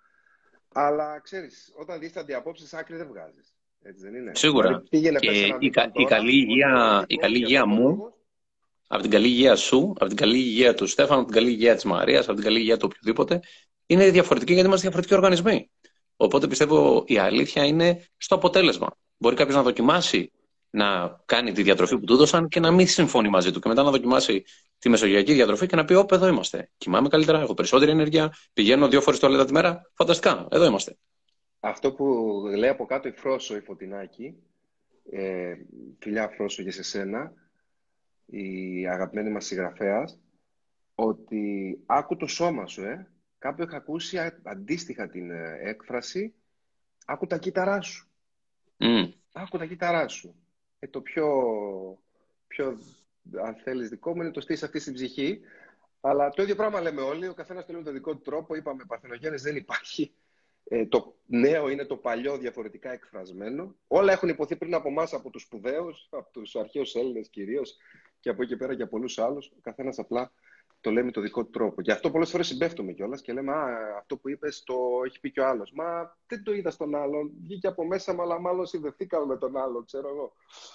Αλλά ξέρεις, όταν δεις τα αντιαπόψεις, άκρη δεν βγάζεις. Έτσι δεν είναι. Σίγουρα. Δηλαδή, και η, η, καλή υγεία, η καλή υγεία μου, από την καλή υγεία σου, από την καλή υγεία του Στέφανου, από την καλή υγεία της Μαρίας, από την καλή υγεία του οποιοδήποτε, είναι διαφορετική γιατί είμαστε διαφορετικοί οργανισμοί. Οπότε πιστεύω η αλήθεια είναι στο αποτέλεσμα. Μπορεί κάποιος να δοκιμάσει να κάνει τη διατροφή που του έδωσαν και να μην συμφωνεί μαζί του. Και μετά να δοκιμάσει τη μεσογειακή διατροφή και να πει: Όπ, εδώ είμαστε. Κοιμάμαι καλύτερα, έχω περισσότερη ενέργεια, πηγαίνω δύο φορές το αλέτα τη μέρα. Φανταστικά, εδώ είμαστε. Αυτό που λέει από κάτω η Φρόσο, η Φωτεινάκη, ε, φιλιά Φρόσο για σε σένα, η αγαπημένη μας συγγραφέας, ότι άκου το σώμα σου, ε. Κάπου είχα ακούσει αντίστοιχα την ε, έκφραση, άκου τα κύτταρά σου. Mm. Άκου τα κύτταρά σου. Ε, το πιο, πιο αν θέλεις, δικό μου είναι το στήσει αυτή στην ψυχή. Αλλά το ίδιο πράγμα λέμε όλοι. Ο καθένας το λέει με τον δικό του τρόπο. Είπαμε, Παρθενογέννης δεν υπάρχει. Ε, το νέο είναι το παλιό διαφορετικά εκφρασμένο. Όλα έχουν υποθεί πριν από εμάς, από τους σπουδαίους, από τους αρχαίους Έλληνες κυρίως και από εκεί πέρα για πολλούς άλλους. Ο καθένας απλά το λέμε το δικό του τρόπο. Γι' αυτό πολλές φορές συμπέφτουμε κιόλας και λέμε Α, αυτό που είπες το έχει πει κι ο άλλος. Μα δεν το είδα στον άλλον. Βγήκε από μέσα μου, αλλά μάλλον συνδεθήκαμε με τον άλλον, ξέρω εγώ.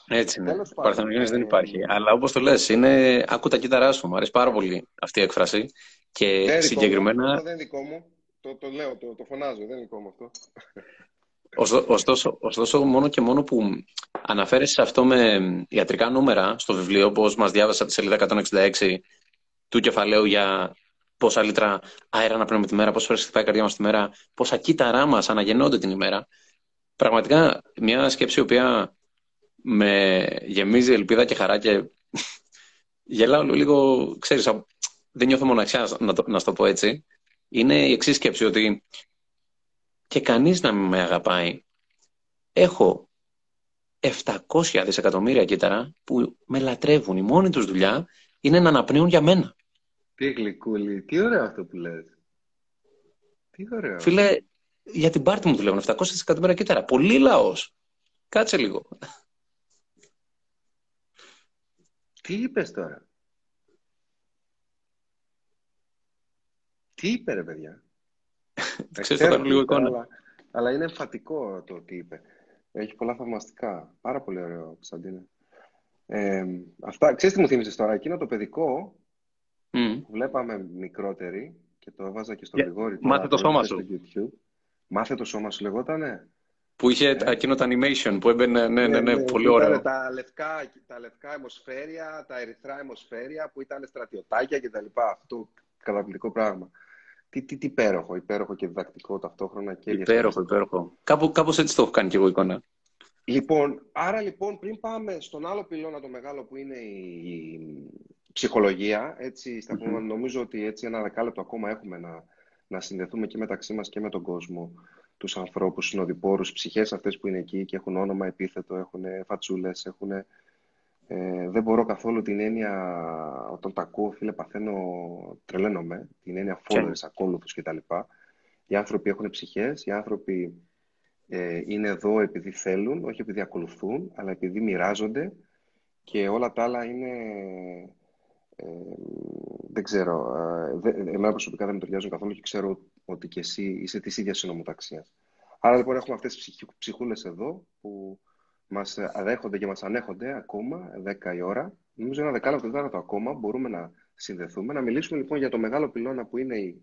Έτσι είναι. Παρθενογέννη δεν υπάρχει. Ε, Αλλά όπως το λες, είναι. Άκου τα κύτταρά σου. Μου αρέσει πάρα πολύ αυτή η έκφραση. Και δεν συγκεκριμένα. Αυτό δεν είναι δικό μου. Το, το λέω, το, το φωνάζω. Δεν είναι δικό μου αυτό. Ωστόσο, ωστόσο, μόνο και μόνο που αναφέρεσαι σε αυτό με ιατρικά νούμερα στο βιβλίο, όπως μας διάβασα τη σελίδα 166 του κεφαλαίου για πόσα λίτρα αέρα να παίρνουμε τη μέρα, πόσες φορές χτυπάει η καρδιά μας τη μέρα, πόσα κύτταρά μας αναγεννώνται την ημέρα. Πραγματικά μια σκέψη η οποία με γεμίζει ελπίδα και χαρά και γελάω λίγο, ξέρεις, δεν νιώθω μοναξιά να το, να το πω έτσι. Είναι η εξής σκέψη ότι και κανείς να μην με αγαπάει. Έχω 700 δισεκατομμύρια κύτταρα που με λατρεύουν. Η μόνη τους δουλειά είναι να αναπνέουν για μένα. Τι γλυκούλη, τι ωραίο αυτό που λες. Τι ωραίο. Φίλε, για την πάρτι μου δουλεύουν 700 δισεκατομμύρια κύτταρα. Πολύ λαός. Κάτσε λίγο. Τι είπες τώρα; Τι είπε ρε παιδιά; Ξέρεις, θα λίγο εικόνα. Αλλά, αλλά είναι εμφατικό το τι είπε. Έχει πολλά θαυμαστικά. Πάρα πολύ ωραίο, Κωνσταντίνε. Ε, αυτά, ξέρεις τι μου θύμισες τώρα, εκείνο το παιδικό Mm. που βλέπαμε μικρότεροι και το έβαζα και στο Yeah. Γρηγόρη. Μάθε το σώμα σου. Στο YouTube. Μάθε το σώμα σου λεγότανε; Που είχε Ε. εκείνο το animation που έμπαινε, ναι, ναι, ναι, πολύ που ωραίο. ήταν Τα λευκά, τα λευκά αιμοσφαίρια, τα ερυθρά αιμοσφαίρια που ήταν στρατιωτάκια κτλ. Αυτό καταπληκτικό πράγμα. Τι, τι, τι υπέροχο, υπέροχο και διδακτικό ταυτόχρονα και Υπέροχο, υπέροχο. Κάπου, κάπως έτσι το έχω κάνει και εγώ εικόνα. Λοιπόν, άρα λοιπόν πριν πάμε στον άλλο πυλώνα το μεγάλο που είναι η, η ψυχολογία, έτσι, στα Μμμ. νομίζω ότι έτσι ένα δεκάλεπτο ακόμα έχουμε να, να συνδεθούμε και μεταξύ μας και με τον κόσμο, τους ανθρώπους, συνοδοιπόρους, ψυχές αυτές που είναι εκεί και έχουν όνομα, επίθετο, έχουν φατσούλες, έχουν... Ε, δεν μπορώ καθόλου την έννοια, όταν τα ακούω, φίλε, παθαίνω, τρελαίνομαι, την έννοια followers, ακόλουθους κτλ. Οι άνθρωποι έχουν ψυχές, οι άνθρωποι ε, είναι εδώ επειδή θέλουν, όχι επειδή ακολουθούν, αλλά επειδή μοιράζονται και όλα τα άλλα είναι, ε, δεν ξέρω, ε, δε, εμένα προσωπικά δεν με ταιριάζουν καθόλου και ξέρω ότι και εσύ είσαι της ίδιας συνομοταξίας. Άρα λοιπόν έχουμε αυτές τις ψυχ, ψυχούλες εδώ που μας αδέχονται και μας ανέχονται ακόμα, 10 η ώρα. Νομίζω ένα δεκάλεπτο τέταρτο ακόμα μπορούμε να συνδεθούμε, να μιλήσουμε λοιπόν για το μεγάλο πυλώνα που είναι η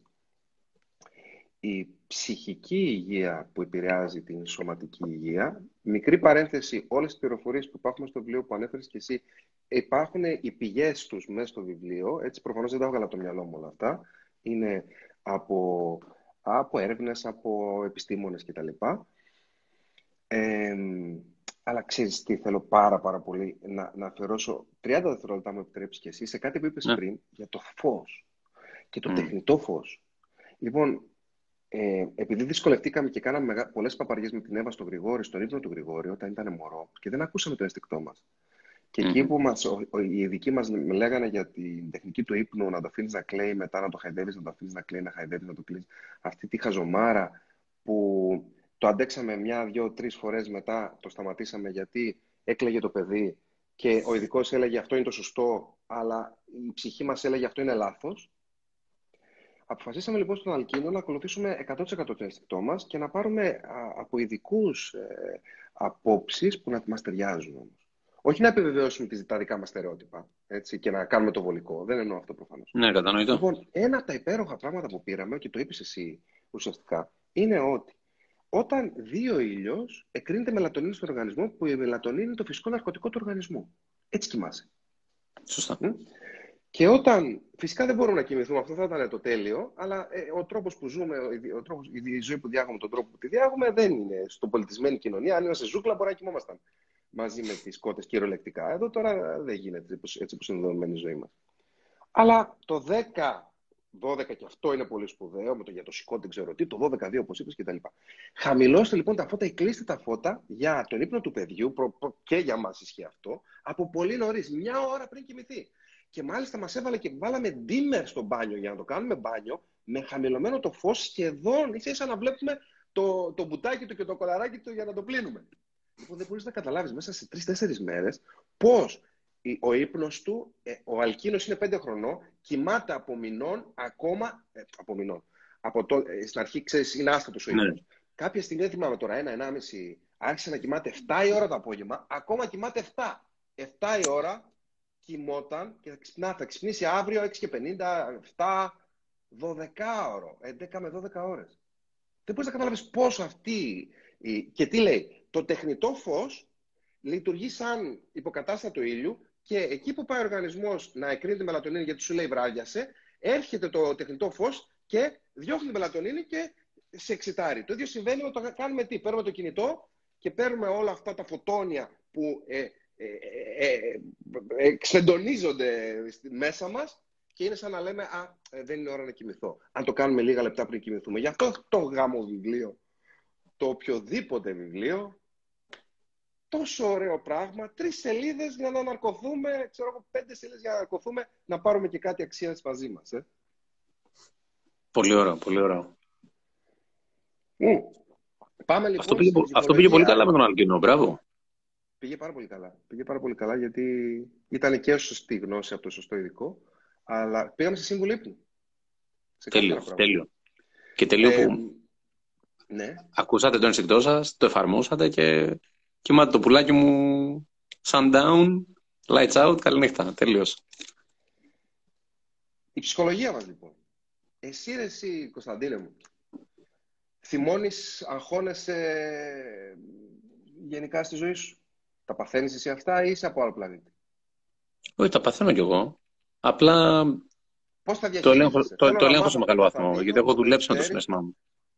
η ψυχική υγεία που επηρεάζει την σωματική υγεία. Μικρή παρένθεση, όλες τις πληροφορίες που υπάρχουν στο βιβλίο που ανέφερες και εσύ, υπάρχουν οι πηγές τους μέσα στο βιβλίο, έτσι προφανώς δεν τα έβγαλα από το μυαλό μου όλα αυτά, είναι από, από έρευνες, από επιστήμονες κτλ. Ε, αλλά ξέρεις τι θέλω πάρα πάρα πολύ να, να αφιερώσω 30 δευτερόλεπτα μου επιτρέψεις και εσύ σε κάτι που είπες Ναι. πριν για το φως και το Μμ. τεχνητό φως. Λοιπόν, ε, επειδή δυσκολευτήκαμε και κάναμε μεγα... πολλές παπαριές με την Εύα στο Γρηγόρη, στον ύπνο του Γρηγόρη, όταν ήταν μωρό και δεν ακούσαμε το αίσθηκτό μας. Και εκεί Μμμ. που μας, ο, ο, οι ειδικοί μας λέγανε για την τεχνική του ύπνου, να το αφήνεις να κλαίει, μετά να το χαϊδεύεις, να το αφήνεις να κλαίει, να χαϊδεύεις, να το κλείνεις. Αυτή τη χαζομάρα που το αντέξαμε μια, δύο, τρεις φορές μετά, το σταματήσαμε γιατί έκλαιγε το παιδί και ο ειδικός έλεγε αυτό είναι το σωστό, αλλά η ψυχή μας έλεγε αυτό είναι λάθος. Αποφασίσαμε λοιπόν στον Αλκίνο να ακολουθήσουμε 100% το αίσθηκτό μας και να πάρουμε α, από ειδικούς ε, απόψεις που να μας ταιριάζουν όμως. Όχι να επιβεβαιώσουμε τις, τα δικά μας στερεότυπα έτσι, και να κάνουμε το βολικό. Δεν εννοώ αυτό προφανώς. Ναι, κατανοητό. Λοιπόν, ένα από τα υπέροχα πράγματα που πήραμε, και το είπες εσύ ουσιαστικά, είναι ότι όταν δει ο ήλιος, εκρίνεται μελατονίνη στον οργανισμό, που η μελατονίνη είναι το φυσικό ναρκωτικό του οργανισμού. Έτσι κοιμάσαι. Σωστά. Μμ. Και όταν. Φυσικά δεν μπορούμε να κοιμηθούμε, αυτό θα ήταν το τέλειο, αλλά ε, ο τρόπος που ζούμε, ο, ο τρόπος, η ζωή που διάγουμε, τον τρόπο που τη διάγουμε, δεν είναι στον πολιτισμένη κοινωνία. Αν είμαστε ζούγκλα, μπορεί να κοιμόμασταν μαζί με τις κότες κυριολεκτικά. Εδώ τώρα δεν γίνεται έτσι, έτσι που είναι δεδομένη η ζωή μας. Αλλά το 10, 12 και αυτό είναι πολύ σπουδαίο, με το για το σηκώ δεν ξέρω τι, το 12-2 όπως είπες κτλ. Χαμηλώστε λοιπόν τα φώτα ή κλείστε τα φώτα για τον ύπνο του παιδιού, προ, προ, και για μας ισχύει αυτό, από πολύ νωρίς, μια ώρα πριν κοιμηθεί. Και μάλιστα μας έβαλε και βάλαμε dimmer στο μπάνιο για να το κάνουμε μπάνιο, με χαμηλωμένο το φως σχεδόν, ίσα ίσα να βλέπουμε το, το μπουτάκι του και το κολαράκι του για να το πλύνουμε. Λοιπόν, δεν μπορείς να καταλάβεις μέσα σε τρει-τέσσερι μέρες πώς ο ύπνος του, ε, ο Αλκίνος είναι πέντε χρονών, κοιμάται από μηνών ακόμα. Ε, από μηνών. Από το, ε, στην αρχή, ξέρεις, είναι άστατος ο ύπνος. Ναι. Κάποια στιγμή, δεν θυμάμαι τώρα, ένα-ενάμιση, άρχισε να κοιμάται 7 η ώρα το απόγευμα, ακόμα κοιμάται 7. 7 η ώρα κοιμόταν και θα, ξυπνά, θα ξυπνήσει αύριο 6 και 50, 7, 12 ώρο, 11 με 12 ώρες. Δεν μπορείς να καταλάβεις πόσο αυτή... Και τι λέει, το τεχνητό φως λειτουργεί σαν υποκατάστατο ήλιου και εκεί που πάει ο οργανισμός να εκρίνει τη μελατονίνη γιατί σου λέει βράδιασε, έρχεται το τεχνητό φως και διώχνει τη μελατονίνη και σε εξητάρει. Το ίδιο συμβαίνει όταν το κάνουμε τι. Παίρνουμε το κινητό και παίρνουμε όλα αυτά τα φωτόνια που ε, ε, ε, εξεντονίζονται μέσα μας και είναι σαν να λέμε «Α, δεν είναι ώρα να κοιμηθώ». Αν το κάνουμε λίγα λεπτά πριν κοιμηθούμε. Γι' αυτό το γάμο βιβλίο, το οποιοδήποτε βιβλίο, τόσο ωραίο πράγμα, τρεις σελίδες για να αναρκωθούμε, ξέρω εγώ, πέντε σελίδες για να αναρκωθούμε, να πάρουμε και κάτι αξίας μαζί μας. Ε. Πολύ ωραίο, πολύ ωραίο. Πάμε λοιπόν αυτό πήγε, αυτό πήγε πολύ καλά με τον Αλκίνο, μπράβο. Πήγε πάρα πολύ καλά. Πήγε πάρα πολύ καλά γιατί ήταν και σωστή γνώση από το σωστό ειδικό, αλλά πήγαμε σε σύμβουλο ύπνου. τέλειο, τέλειος. Και τέλειο ε, που ναι. ακούσατε το ενστικτό σας, το εφαρμόσατε και κοιμάται το πουλάκι μου sundown, lights out, καληνύχτα, τέλειος. Η ψυχολογία μας λοιπόν. Εσύ, εσύ Κωνσταντίνε μου, θυμώνεις, αγχώνεσαι γενικά στη ζωή σου; Τα παθαίνεις εσύ αυτά ή είσαι από άλλο πλανήτη; Όχι, τα παθαίνω κι εγώ. Απλά πώς θα το ελέγχω, το, το ελέγχω σε μεγάλο βαθμό, γιατί έχω δουλέψει με το συνέστημά μου.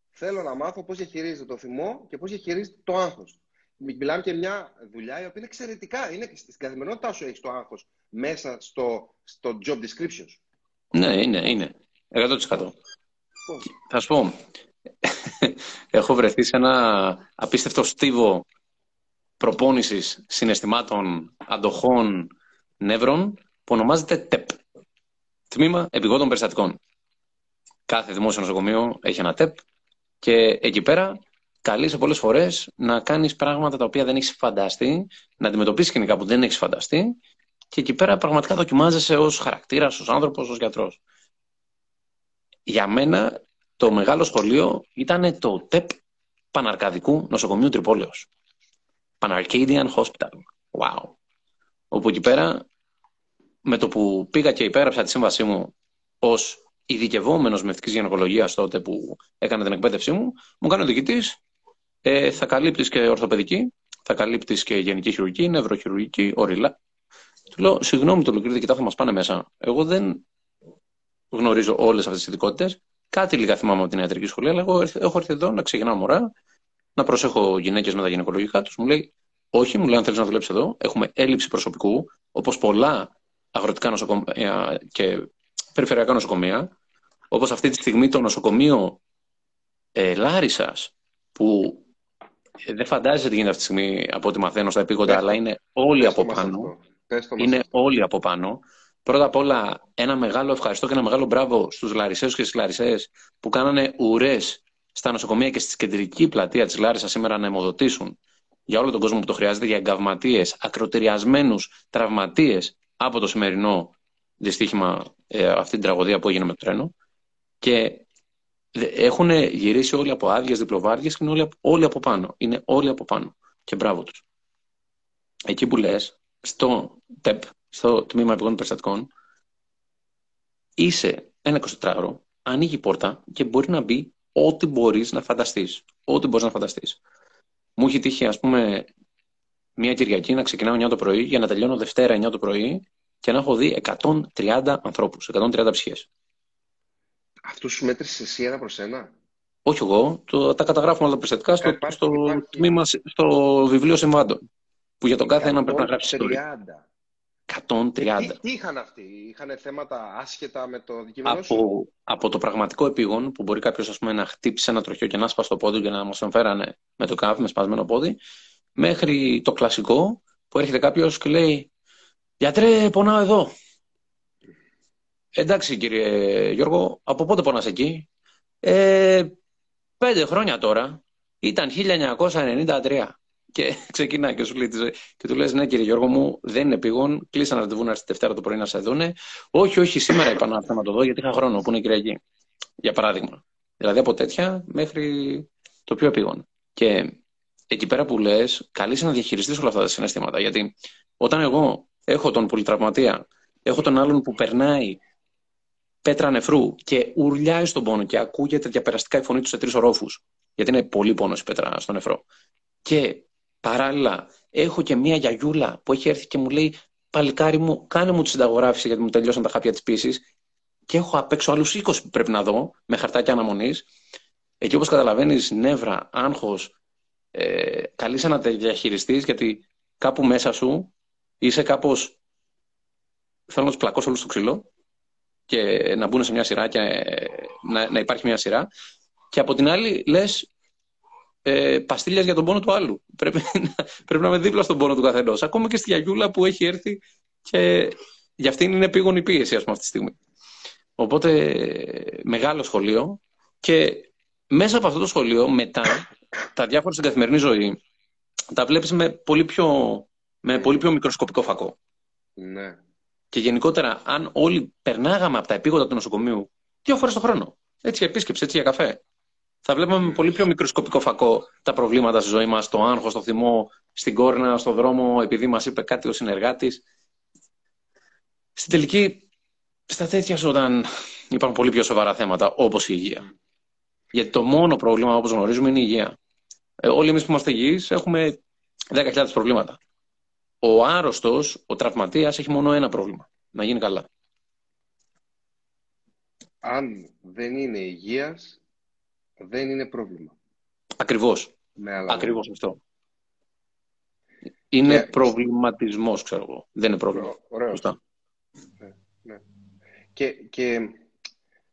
Θέλω να μάθω πώς διαχειρίζεται το θυμό και πώς διαχειρίζεται το άγχος. Μιλάμε και μια δουλειά η οποία είναι εξαιρετικά. Είναι στην καθημερινότητά σου έχεις το άγχος μέσα στο, στο job description Ναι, είναι, είναι. 100%. Θα σου πω, έχω βρεθεί σε ένα απίστευτο στίβο προπόνησης συναισθημάτων, αντοχών, νεύρων που ονομάζεται TEP. Τμήμα Επιγόντων Περιστατικών. Κάθε δημόσιο νοσοκομείο έχει ένα TEP και εκεί πέρα καλείσαι πολλές φορές να κάνεις πράγματα τα οποία δεν έχεις φανταστεί, να αντιμετωπίσεις κοινικά που δεν έχεις φανταστεί και εκεί πέρα πραγματικά δοκιμάζεσαι ως χαρακτήρας, ως άνθρωπος, ως γιατρός. Για μένα το μεγάλο σχολείο ήταν το ΤΕΠ Παναρκαδικού Νοσοκομείου Τρυπόλεως. Παναρcadian Hospital. Wow. Όπου εκεί πέρα, με το που πήγα και υπέγραψα τη σύμβασή μου ως ειδικευόμενος μευτική γυναικολογία τότε που έκανα την εκπαίδευσή μου, μου κάνει ο διοικητής, ε, θα καλύπτεις και ορθοπαιδική, θα καλύπτεις και γενική χειρουργική, νευροχειρουργική, οριλά. Του λέω, συγγνώμη, το ολοκλήρη κοιτά, θα μας πάνε μέσα. Εγώ δεν γνωρίζω όλες αυτές τις ειδικότητες. Κάτι λίγα θυμάμαι από την ιατρική σχολή, αλλά εγώ έχω έρθει εδώ να ξεκινάω μωρά, να προσέχω γυναίκες με τα γυναικολογικά τους. Μου λέει, Όχι, μου λέει, αν θέλεις να δουλέψεις εδώ, έχουμε έλλειψη προσωπικού, όπως πολλά αγροτικά νοσοκομεία και περιφερειακά νοσοκομεία, όπως αυτή τη στιγμή το νοσοκομείο ε, Λάρισας, που ε, δεν φαντάζεσαι τι γίνεται αυτή τη στιγμή από ό,τι μαθαίνω στα επίγοντα, αλλά είναι όλοι από πάνω. Είναι όλοι από πάνω. Πρώτα απ' όλα, ένα μεγάλο ευχαριστώ και ένα μεγάλο μπράβο στους Λαρισαίους και στις Λαρισαίες που κάνανε ουρές στα νοσοκομεία και στη κεντρική πλατεία της Λάρισας σήμερα να αιμοδοτήσουν για όλο τον κόσμο που το χρειάζεται, για εγκαυματίες, ακροτηριασμένους τραυματίες από το σημερινό δυστύχημα, ε, αυτή την τραγωδία που έγινε με το τρένο. Και έχουν γυρίσει όλοι από άδειες διπλοβάριε και είναι όλοι, όλοι από πάνω. Είναι όλοι από πάνω. Και μπράβο τους. Εκεί που λες, στο ΤΕΠ, στο τμήμα επιγόνων περιστατικών, είσαι ένα 24ωρο, ανοίγει η πόρτα και μπορεί να μπει ό,τι μπορείς να φανταστείς. Ό,τι μπορείς να φανταστείς. Μου έχει τύχει, ας πούμε, μια Κυριακή να ξεκινάω 9 το πρωί για να τελειώνω Δευτέρα 9 το πρωί και να έχω δει 130 ανθρώπους, 130 ψυχές. Αυτούς σου μέτρησες εσύ ένα προς ένα; Όχι εγώ, το, τα καταγράφουμε όλα τα περιστατικά στο, υπάρχει, στο, υπάρχει... Τμήμα, στο βιβλίο συμβάντων. Που για τον κάθε ένα πρέπει να γράψει. 130. Τι, τι είχαν αυτοί, είχαν θέματα άσχετα με το δικαιωμένο από, από το πραγματικό επίγον που μπορεί κάποιος να χτύπησε ένα τροχιό και να σπάσει το πόδι και να μας εμφέρανε με το κάφι με σπασμένο πόδι, μέχρι το κλασικό που έρχεται κάποιος και λέει Γιατρέ, πονάω εδώ. Εντάξει κύριε Γιώργο, από πότε πονάς εκεί; Ε, πέντε χρόνια τώρα ήταν 1993. Και ξεκινάει και σου λέει τη ζωή. Και του λες, Ναι, κύριε Γιώργο μου, δεν είναι πήγον. Κλείσαν ραντεβού να έρθει Δευτέρα το πρωί να σε δούνε. Όχι, όχι, σήμερα είπα να να το δω, γιατί είχα χρόνο που είναι Κυριακή. Για παράδειγμα. Δηλαδή από τέτοια μέχρι το πιο επίγον. Και εκεί πέρα που λες, καλείσαι να διαχειριστείς όλα αυτά τα συναισθήματα. Γιατί όταν εγώ έχω τον πολυτραυματία, έχω τον άλλον που περνάει πέτρα νεφρού και ουρλιάει στον πόνο και ακούγεται διαπεραστικά η φωνή του σε τρεις ορόφους, γιατί είναι πολύ πόνος η πέτρα στο νεφρό. Και παράλληλα έχω και μία γιαγιούλα που έχει έρθει και μου λέει Παλικάρι μου, κάνε μου τη συνταγογράφηση γιατί μου τελειώσαν τα χάπια της πίσης. Και έχω απ' έξω άλλους 20 που πρέπει να δω με χαρτάκια αναμονής. Εκεί όπως καταλαβαίνεις, νεύρα, άγχος, ε, καλείσαι να τα διαχειριστεί γιατί κάπου μέσα σου είσαι κάπως. Θέλω να τους πλακώσω όλους στο ξύλο και να μπουν σε μια σειρά και να, να υπάρχει μια σειρά. Και από την άλλη λες ε, παστίλιας για τον πόνο του άλλου. Πρέπει, πρέπει να είμαι δίπλα στον πόνο του καθενός. Ακόμα και στη γιαγιούλα που έχει έρθει και για αυτήν είναι η πίεση, ας πούμε, αυτή τη στιγμή. Οπότε, μεγάλο σχολείο και μέσα από αυτό το σχολείο, μετά, τα διάφορα στην καθημερινή ζωή, τα βλέπεις με πολύ πιο, με πολύ πιο μικροσκοπικό φακό. Ναι. Και γενικότερα, αν όλοι περνάγαμε από τα επίγοντα του νοσοκομείου δύο φορές το χρόνο, έτσι για επίσκεψη, έτσι για καφέ, θα βλέπαμε με πολύ πιο μικροσκοπικό φακό τα προβλήματα στη ζωή μας, το άγχος, το θυμό, στην κόρνα, στον δρόμο, επειδή μας είπε κάτι ο συνεργάτης. Στην τελική, στα τέτοια όταν υπάρχουν πολύ πιο σοβαρά θέματα, όπως η υγεία. Γιατί το μόνο πρόβλημα, όπως γνωρίζουμε, είναι η υγεία. Ε, όλοι εμείς που είμαστε υγιείς έχουμε 10.000 προβλήματα. Ο άρρωστος, ο τραυματίας, έχει μόνο ένα πρόβλημα. Να γίνει καλά. Αν δεν είναι υγείας, δεν είναι πρόβλημα. Ακριβώς. Ακριβώς αυτό. Είναι και... προβληματισμός, ξέρω εγώ. Δεν είναι πρόβλημα. Ωραίος. Ναι, ναι. Και, και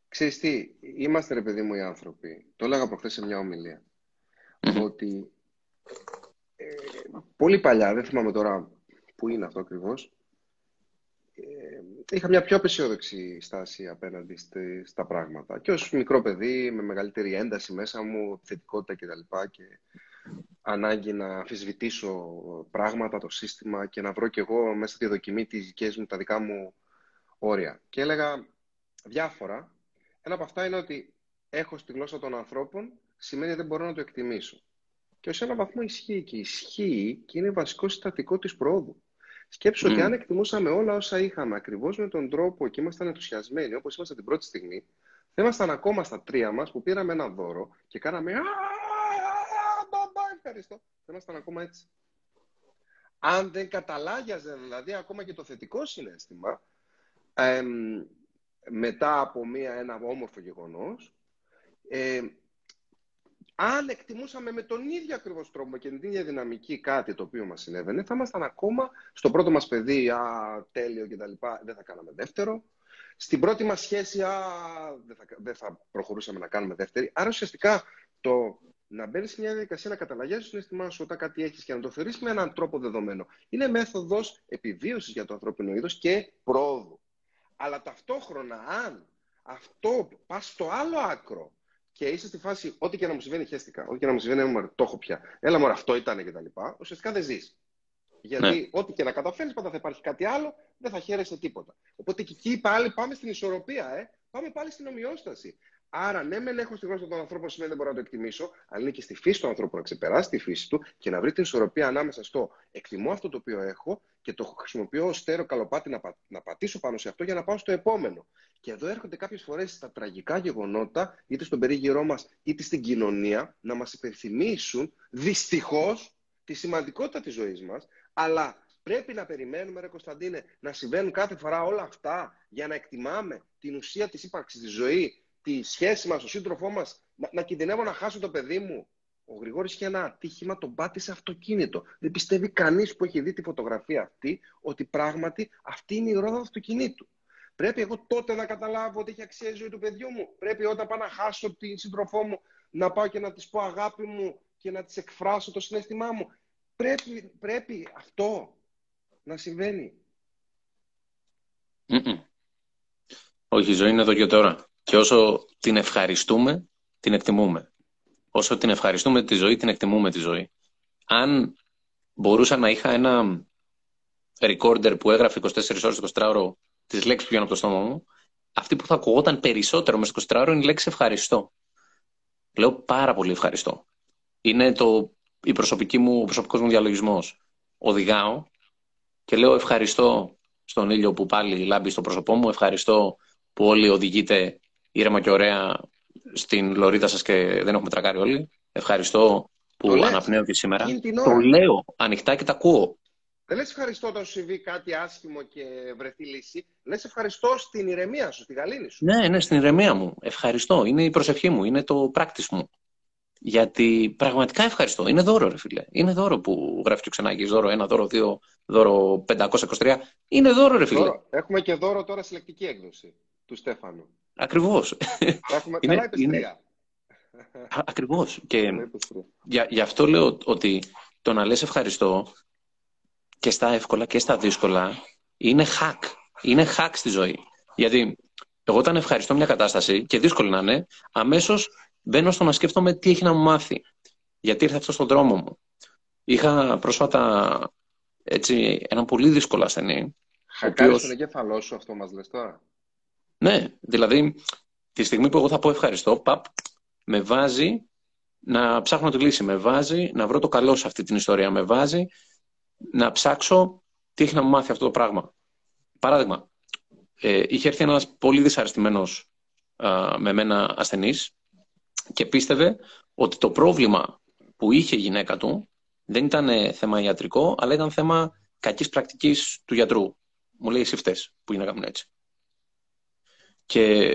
ξέρεις τι, είμαστε ρε παιδί μου οι άνθρωποι. Το έλεγα προχθές σε μια ομιλία. Ότι ε, πολύ παλιά, δεν θυμάμαι τώρα που είναι αυτό ακριβώς, ε, είχα μια πιο απεσιόδοξη στάση απέναντι στα πράγματα. Και ως μικρό παιδί, με μεγαλύτερη ένταση μέσα μου, θετικότητα κτλ. Και, και ανάγκη να αμφισβητήσω πράγματα, το σύστημα και να βρω κι εγώ μέσα στη δοκιμή τις δικές μου, τα δικά μου όρια. Και έλεγα διάφορα. Ένα από αυτά είναι ότι έχω στη γλώσσα των ανθρώπων σημαίνει ότι δεν μπορώ να το εκτιμήσω. Και ως ένα βαθμό ισχύει και ισχύει και είναι βασικό συστατικό της πρόοδου. Σκέψου ότι αν εκτιμούσαμε όλα όσα είχαμε ακριβώς με τον τρόπο και ήμασταν ενθουσιασμένοι όπως είμαστε την πρώτη στιγμή, θα ήμασταν ακόμα στα τρία μας που πήραμε ένα δώρο και κάναμε. Μπαμπά, ευχαριστώ. Θα ήμασταν ακόμα έτσι. Αν δεν καταλάγιαζε δηλαδή ακόμα και το θετικό συνέστημα, μετά από μία, ένα όμορφο γεγονός, ε, αν εκτιμούσαμε με τον ίδιο ακριβώς τρόπο και την ίδια δυναμική κάτι το οποίο μας συνέβαινε, θα ήμασταν ακόμα στο πρώτο μας παιδί, α, τέλειο κτλ. Δεν θα κάναμε δεύτερο. Στην πρώτη μας σχέση, α, δεν, θα, δεν θα προχωρούσαμε να κάνουμε δεύτερη. Άρα ουσιαστικά το να μπαίνεις σε μια διαδικασία να καταλαγιάζει το συναίσθημά σου όταν κάτι έχεις και να το θεωρείς με έναν τρόπο δεδομένο. Είναι μέθοδος επιβίωσης για το ανθρώπινο είδος και πρόοδου. Αλλά ταυτόχρονα, αν αυτό πας στο άλλο άκρο και είσαι στη φάση, ό,τι και να μου συμβαίνει, χαίστηκα. Ό,τι και να μου συμβαίνει, μου το έχω πια. Έλα μου, αυτό ήταν και τα λοιπά. Ουσιαστικά δεν ζεις. Γιατί ναι. ό,τι και να καταφέρεις, πάντα θα υπάρχει κάτι άλλο, δεν θα χαίρεσαι τίποτα. Οπότε και εκεί πάλι πάμε στην ισορροπία, ε. Πάμε πάλι στην ομοιόσταση. Άρα, ναι, μεν έχω στη γλώσσα των ανθρώπων σημαίνει δεν μπορώ να το εκτιμήσω, αλλά είναι και στη φύση του ανθρώπου να ξεπεράσει τη φύση του και να βρει την ισορροπία ανάμεσα στο εκτιμώ αυτό το οποίο έχω και το χρησιμοποιώ ως στέρο καλοπάτι να, πα, να πατήσω πάνω σε αυτό για να πάω στο επόμενο. Και εδώ έρχονται κάποιες φορές τα τραγικά γεγονότα, είτε στον περίγυρό μας είτε στην κοινωνία, να μας υπενθυμίσουν δυστυχώς τη σημαντικότητα της ζωής μας, αλλά Πρέπει να περιμένουμε, ρε Κωνσταντίνε, να συμβαίνουν κάθε φορά όλα αυτά για να εκτιμάμε την ουσία της ύπαρξης της ζωή τη σχέση μας, τον σύντροφό μας, να, να κινδυνεύω να χάσω το παιδί μου. Ο Γρηγόρης είχε ένα ατύχημα, τον πάτησε αυτοκίνητο. Δεν πιστεύει κανείς που έχει δει τη φωτογραφία αυτή ότι πράγματι αυτή είναι η ρόδα του αυτοκινήτου. Πρέπει εγώ τότε να καταλάβω ότι έχει αξία η ζωή του παιδιού μου. Πρέπει όταν πάω να χάσω την σύντροφό μου να πάω και να της πω αγάπη μου και να της εκφράσω το συνέστημά μου. Πρέπει, πρέπει αυτό να συμβαίνει. Όχι, η ζωή είναι εδώ και τώρα. Και όσο την ευχαριστούμε, την εκτιμούμε. Όσο την ευχαριστούμε τη ζωή, την εκτιμούμε τη ζωή. Αν μπορούσα να είχα ένα recorder που έγραφε 24 ώρες 24 ώρο τις λέξεις που βγαίνουν από το στόμα μου, αυτή που θα ακουγόταν περισσότερο μέσα στο 24 ώρο είναι η λέξη ευχαριστώ. Λέω πάρα πολύ ευχαριστώ. Είναι το, η προσωπική μου, ο προσωπικός μου διαλογισμός. Οδηγάω και λέω ευχαριστώ στον ήλιο που πάλι λάμπει στο πρόσωπό μου, ευχαριστώ που όλοι οδηγείτε ήρεμα και ωραία στην λωρίδα σας και δεν έχουμε τρακάρει όλοι. Ευχαριστώ που αναπνέω και σήμερα. Το λέω ανοιχτά και τα ακούω. Δεν λες ευχαριστώ όταν σου συμβεί κάτι άσχημο και βρεθεί λύση. Λες ευχαριστώ στην ηρεμία σου, στη γαλήνη σου. Ναι, ναι, στην ηρεμία μου. Ευχαριστώ. Είναι η προσευχή μου, είναι το πράκτης μου. Γιατί πραγματικά ευχαριστώ. Είναι δώρο, ρε φίλε. Είναι δώρο που γράφει και ο Ξενάκης. Δώρο 1, δώρο 2, δώρο 523. Είναι δώρο, ρε φίλε. Δώρο. Έχουμε και δώρο τώρα συλλεκτική έκδοση του Στέφανου. Ακριβώς. Έχουμε είναι, καλά είναι... Ακριβώς. Και για, γι' αυτό λέω ότι το να λες ευχαριστώ και στα εύκολα και στα δύσκολα είναι hack. Είναι hack στη ζωή. Γιατί εγώ όταν ευχαριστώ μια κατάσταση και δύσκολη να είναι, αμέσως μπαίνω στο να σκέφτομαι τι έχει να μου μάθει. Γιατί ήρθε αυτό στον δρόμο μου. Είχα πρόσφατα έτσι, ένα πολύ δύσκολο ασθενή. Χακάρει οποίος... τον εγκέφαλός σου αυτό μας λες τώρα; Ναι, δηλαδή τη στιγμή που εγώ θα πω ευχαριστώ, παπ, με βάζει να ψάχνω τη λύση, με βάζει να βρω το καλό σε αυτή την ιστορία, με βάζει να ψάξω τι έχει να μου μάθει αυτό το πράγμα. Παράδειγμα, ε, είχε έρθει ένας πολύ δυσαρεστημένος με μένα ασθενής και πίστευε ότι το πρόβλημα που είχε η γυναίκα του δεν ήταν θέμα ιατρικό, αλλά ήταν θέμα κακής πρακτικής του γιατρού. Μου λέει εσύ φταίς που η γυναίκα μου έτσι. Και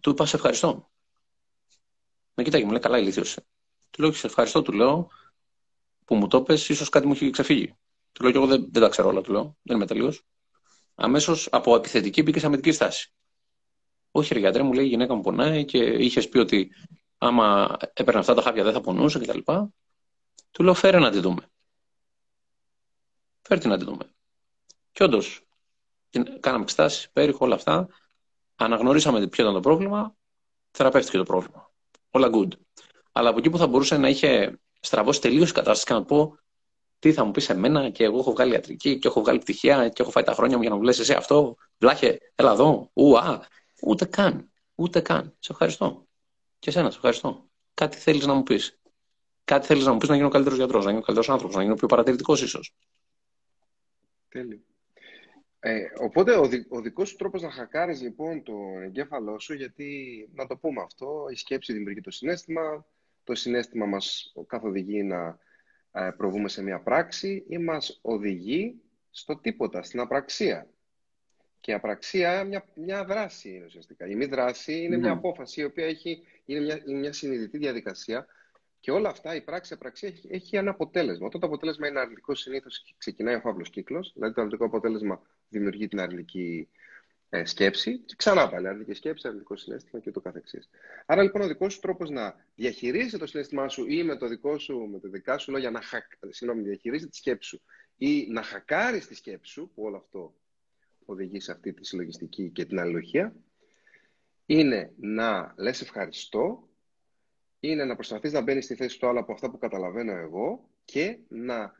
του είπα σε ευχαριστώ. Με κοιτάει μου λέει καλά ηλίθιος. Του λέω σε ευχαριστώ, του λέω που μου το πες, ίσως κάτι μου έχει ξεφύγει. Του λέω και εγώ δεν, δεν τα ξέρω όλα, του λέω. Δεν είμαι τελείως. Αμέσως από επιθετική μπήκε σε αμυντική στάση. Όχι, ρε γιατρέ, μου λέει η γυναίκα μου πονάει και είχες πει ότι άμα έπαιρνε αυτά τα χάπια δεν θα πονούσε κτλ. Του λέω φέρε να τη δούμε. Φέρτε να τη δούμε. Και όντως, κάναμε εξετάσεις, πέριχο, όλα αυτά. Αναγνωρίσαμε ποιο ήταν το πρόβλημα, θεραπεύτηκε το πρόβλημα. Όλα good. Αλλά από εκεί που θα μπορούσε να είχε στραβώσει τελείως η κατάσταση και να πω τι θα μου πεις σε μένα και εγώ έχω βγάλει ιατρική και έχω βγάλει πτυχία και έχω φάει τα χρόνια μου για να μου λες εσύ αυτό. Βλάχε, έλα εδώ. Ουα. Ούτε καν. Ούτε καν. Σε ευχαριστώ. Και εσένα, σε ευχαριστώ. Κάτι θέλεις να μου πεις. Κάτι θέλεις να μου πεις να γίνω καλύτερος γιατρός, να γίνω καλύτερος άνθρωπος, να γίνω πιο παρατηρητικός ίσως. Τέλειο. Ε, οπότε ο, δι, ο δικός σου τρόπος να χακάρεις λοιπόν το εγκέφαλό σου, γιατί να το πούμε αυτό, η σκέψη δημιουργεί το συνέστημα, το συνέστημα μας καθοδηγεί να ε, προβούμε σε μια πράξη ή μας οδηγεί στο τίποτα, στην απραξία. Και η απραξία μια, μια δράση είναι ουσιαστικά. Η μη δράση είναι μια ναι. απόφαση η οποία έχει, είναι μια, είναι μια συνειδητή διαδικασία και όλα αυτά, η πράξη, η απραξία έχει, έχει ένα αποτέλεσμα. Όταν το αποτέλεσμα είναι αρνητικό, συνήθως ξεκινάει ο φαύλος κύκλος. Δηλαδή, το αρνητικό αποτέλεσμα δημιουργεί την αρνητική ε, σκέψη και ξανά πάλι αρνητική σκέψη, αρνητικό συνέστημα και το καθεξής. Άρα λοιπόν ο δικός σου τρόπος να διαχειρίζεσαι το συνέστημά σου ή με το δικό σου, με το δικά σου λόγια να χακ, συγγνώμη, διαχειρίζεσαι τη σκέψη σου ή να χακάρεις τη σκέψη σου, που όλο αυτό οδηγεί σε αυτή τη συλλογιστική και την αλληλογία, είναι να λες ευχαριστώ, είναι να προσπαθείς να μπαίνεις στη θέση του άλλου από αυτά που καταλαβαίνω εγώ και να,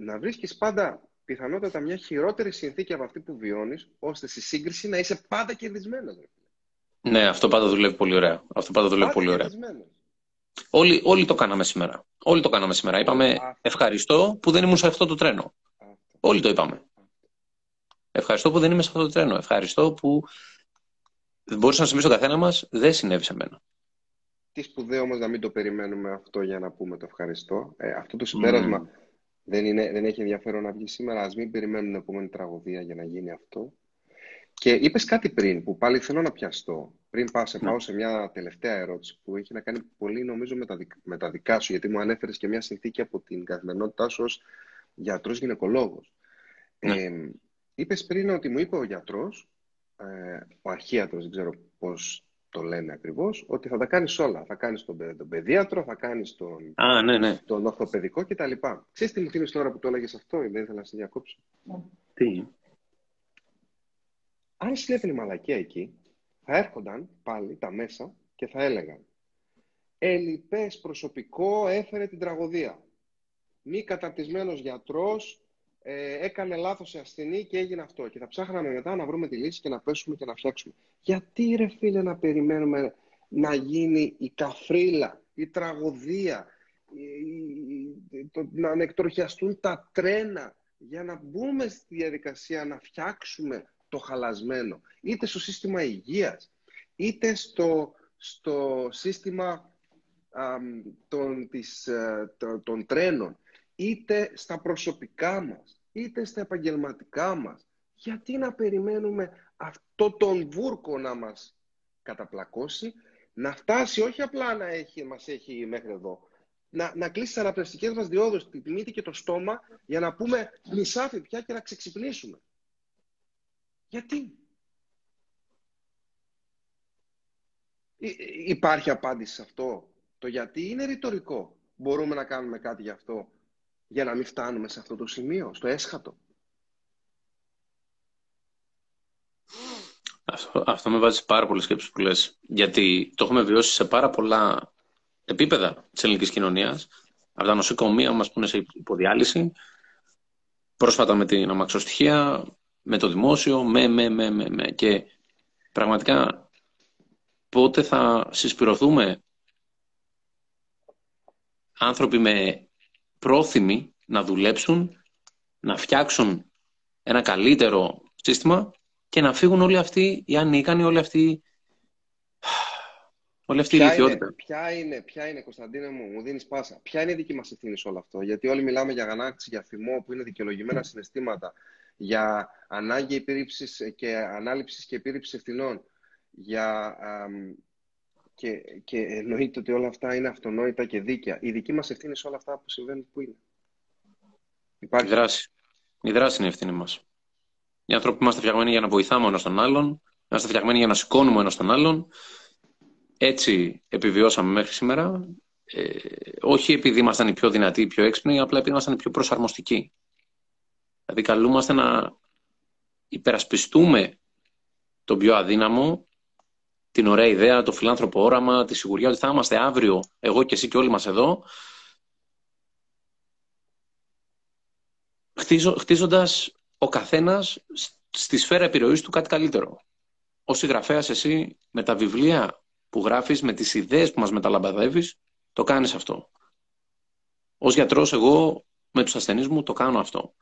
να βρίσκεις πάντα πιθανότατα μια χειρότερη συνθήκη από αυτή που βιώνεις, ώστε στη σύγκριση να είσαι πάντα κερδισμένος. Ναι, αυτό πάντα δουλεύει πολύ ωραία. Αυτό πάντα δουλεύει πολύ ωραία. Όλοι, όλοι το κάναμε σήμερα. Όλοι το κάναμε σήμερα. Είπαμε ευχαριστώ που δεν ήμουν σε αυτό το τρένο. Όλοι το είπαμε. Ευχαριστώ που δεν είμαι σε αυτό το τρένο. Ευχαριστώ που μπορούσε να συμβεί στον καθένα μας, δεν συνέβη σε μένα. Τι σπουδαίο όμως να μην το περιμένουμε αυτό για να πούμε το ευχαριστώ. Ε, αυτό το συμπέρασμα δεν, είναι, δεν έχει ενδιαφέρον να βγει σήμερα. Α μην περιμένουν την επόμενη τραγωδία για να γίνει αυτό. Και είπες κάτι πριν που πάλι θέλω να πιαστώ. Πριν πάω σε, ναι. πάω σε μια τελευταία ερώτηση που έχει να κάνει πολύ νομίζω με τα, με τα δικά σου, γιατί μου ανέφερες και μια συνθήκη από την καθημερινότητά σου ως γιατρός γυναικολόγος. Ναι. Ε, είπες πριν ότι μου είπε ο γιατρός, ε, ο αρχίατρος, δεν ξέρω πώς το λένε ακριβώς, ότι θα τα κάνεις όλα. Θα κάνεις τον, τον παιδίατρο, θα κάνεις τον, Α, ναι, ναι. τον ορθοπαιδικό κτλ. Ξέρεις τι μου θυμίζει τώρα που το έλεγες αυτό, δεν ήθελα να σε διακόψω; Τι; Αν συνέβαινε μαλακία εκεί, θα έρχονταν πάλι τα μέσα και θα έλεγαν ελλειπές προσωπικό έφερε την τραγωδία. Μη καταρτισμένος γιατρός ε, έκανε λάθος σε ασθενή και έγινε αυτό. Και θα ψάχναμε μετά να βρούμε τη λύση και να πέσουμε και να φτιάξουμε. Γιατί ρε φίλε να περιμένουμε να γίνει η καφρίλα, η τραγωδία, το, να ανεκτροχιαστούν τα τρένα για να μπούμε στη διαδικασία να φτιάξουμε το χαλασμένο. Είτε στο σύστημα υγείας, είτε στο, στο σύστημα των, της, ε, των τρένων, είτε στα προσωπικά μας, είτε στα επαγγελματικά μας. Γιατί να περιμένουμε αυτό τον βούρκο να μας καταπλακώσει, να φτάσει όχι απλά να έχει, μας έχει μέχρι εδώ, να, να κλείσει τις αναπνευστικές μας διόδους, τη μύτη και το στόμα, για να πούμε μισάφι πια και να ξεξυπνήσουμε. Γιατί; Υπάρχει απάντηση σε αυτό; Το γιατί είναι ρητορικό. Μπορούμε να κάνουμε κάτι γι' αυτό; Για να μην φτάνουμε σε αυτό το σημείο, στο έσχατο. Αυτό, αυτό με βάζει πάρα πολλές σκέψεις που λες. Γιατί το έχουμε βιώσει σε πάρα πολλά επίπεδα της ελληνικής κοινωνίας. Από τα νοσοκομεία μας που είναι σε υποδιάλυση, πρόσφατα με την αμαξοστοιχεία, με το δημόσιο, με, με, με, με, με. Και πραγματικά πότε θα συσπηρωθούμε άνθρωποι με πρόθυμοι να δουλέψουν, να φτιάξουν ένα καλύτερο σύστημα και να φύγουν όλοι αυτοί οι ανίκανοι, όλοι αυτοί Όλη αυτή ποια η είναι, ποια είναι, ποια είναι, Κωνσταντίνε μου, μου δίνεις πάσα. Ποια είναι η δική μας ευθύνη σε όλο αυτό; Γιατί όλοι μιλάμε για αγανάκτηση, για θυμό που είναι δικαιολογημένα συναισθήματα, για ανάγκη επίρρηψης και ανάληψης και επίρρηψης ευθυνών. Για, και, και εννοείται ότι όλα αυτά είναι αυτονόητα και δίκαια. Η δική μας ευθύνη σε όλα αυτά που συμβαίνουν, πού είναι; Υπάρχει. Η δράση. Η δράση είναι η ευθύνη μας. Οι άνθρωποι είμαστε φτιαγμένοι για να βοηθάμε ο ένας τον άλλον, είμαστε φτιαγμένοι για να σηκώνουμε ο ένας τον άλλον έτσι επιβιώσαμε μέχρι σήμερα. Ε, όχι επειδή ήμασταν οι πιο δυνατοί, οι πιο έξυπνοι, απλά επειδή ήμασταν οι πιο προσαρμοστικοί. Δηλαδή καλούμαστε να υπερασπιστούμε τον πιο αδύναμο, την ωραία ιδέα, το φιλάνθρωπο όραμα, τη σιγουριά ότι θα είμαστε αύριο, εγώ και εσύ και όλοι μας εδώ, χτίζοντας ο καθένας στη σφαίρα επιρροής του κάτι καλύτερο. Ο συγγραφέας εσύ με τα βιβλία που γράφεις, με τις ιδέες που μας μεταλαμπαδεύεις, το κάνεις αυτό. Ως γιατρός εγώ με τους ασθενείς μου το κάνω αυτό.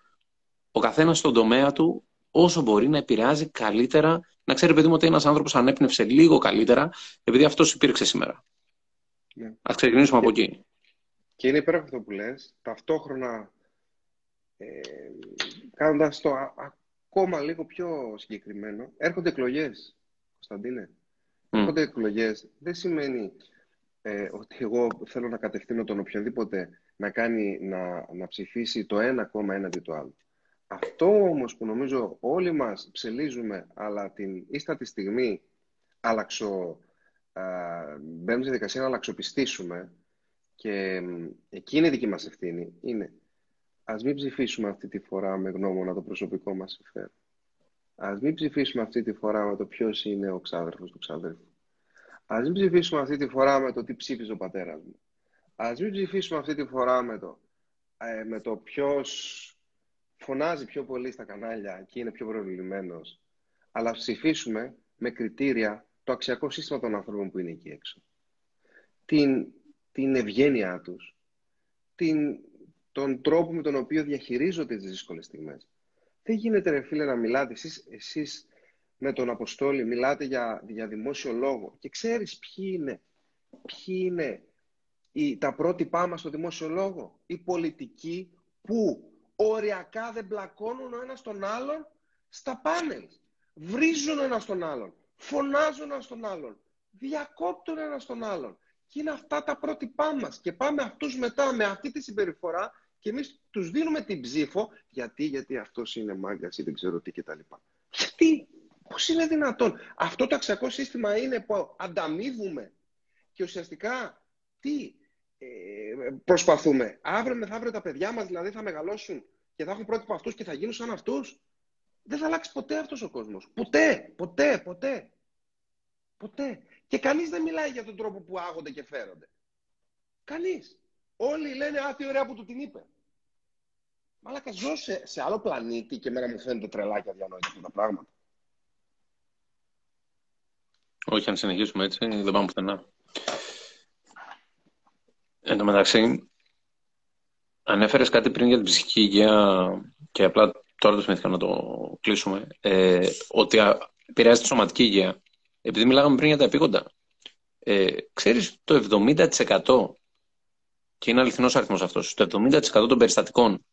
Ο καθένας στον τομέα του όσο μπορεί να επηρεάζει καλύτερα, να ξέρει παιδί μου ότι ένας άνθρωπος ανέπνευσε λίγο καλύτερα επειδή αυτός υπήρξε σήμερα. Ναι. Ας ξεκινήσουμε από εκεί. Και είναι υπέροχο αυτό που λες. Ταυτόχρονα ε, κάνοντας το ακόμα λίγο πιο συγκεκριμένο, έρχονται εκλογές, Κωνσταντίνε. Έρχονται εκλογές δεν σημαίνει ε, ότι εγώ θέλω να κατευθύνω τον οποιοδήποτε να, κάνει, να, να ψηφίσει το ένα κόμμα έναντι του άλλου. Αυτό όμως που νομίζω όλοι μας ψελίζουμε, αλλά την ίστατη στιγμή αλλαξο, α, μπαίνουμε στη δικασία να αλλαξοπιστήσουμε και εκεί είναι η δική μας ευθύνη, είναι ας μην ψηφίσουμε αυτή τη φορά με γνώμονα το προσωπικό μας συμφέρον. Α μην ψηφίσουμε αυτή τη φορά με το ποιος είναι ο ξάδερφος του ξάδερφου. Α μην ψηφίσουμε αυτή τη φορά με το τι ψήφιζε ο πατέρας μου. Α μην ψηφίσουμε αυτή τη φορά με το, ε, με το ποιος φωνάζει πιο πολύ στα κανάλια και είναι πιο προβλημένο. Αλλά ψηφίσουμε με κριτήρια το αξιακό σύστημα των ανθρώπων που είναι εκεί έξω. Την, την ευγένειά τους, την, τον τρόπο με τον οποίο διαχειρίζονται τις δύσκολες στιγμές. Δεν γίνεται, ρε φίλε, να μιλάτε εσείς, εσείς με τον Αποστόλη μιλάτε για, για δημόσιο λόγο και ξέρεις ποιοι είναι, ποιοι είναι οι, τα πρότυπά μας στο δημόσιο λόγο. Οι πολιτικοί που οριακά δεν μπλακώνουν ο ένας τον άλλον στα πάνελ. Βρίζουν ο ένας τον άλλον. Φωνάζουν ο ένας τον άλλον. Διακόπτουν ο ένας τον άλλον. Και είναι αυτά τα πρότυπά μας. Και πάμε αυτούς μετά με αυτή τη συμπεριφορά και εμείς τους δίνουμε την ψήφο γιατί, γιατί αυτός είναι μάγκας ή δεν ξέρω τι κτλ. Γιατί, πώς είναι δυνατόν; Αυτό το αξιακό σύστημα είναι που ανταμείβουμε και ουσιαστικά τι ε, προσπαθούμε. Αύριο μεθαύριο τα παιδιά μας δηλαδή θα μεγαλώσουν και θα έχουν πρότυπο αυτούς και θα γίνουν σαν αυτούς. Δεν θα αλλάξει ποτέ αυτός ο κόσμος. Ποτέ, ποτέ, ποτέ. Ποτέ. Και κανείς δεν μιλάει για τον τρόπο που άγονται και φέρονται. Κανείς. Όλοι λένε, α, τι ωραία που του την είπε. Μαλάκα, ζω σε, σε άλλο πλανήτη και εμένα μου φαίνεται τρελά και αδιανόητα αυτά τα πράγματα. Όχι, αν συνεχίσουμε έτσι, δεν πάμε πουθενά. Εν τω μεταξύ, ανέφερε κάτι πριν για την ψυχική υγεία και απλά τώρα το θυμήθηκα να το κλείσουμε. Ε, ότι επηρεάζει τη σωματική υγεία. Επειδή μιλάγαμε πριν για τα επίγοντα. Ε, ξέρεις, το 70% και είναι αληθινός αριθμός αυτός, το 70% των περιστατικών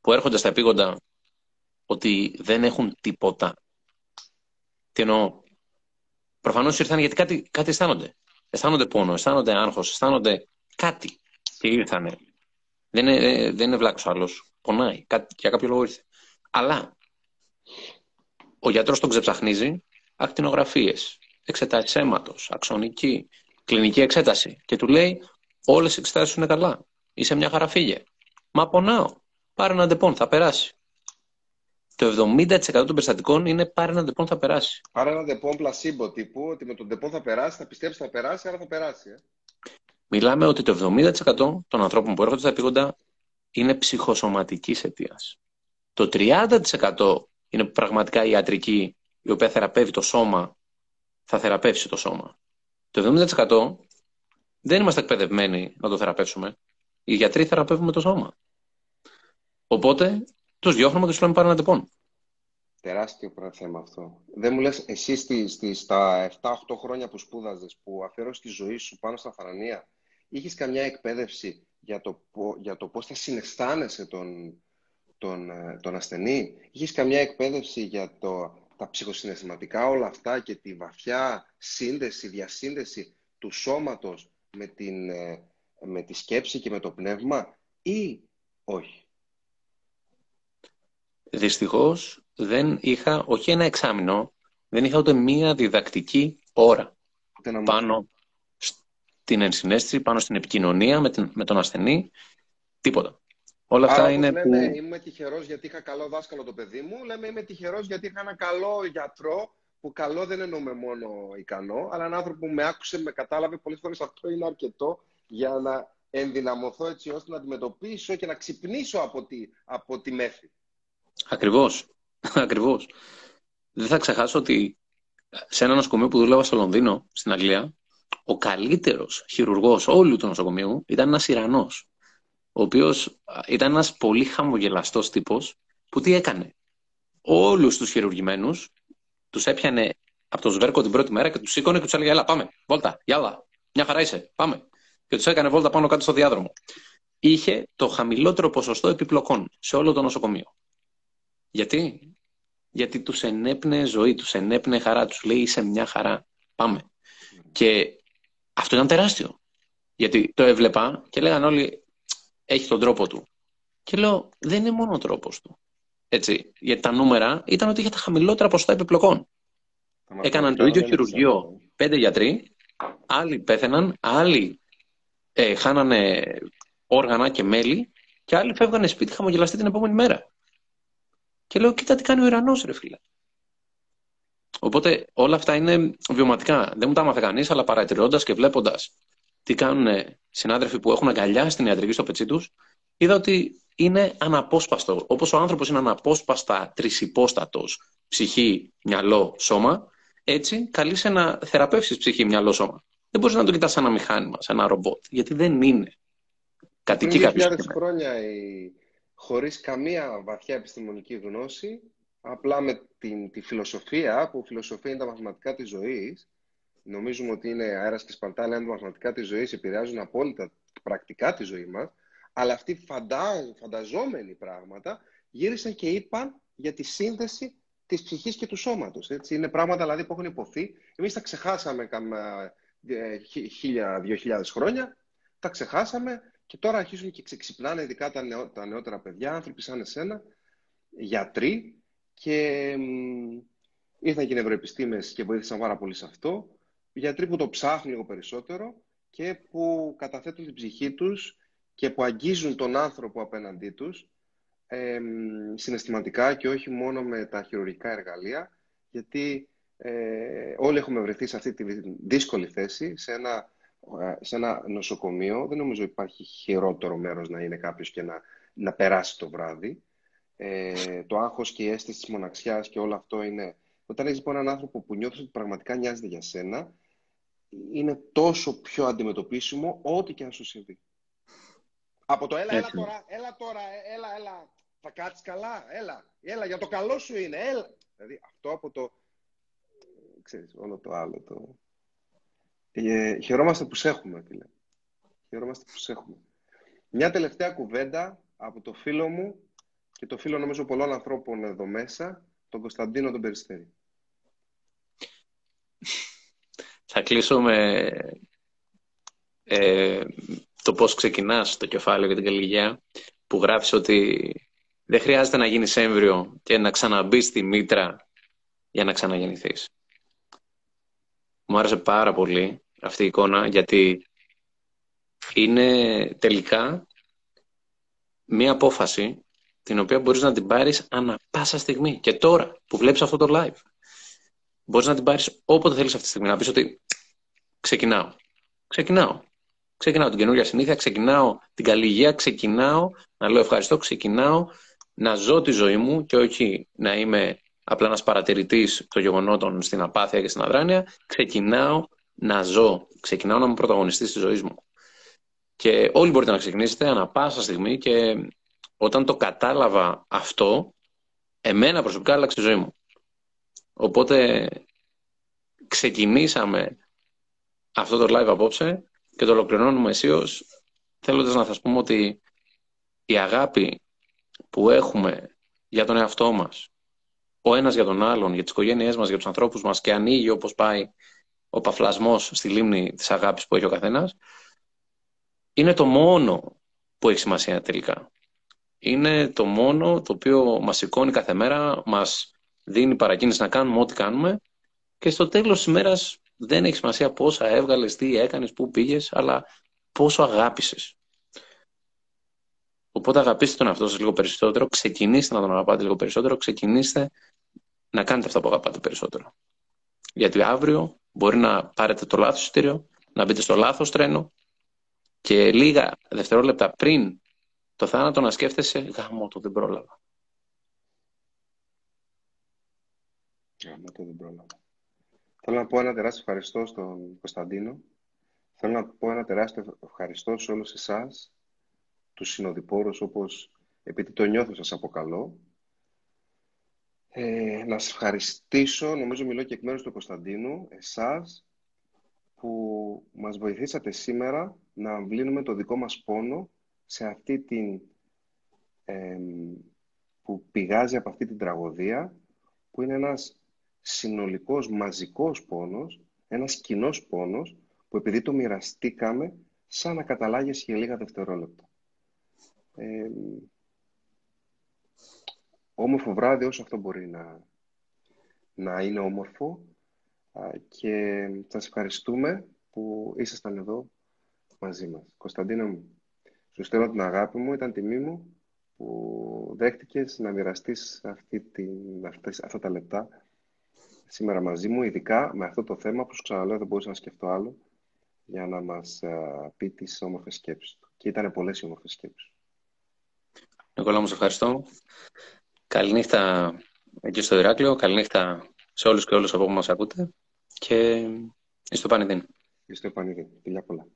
που έρχονται στα επίγοντα ότι δεν έχουν τίποτα. Τι εννοώ; Προφανώς ήρθαν γιατί κάτι, κάτι αισθάνονται. Αισθάνονται πόνο, αισθάνονται άγχος, αισθάνονται κάτι. Και ήρθανε. Δεν είναι, δεν είναι βλάκας ο άλλος. Πονάει. Κάτι, για κάποιο λόγο ήρθε. Αλλά ο γιατρός τον ξεψαχνίζει ακτινογραφίες, εξετάσεις αίματος, αξονική, κλινική εξέταση. Και του λέει: Όλες οι εξετάσεις είναι καλά. Είσαι μια χαρά, φύγε. Μα πονάω. Πάρε ένα Depon, θα περάσει. Το 70% των περιστατικών είναι πάρε ένα Depon, θα περάσει. Πάρε ένα Depon placebo τύπου, ότι με τον Depon θα περάσει, θα πιστέψεις θα περάσει, άρα θα περάσει. Ε. Μιλάμε ότι το 70% των ανθρώπων που έρχονται στα επείγοντα είναι ψυχοσωματικής αιτίας. Το 30% είναι πραγματικά ιατρική, η οποία θεραπεύει το σώμα, θα θεραπεύσει το σώμα. Το 70% δεν είμαστε εκπαιδευμένοι να το θεραπεύσουμε. Οι γιατροί θεραπεύουμε το σώμα. Οπότε τους διώχνουμε και τους λέμε πάρε ένα τεπών. Τεράστιο θέμα αυτό. Δεν μου λες, εσύ στη, στη, στα 7-8 χρόνια που σπούδαζες, που αφιέρωσε τη ζωή σου πάνω στα θαρανία, είχες καμιά εκπαίδευση για το, για το πώς θα συναισθάνεσαι τον, τον, ε, τον ασθενή; Είχες καμιά εκπαίδευση για το, τα ψυχοσυναισθηματικά όλα αυτά και τη βαθιά σύνδεση, διασύνδεση του σώματος με, την, ε, με τη σκέψη και με το πνεύμα ή όχι; Δυστυχώς δεν είχα, όχι ένα εξάμεινο, δεν είχα ούτε μία διδακτική ώρα πάνω στην ενσυναίσθηση, πάνω στην επικοινωνία με, την, με τον ασθενή, τίποτα. Όλα αυτά είναι λέμε, που... Είμαι τυχερός γιατί είχα καλό δάσκαλο το παιδί μου. Λέμε είμαι τυχερός γιατί είχα ένα καλό γιατρό. Που καλό δεν εννοούμε μόνο ικανό, αλλά ένα άνθρωπο που με άκουσε, με κατάλαβε. Πολλές φορές αυτό είναι αρκετό για να ενδυναμωθώ έτσι ώστε να αντιμετωπίσω και να ξυπνήσω από τη, από τη μέθη. Ακριβώς. Ακριβώς. Δεν θα ξεχάσω ότι σε ένα νοσοκομείο που δούλευα στο Λονδίνο, στην Αγγλία, ο καλύτερος χειρουργός όλου του νοσοκομείου ήταν ένας Ιρανός, ο οποίος ήταν ένας πολύ χαμογελαστός τύπος, που τι έκανε. Όλους τους χειρουργημένους τους έπιανε από το σβέρκο την πρώτη μέρα και τους σήκωνε και τους έλεγε «Έλα, πάμε, βόλτα, γιάλα, μια χαρά είσαι, πάμε». Και τους έκανε βόλτα πάνω κάτω στο διάδρομο. Είχε το χαμηλότερο ποσοστό επιπλοκών σε όλο το νοσοκομείο. Γιατί; Γιατί τους ενέπνεε ζωή, τους ενέπνεε χαρά, τους λέει είσαι μια χαρά, πάμε. Και αυτό ήταν τεράστιο. Γιατί το έβλεπα και λέγανε όλοι έχει τον τρόπο του. Και λέω δεν είναι μόνο ο τρόπος του. Έτσι, γιατί τα νούμερα ήταν ότι είχε τα χαμηλότερα ποσοστά επιπλοκών. Έκαναν το ίδιο χειρουργείο πέντε γιατροί, άλλοι πέθαιναν, άλλοι ε, χάνανε όργανα και μέλη και άλλοι φεύγανε σπίτι χαμογελαστοί την επόμενη μέρα. Και λέω, κοίτα τι κάνει ο Ιρανός, ρε φίλε. Οπότε όλα αυτά είναι βιωματικά. Δεν μου τα έμαθε κανείς, αλλά παρατηρώντας και βλέποντας τι κάνουν συνάδελφοι που έχουν αγκαλιά στην ιατρική στο πετσί τους, είδα ότι είναι αναπόσπαστο. Όπως ο άνθρωπος είναι αναπόσπαστα τρισυπόστατος ψυχή, μυαλό, σώμα, έτσι καλείσαι να θεραπεύσεις ψυχή, μυαλό, σώμα. Δεν μπορείς να το κοιτάς σαν ένα μηχάνημα, σαν ένα ρομπότ, γιατί δεν είναι. Κατοικεί κάποιος. χρόνια η χωρίς καμία βαθιά επιστημονική γνώση, απλά με την, τη φιλοσοφία, που φιλοσοφία είναι τα μαθηματικά της ζωής, νομίζουμε ότι είναι αέρας και σπαρτάλια, είναι τα μαθηματικά της ζωής, επηρεάζουν απόλυτα πρακτικά τη ζωή μας, αλλά αυτοί φαντά, φανταζόμενοι πράγματα γύρισαν και είπαν για τη σύνδεση της ψυχής και του σώματος. Έτσι. Είναι πράγματα δηλαδή, που έχουν υποθεί. Εμείς τα ξεχάσαμε κάμα ε, χίλια, δύο χιλιάδες χρόνια, τα ξεχάσαμε και τώρα αρχίζουν και ξεξυπνάνε, ειδικά τα, νεό, τα νεότερα παιδιά, άνθρωποι σαν εσένα, γιατροί, και μ, ήρθαν και οι νευροεπιστήμες και βοήθησαν πάρα πολύ σε αυτό. Γιατροί που το ψάχνουν λίγο περισσότερο και που καταθέτουν την ψυχή τους και που αγγίζουν τον άνθρωπο απέναντί τους ε, συναισθηματικά και όχι μόνο με τα χειρουργικά εργαλεία, γιατί ε, όλοι έχουμε βρεθεί σε αυτή τη δύσκολη θέση, σε ένα Ε, σε ένα νοσοκομείο δεν νομίζω υπάρχει χειρότερο μέρος να είναι κάποιος και να, να περάσει το βράδυ. Ε, το άγχος και η αίσθηση της μοναξιάς και όλο αυτό είναι... Όταν έχεις λοιπόν έναν άνθρωπο που νιώθεις ότι πραγματικά νοιάζεται για σένα, είναι τόσο πιο αντιμετωπίσιμο ό,τι και αν σου συμβεί. Από το έλα, έλα τώρα, έλα τώρα, έλα, έλα, θα κάτσεις καλά, έλα, έλα, για το καλό σου είναι, έλα. Δηλαδή αυτό από το, ξέρεις, όλο το άλλο, το... Ε, χαιρόμαστε που σε έχουμε, φίλε. Χαιρόμαστε που σε έχουμε. Μια τελευταία κουβέντα από το φίλο μου και το φίλο νομίζω πολλών ανθρώπων εδώ μέσα, τον Κωνσταντίνο τον Περιστέρη. Θα κλείσω με ε, το πώς ξεκινάς το κεφάλαιο για την καλλιγιά που γράφεις ότι δεν χρειάζεται να γίνεις έμβριο και να ξαναμπείς στη μήτρα για να ξαναγεννηθείς. Μου άρεσε πάρα πολύ αυτή η εικόνα γιατί είναι τελικά μία απόφαση την οποία μπορείς να την πάρεις ανα πάσα στιγμή. Και τώρα που βλέπεις αυτό το live, μπορείς να την πάρεις όποτε θέλεις αυτή τη στιγμή. Να πεις ότι ξεκινάω. Ξεκινάω. Ξεκινάω την καινούργια συνήθεια, ξεκινάω την καλή υγεία, ξεκινάω να λέω ευχαριστώ, ξεκινάω να ζω τη ζωή μου και όχι να είμαι απλά ένας παρατηρητής των γεγονότων στην απάθεια και στην αδράνεια. Ξεκινάω να ζω, ξεκινάω να είμαι πρωταγωνιστής της ζωής μου. Και όλοι μπορείτε να ξεκινήσετε ανα πάσα στιγμή και όταν το κατάλαβα αυτό, εμένα προσωπικά άλλαξε η ζωή μου. Οπότε ξεκινήσαμε αυτό το live απόψε και το ολοκληρώνουμε αισίως θέλοντας να σας πούμε ότι η αγάπη που έχουμε για τον εαυτό μας, ο ένας για τον άλλον, για τις οικογένειές μας, για τους ανθρώπους μας και ανοίγει όπως πάει ο παφλασμός στη λίμνη της αγάπης που έχει ο καθένας, είναι το μόνο που έχει σημασία τελικά. Είναι το μόνο το οποίο μας σηκώνει κάθε μέρα, μας δίνει παρακίνηση να κάνουμε ό,τι κάνουμε και στο τέλος της ημέρας δεν έχει σημασία πόσα έβγαλες, τι έκανες, πού πήγες, αλλά πόσο αγάπησες. Οπότε αγαπήστε τον εαυτό σας λίγο περισσότερο, ξεκινήστε να τον αγαπάτε λίγο περισσότερο, ξεκινήστε να κάνετε αυτά που αγαπάτε περισσότερο. Γιατί αύριο μπορεί να πάρετε το λάθος εισιτήριο, να μπείτε στο λάθος τρένο και λίγα δευτερόλεπτα πριν το θάνατο να σκέφτεσαι γάμο το δεν πρόλαβα. Γάμο το δεν πρόλαβα. Θέλω να πω ένα τεράστιο ευχαριστώ στον Κωνσταντίνο. Θέλω να πω ένα τεράστιο ευχαριστώ σε όλους εσάς, τους συνοδοιπόρους, όπως επειδή το νιώθω σας αποκαλώ. Ε, να σας ευχαριστήσω, νομίζω μιλώ και εκ μέρους του Κωνσταντίνου, εσάς, που μας βοηθήσατε σήμερα να αμβλύνουμε το δικό μας πόνο σε αυτή την... που πηγάζει από αυτή την τραγωδία, που είναι ένας συνολικός, μαζικός πόνος, ένας κοινός πόνος, που επειδή το μοιραστήκαμε, σαν να καταλάγεσαι για λίγα δευτερόλεπτα. Ε, όμορφο βράδυ όσο αυτό μπορεί να, να είναι όμορφο και σας ευχαριστούμε που ήσασταν εδώ μαζί μας. Κωνσταντίνα μου, σου στέλνω την αγάπη μου, ήταν τιμή μου που δέχτηκες να μοιραστείς αυτή την, αυτές, αυτά τα λεπτά σήμερα μαζί μου, ειδικά με αυτό το θέμα που σου ξαναλέω δεν μπορούσα να σκεφτώ άλλο για να μας πει τις όμορφες σκέψεις του. Και ήταν πολλές οι όμορφες σκέψεις. Νικόλα μου, σε ευχαριστώ. Καληνύχτα εκεί στο Ηράκλειο, καληνύχτα σε όλους και όλους από που μας ακούτε και στο Πανιδίν. Στο Πανιδίν. Φιλιά πολλά.